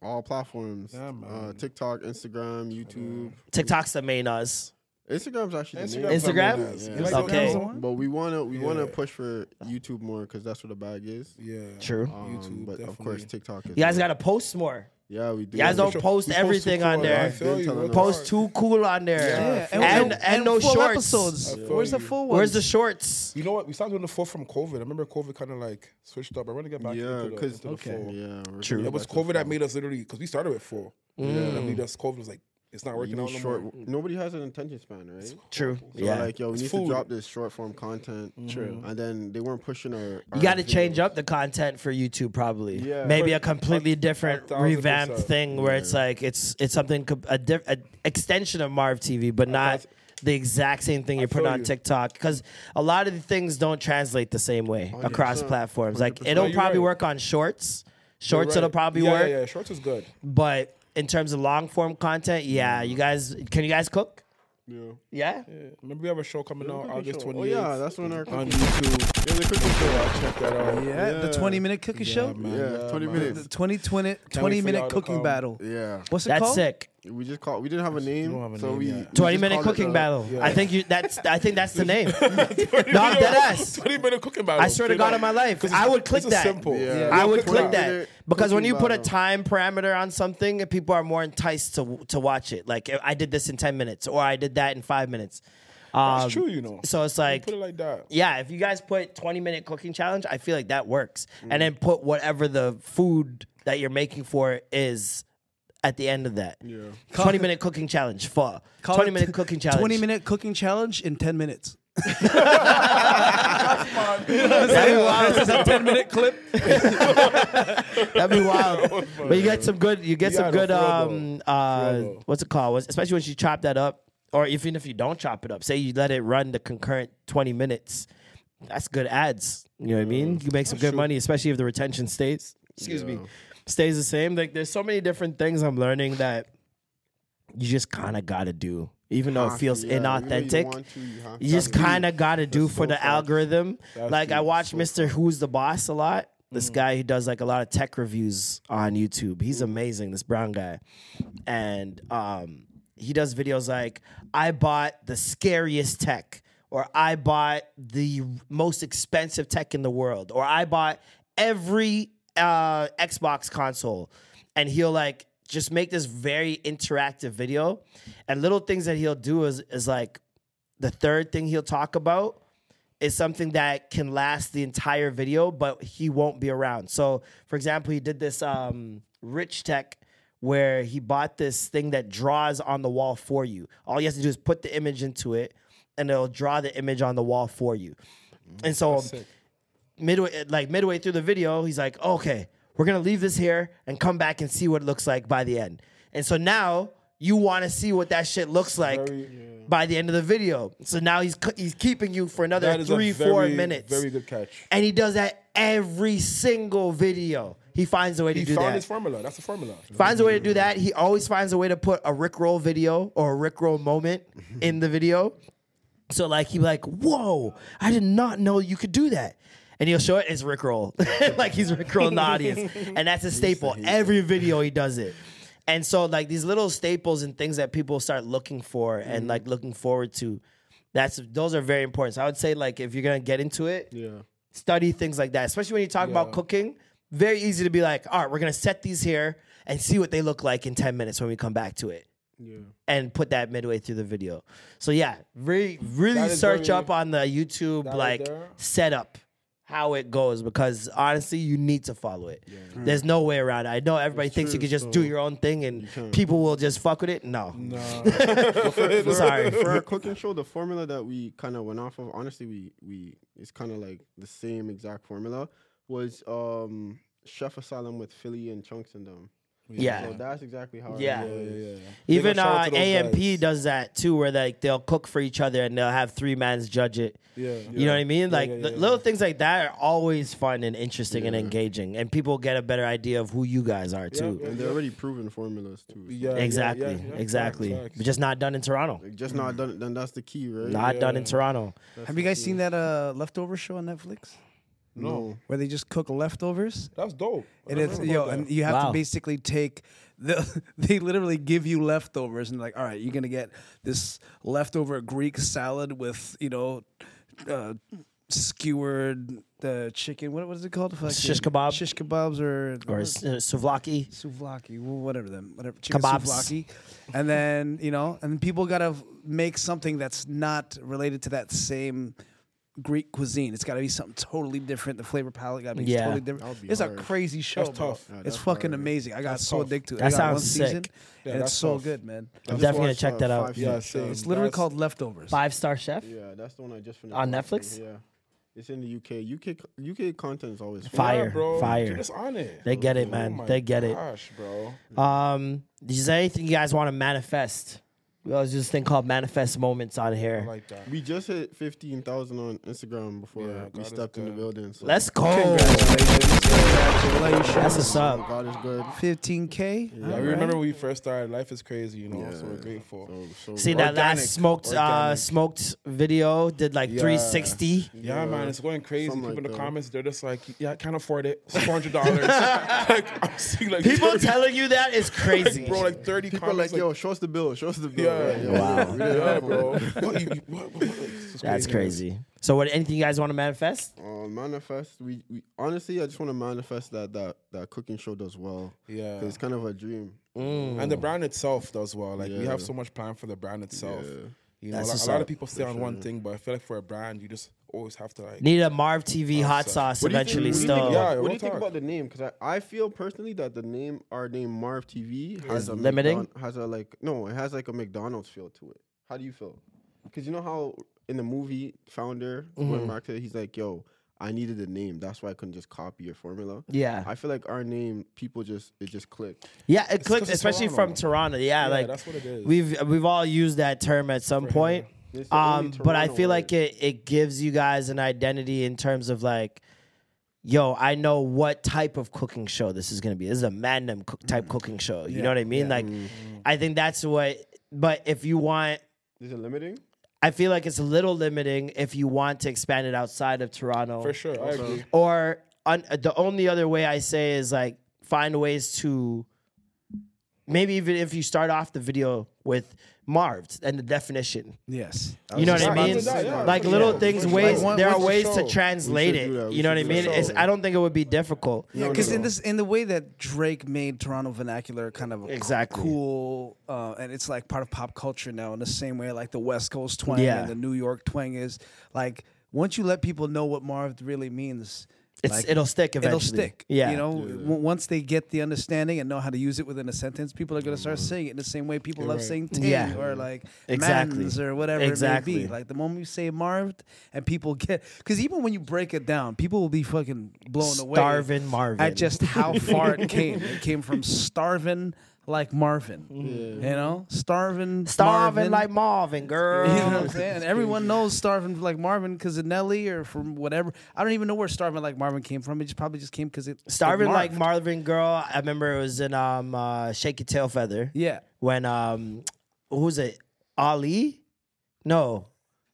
All platforms. Yeah, man. uh, TikTok, Instagram, YouTube. TikTok's the main us. Instagram's actually the Instagram's main. Instagram? what it is. Yeah. You like Okay. Instagram? But we wanna we wanna Yeah. push for YouTube more because that's where the bag is. Yeah. True. Um, YouTube, but of course definitely. TikTok. Is You guys the- got to post more. Yeah, we do. You guys don't post We everything too on cool, I there. feel you, Telling bro. Post too cool on there. Yeah, And, and, no full shorts. episodes. I feel Where's the you. full ones? Where's the shorts? You know what? We started doing the full from COVID. I remember COVID kind of like switched up. I want to get back Yeah, into the, because into the full. yeah, we're True. gonna It was get back to COVID that made us literally because we started with full. And then we just COVID was like it's not working need out no short. more. Nobody has an attention span, right? True. So Yeah. like, yo, we It's need food. to drop this short form content. Mm-hmm. True. And then they weren't pushing our. You got to change up the content for YouTube, probably. Yeah. Maybe a completely a- different, a revamped percent. thing where it's like it's it's something co- a, diff, a extension of Marv TV, but not thousand- the exact same thing you're putting feel on you. TikTok. Because a lot of the things don't translate the same way oh, across 100%. platforms. Like 100%. it'll you're probably right. work on shorts. Shorts, You're it'll probably yeah, work. Yeah, yeah, shorts is good. But in terms of long form content, yeah, you guys can you guys cook? Yeah. Yeah. Yeah. Remember we have a show coming out August Oh yeah, that's when our on cooking- YouTube. Yeah, the cooking show. Yeah, check that out. Yeah, the 20 minute cookie show. man. Yeah, 20 man. minutes. The 20, 20, 20 minute cooking battle. Yeah. What's it That's called? sick. We just called. We didn't have a name, have a so name we we 20 minute called it cooking battle. yeah. I think you that's I think that's the name. no, I'm dead ass. 20 minute cooking battle. I swear to God up. in my life, I would click that. Simple. Yeah. I would click click that. that because when you cooking put a time parameter on something, people are more enticed to to watch it. Like I did this in 10 minutes or I did that in 5 minutes. Um, That's true, you know. So it's You like put it like that. yeah, if you guys put 20 minute cooking challenge, I feel like that works. Mm. And then put whatever the food that you're making for is at the end of that. Yeah. 20 minute cooking challenge for 20 minute cooking challenge. 20 minute cooking challenge in 10 minutes. That'd be wild. This a 10 minute clip. That'd be wild. but you get some good. You get Yeah, some no, good. for real though. Um, uh, For what's it called? What's- Especially when you chop that up, or even if you don't chop it up. Say you let it run the concurrent twenty minutes. That's good ads. You know what I mean? You make some good money, especially if the retention stays. Excuse me, stays the same. Like there's so many different things I'm learning that you just kind of got to do, even though it feels yeah. Though you inauthentic. to, you you just kind of got to do for so the facts. algorithm. That's like I watch So Mr. Who's the Boss a lot. This Mm. guy who does like a lot of tech reviews on YouTube. He's Mm. amazing. This brown guy, and um, he does videos like I bought the scariest tech, or I bought the most expensive tech in the world, or I bought every uh, Xbox console, and he'll like just make this very interactive video, and little things that he'll do is is like the third thing he'll talk about is something that can last the entire video, but he won't be around. So, for example, he did this um, rich tech where he bought this thing that draws on the wall for you. All you have to do is put the image into it, and it'll draw the image on the wall for you. And so, midway, like midway through the video, he's like, "Okay, we're gonna leave this here and come back and see what it looks like by the end." And so now you want to see what that shit looks like by the end of the video. So now he's he's keeping you for another That is a three, four very, minutes. Very good catch. And he does that every single video. He finds a way to He do found that. his formula. That's the formula. finds a way to do that. He always finds a way to put a Rickroll video or a Rickroll moment in the video. So like he'd like, "Whoa, I did not know you could do that." And he'll show it as Rickroll, like he's Rickrolling the audience, and that's a staple. Every video he does it. And so like these little staples and things that people start looking for and like looking forward to, that's those are very important. So I would say like if you're gonna get into it, Yeah. study things like that, especially when you talk about cooking. Very easy to be like, all right, we're gonna set these here and see what they look like in 10 minutes when we come back to it. Yeah. And put that midway through the video. So yeah, really, really search very- up on the YouTube that like setup how it goes because honestly, you need to follow it. There's no way around it. I know everybody thinks you can just so do your own thing and people will just fuck with it. No. for, Sorry. for our cooking show, the formula that we kind of went off of, honestly, we we it's kind of like the same exact formula was um Chef Asylum with Filly and Chunkz in them. Yeah. so that's exactly how. Yeah. I Yeah, do yeah, yeah. Even Big up, shout out uh, AMP guys. does that too, where like they'll cook for each other and they'll have three mans judge it. Yeah. You know what I mean? Yeah, Like yeah, the little yeah. things like that are always fun and interesting and engaging, and people get a better idea of who you guys are too. And they're already proven formulas too. so- Yeah, yeah, exactly, yeah, yeah. exactly. Facts, facts. Just not done in Toronto. Like, just not done. Then that's the key, right? Not done in Toronto. That's Have you guys key. seen that uh, leftover show on Netflix? No. Where they just cook leftovers? That's dope. And I it's yo, heard and you have Wow. to basically take the. They literally give you leftovers, and like, all right, you're gonna get this leftover Greek salad with you know, uh, skewered uh, chicken. What what is it called? Fucking Shish kebab? Shish kebabs or Or s- uh, souvlaki. souvlaki, wh- whatever them, whatever chicken Kebabs. souvlaki, and then you know, and people gotta make something that's not related to that same Greek cuisine. It's got to be something totally different. The flavor palette got to be Yeah. totally different. be It's hard. a crazy show, That's bro. tough. Yeah, it's that's fucking hard. amazing. I got That's so tough. addicted to it. That I got one sounds season, sick. Yeah, and it's that's so tough. good, man. I just definitely gonna check uh, that out. Yeah, same. It's literally That's- called leftovers. Five star chef. Yeah, that's the one I just finished. On watching. Netflix? Yeah, it's in the UK. UK UK content is always. Fire, Yeah, bro. fire. You're just on it. They get it, Oh man. my they get it. Gosh, bro. Um, is there anything you guys want to manifest? We always do this thing called manifest moments on I here. like that. We just hit fifteen thousand on Instagram before Yeah, we God is stepped in the good. building. So Let's go. Congratulations. That's what's up. God is good. 15k. Yeah, we remember when we first started. Life is crazy, you know. Yeah. So we're grateful. So, so See that Organic, last smoked uh organic. smoked video did like Yeah. 360. Yeah, man, it's going crazy. Something People in like the that. comments, they're just like, "Yeah, I can't afford it. It's four hundred dollars." like I'm seeing like People 30 telling you that is crazy. bro, like thirty people are comments. like, "Yo, show us the bill. Show us the bill." Yeah. Wow. Yeah, bro. What, you, you- what, what, it's just That's crazy. So, what? Anything you guys want to manifest? Uh, manifest. We, we honestly, I just want to manifest that that that cooking show does well. Yeah. 'Cause it's kind of a dream. And the brand itself does well. Like we Yeah. have so much plan for the brand itself. Yeah. You know, That's a, what's lot up. of people stay on one thing, but I feel like for a brand, you just always have to like. Need a Marv TV hot sauce What do you think- eventually. what do you Still, think- Yeah, what do you think talk. about the name? Because I, I feel personally that the name, our name Marv TV, has Is a limiting? McDon- has a like no, it has like a McDonald's feel to it. How do you feel? Because you know how in the movie founder Mm-hmm. when Mark said he's like, "Yo, I needed a name. That's why I couldn't just copy your formula." yeah, I feel like our name, people just it just clicked. yeah, it 'cause clicked, it's especially from Toronto. Yeah, Yeah, like that's what it is. we've we've all used that term at some point. It's the only Um, but I Toronto feel like it it gives you guys an identity in terms of like yo, I know what type of cooking show this is gonna be. This is a Magnum cook- type cooking show. You know what I mean? Like, I think that's what. But if you want, Is it limiting? I feel like it's a little limiting if you want to expand it outside of Toronto. For sure, I agree. Or un, the only other way I say is like find ways to maybe even if you start off the video with Marved and the definition. Yes. You know what I mean? to yeah, like little sure, things, for ways. Like, one- there are what's the ways to translate We should do that. it. You know what I mean? It's, I don't think it would be difficult. Yeah, because in this in the way that Drake made Toronto vernacular kind of a Exactly. cool, uh, and it's like part of pop culture now. In the same way, like the West Coast twang Yeah. and the New York twang is like once you let people know what Marv really means. It's- like, it'll stick It'll stick. Yeah. You know, w- once they get the understanding and know how to use it within a sentence, people are going to start saying it in the same way people love right. saying ting Yeah. or like Exactly. mans or whatever it may be. Like the moment you say Marv and people get, because even when you break it down, people will be fucking blown away. Starvin' Marvin. At just how far it came. It came from starving like Marvin. You know? Starving. Starving Marvin. like Marvin, girl. You know what I'm saying? Everyone knows starving like Marvin because of Nelly or from whatever. I don't even know where starving like Marvin came from. It just probably just came because it Starving it like. Marvin Girl. I remember it was in um uh, Shake Your Tail Feather. Yeah. When um who's it? Ali? No.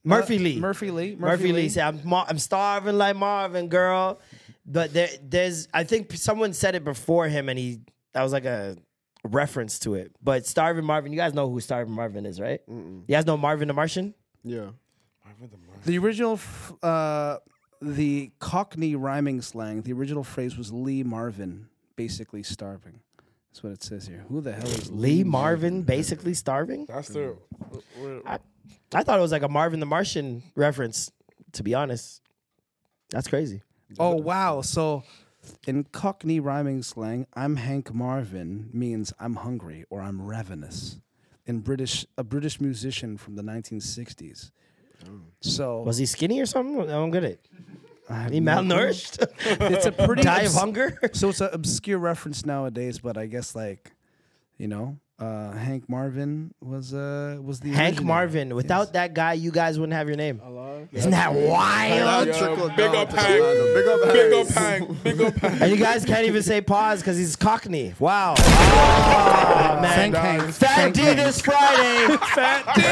Murphy Uh, Lee. Murphy Lee. Murphy, Lee said, I'm, Mar- I'm starving like Marvin, girl. But there, there's, I think someone said it before him and he, that was like a reference to it. But Starving Marvin, you guys know who Starving Marvin is, right? You guys know Marvin the Martian? Yeah. Marvin The original, f- uh, the Cockney rhyming slang, the original phrase was Lee Marvin, basically starving. That's what it says here. Who the hell is Lee Marvin basically starving? That's the. I, I thought it was like a Marvin the Martian reference, to be honest. That's crazy. Oh wow! So, in Cockney rhyming slang, "I'm Hank Marvin" means I'm hungry or I'm ravenous. In British, a British musician from the 1960s. So Was he skinny or something? I don't get it. have He malnourished? it's a pretty Die of hunger? So it's an obscure reference nowadays, but I guess like, you know, uh, Hank Marvin was uh was the Hank originator. Marvin. Without that guy, you guys wouldn't have your name. Isn't that wild? Yo, big up Hank. Big up Big Hank. up Hank. Big up Hank. And you guys can't even say pause because he's Cockney. Wow. Oh, man. Thank Hank. Fat Thank D Hank. this Friday. Fat D,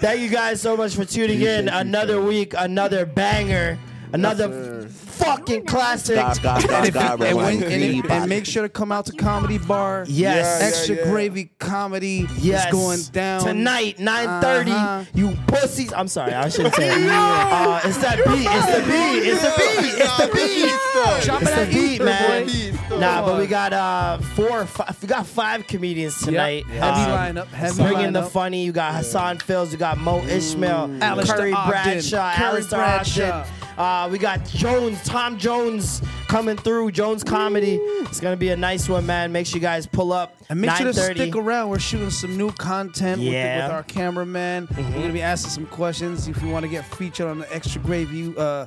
Thank you guys so much for tuning in. Another week, another banger, another fucking classic. God, God, God, God, and, when, and, it- and make sure to come out to Comedy Bar. Yes. Yeah, Extra yeah, yeah. Gravy Comedy Yes. is going down. Tonight, 9.30. Uh-huh. You pussies. I'm sorry, I shouldn't say it. Uh, it's that beat. It's the beat. It's the beat. It's the beat. Drop It's it the at beat, man. boy. Nah, but we got uh four, or five, we got five comedians tonight. Heavy Um, lineup. Heavy Bringing the funny, you got Hassan Fields, you got Mo Ishmael, Alistair Curry Ogden, Bradshaw, Curry Alistair Bradshaw. Ogden. Uh, we got Jones, Tom Jones coming through, Jones Comedy. It's gonna be a nice one, man. Make sure you guys pull up. And make sure to 9:30. stick around. We're shooting some new content with, the- Yeah. with our cameraman. We're gonna be asking some questions. If you want to get featured on the Extra Gravy, uh,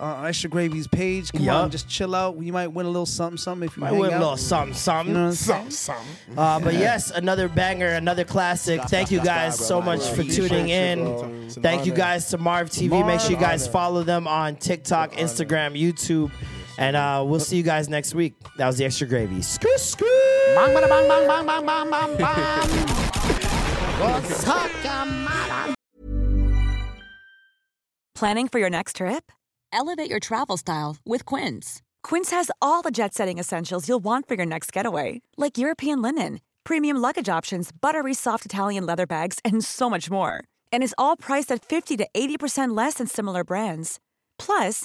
uh, Extra Gravy's page, come Yup. on, just chill out. You might win a little something, something if you Might hang win a out. little something, something. You know what I'm saying? Some, some. Uh, but yes, another banger, another classic. Thank you guys so much for tuning in. Thank you guys to Marv TV. Make sure you guys follow them on TikTok, Instagram, YouTube. And uh, we'll see you guys next week. That was the extra gravy. Screw, screw. Bang, bada, bang, bang, bang, bang, bang, bang, bang. What's up, your? Planning for your next trip? Elevate your travel style with Quince. Quince has all the jet setting essentials you'll want for your next getaway, like European linen, premium luggage options, buttery soft Italian leather bags, and so much more. And is all priced at 50 to 80% less than similar brands. Plus,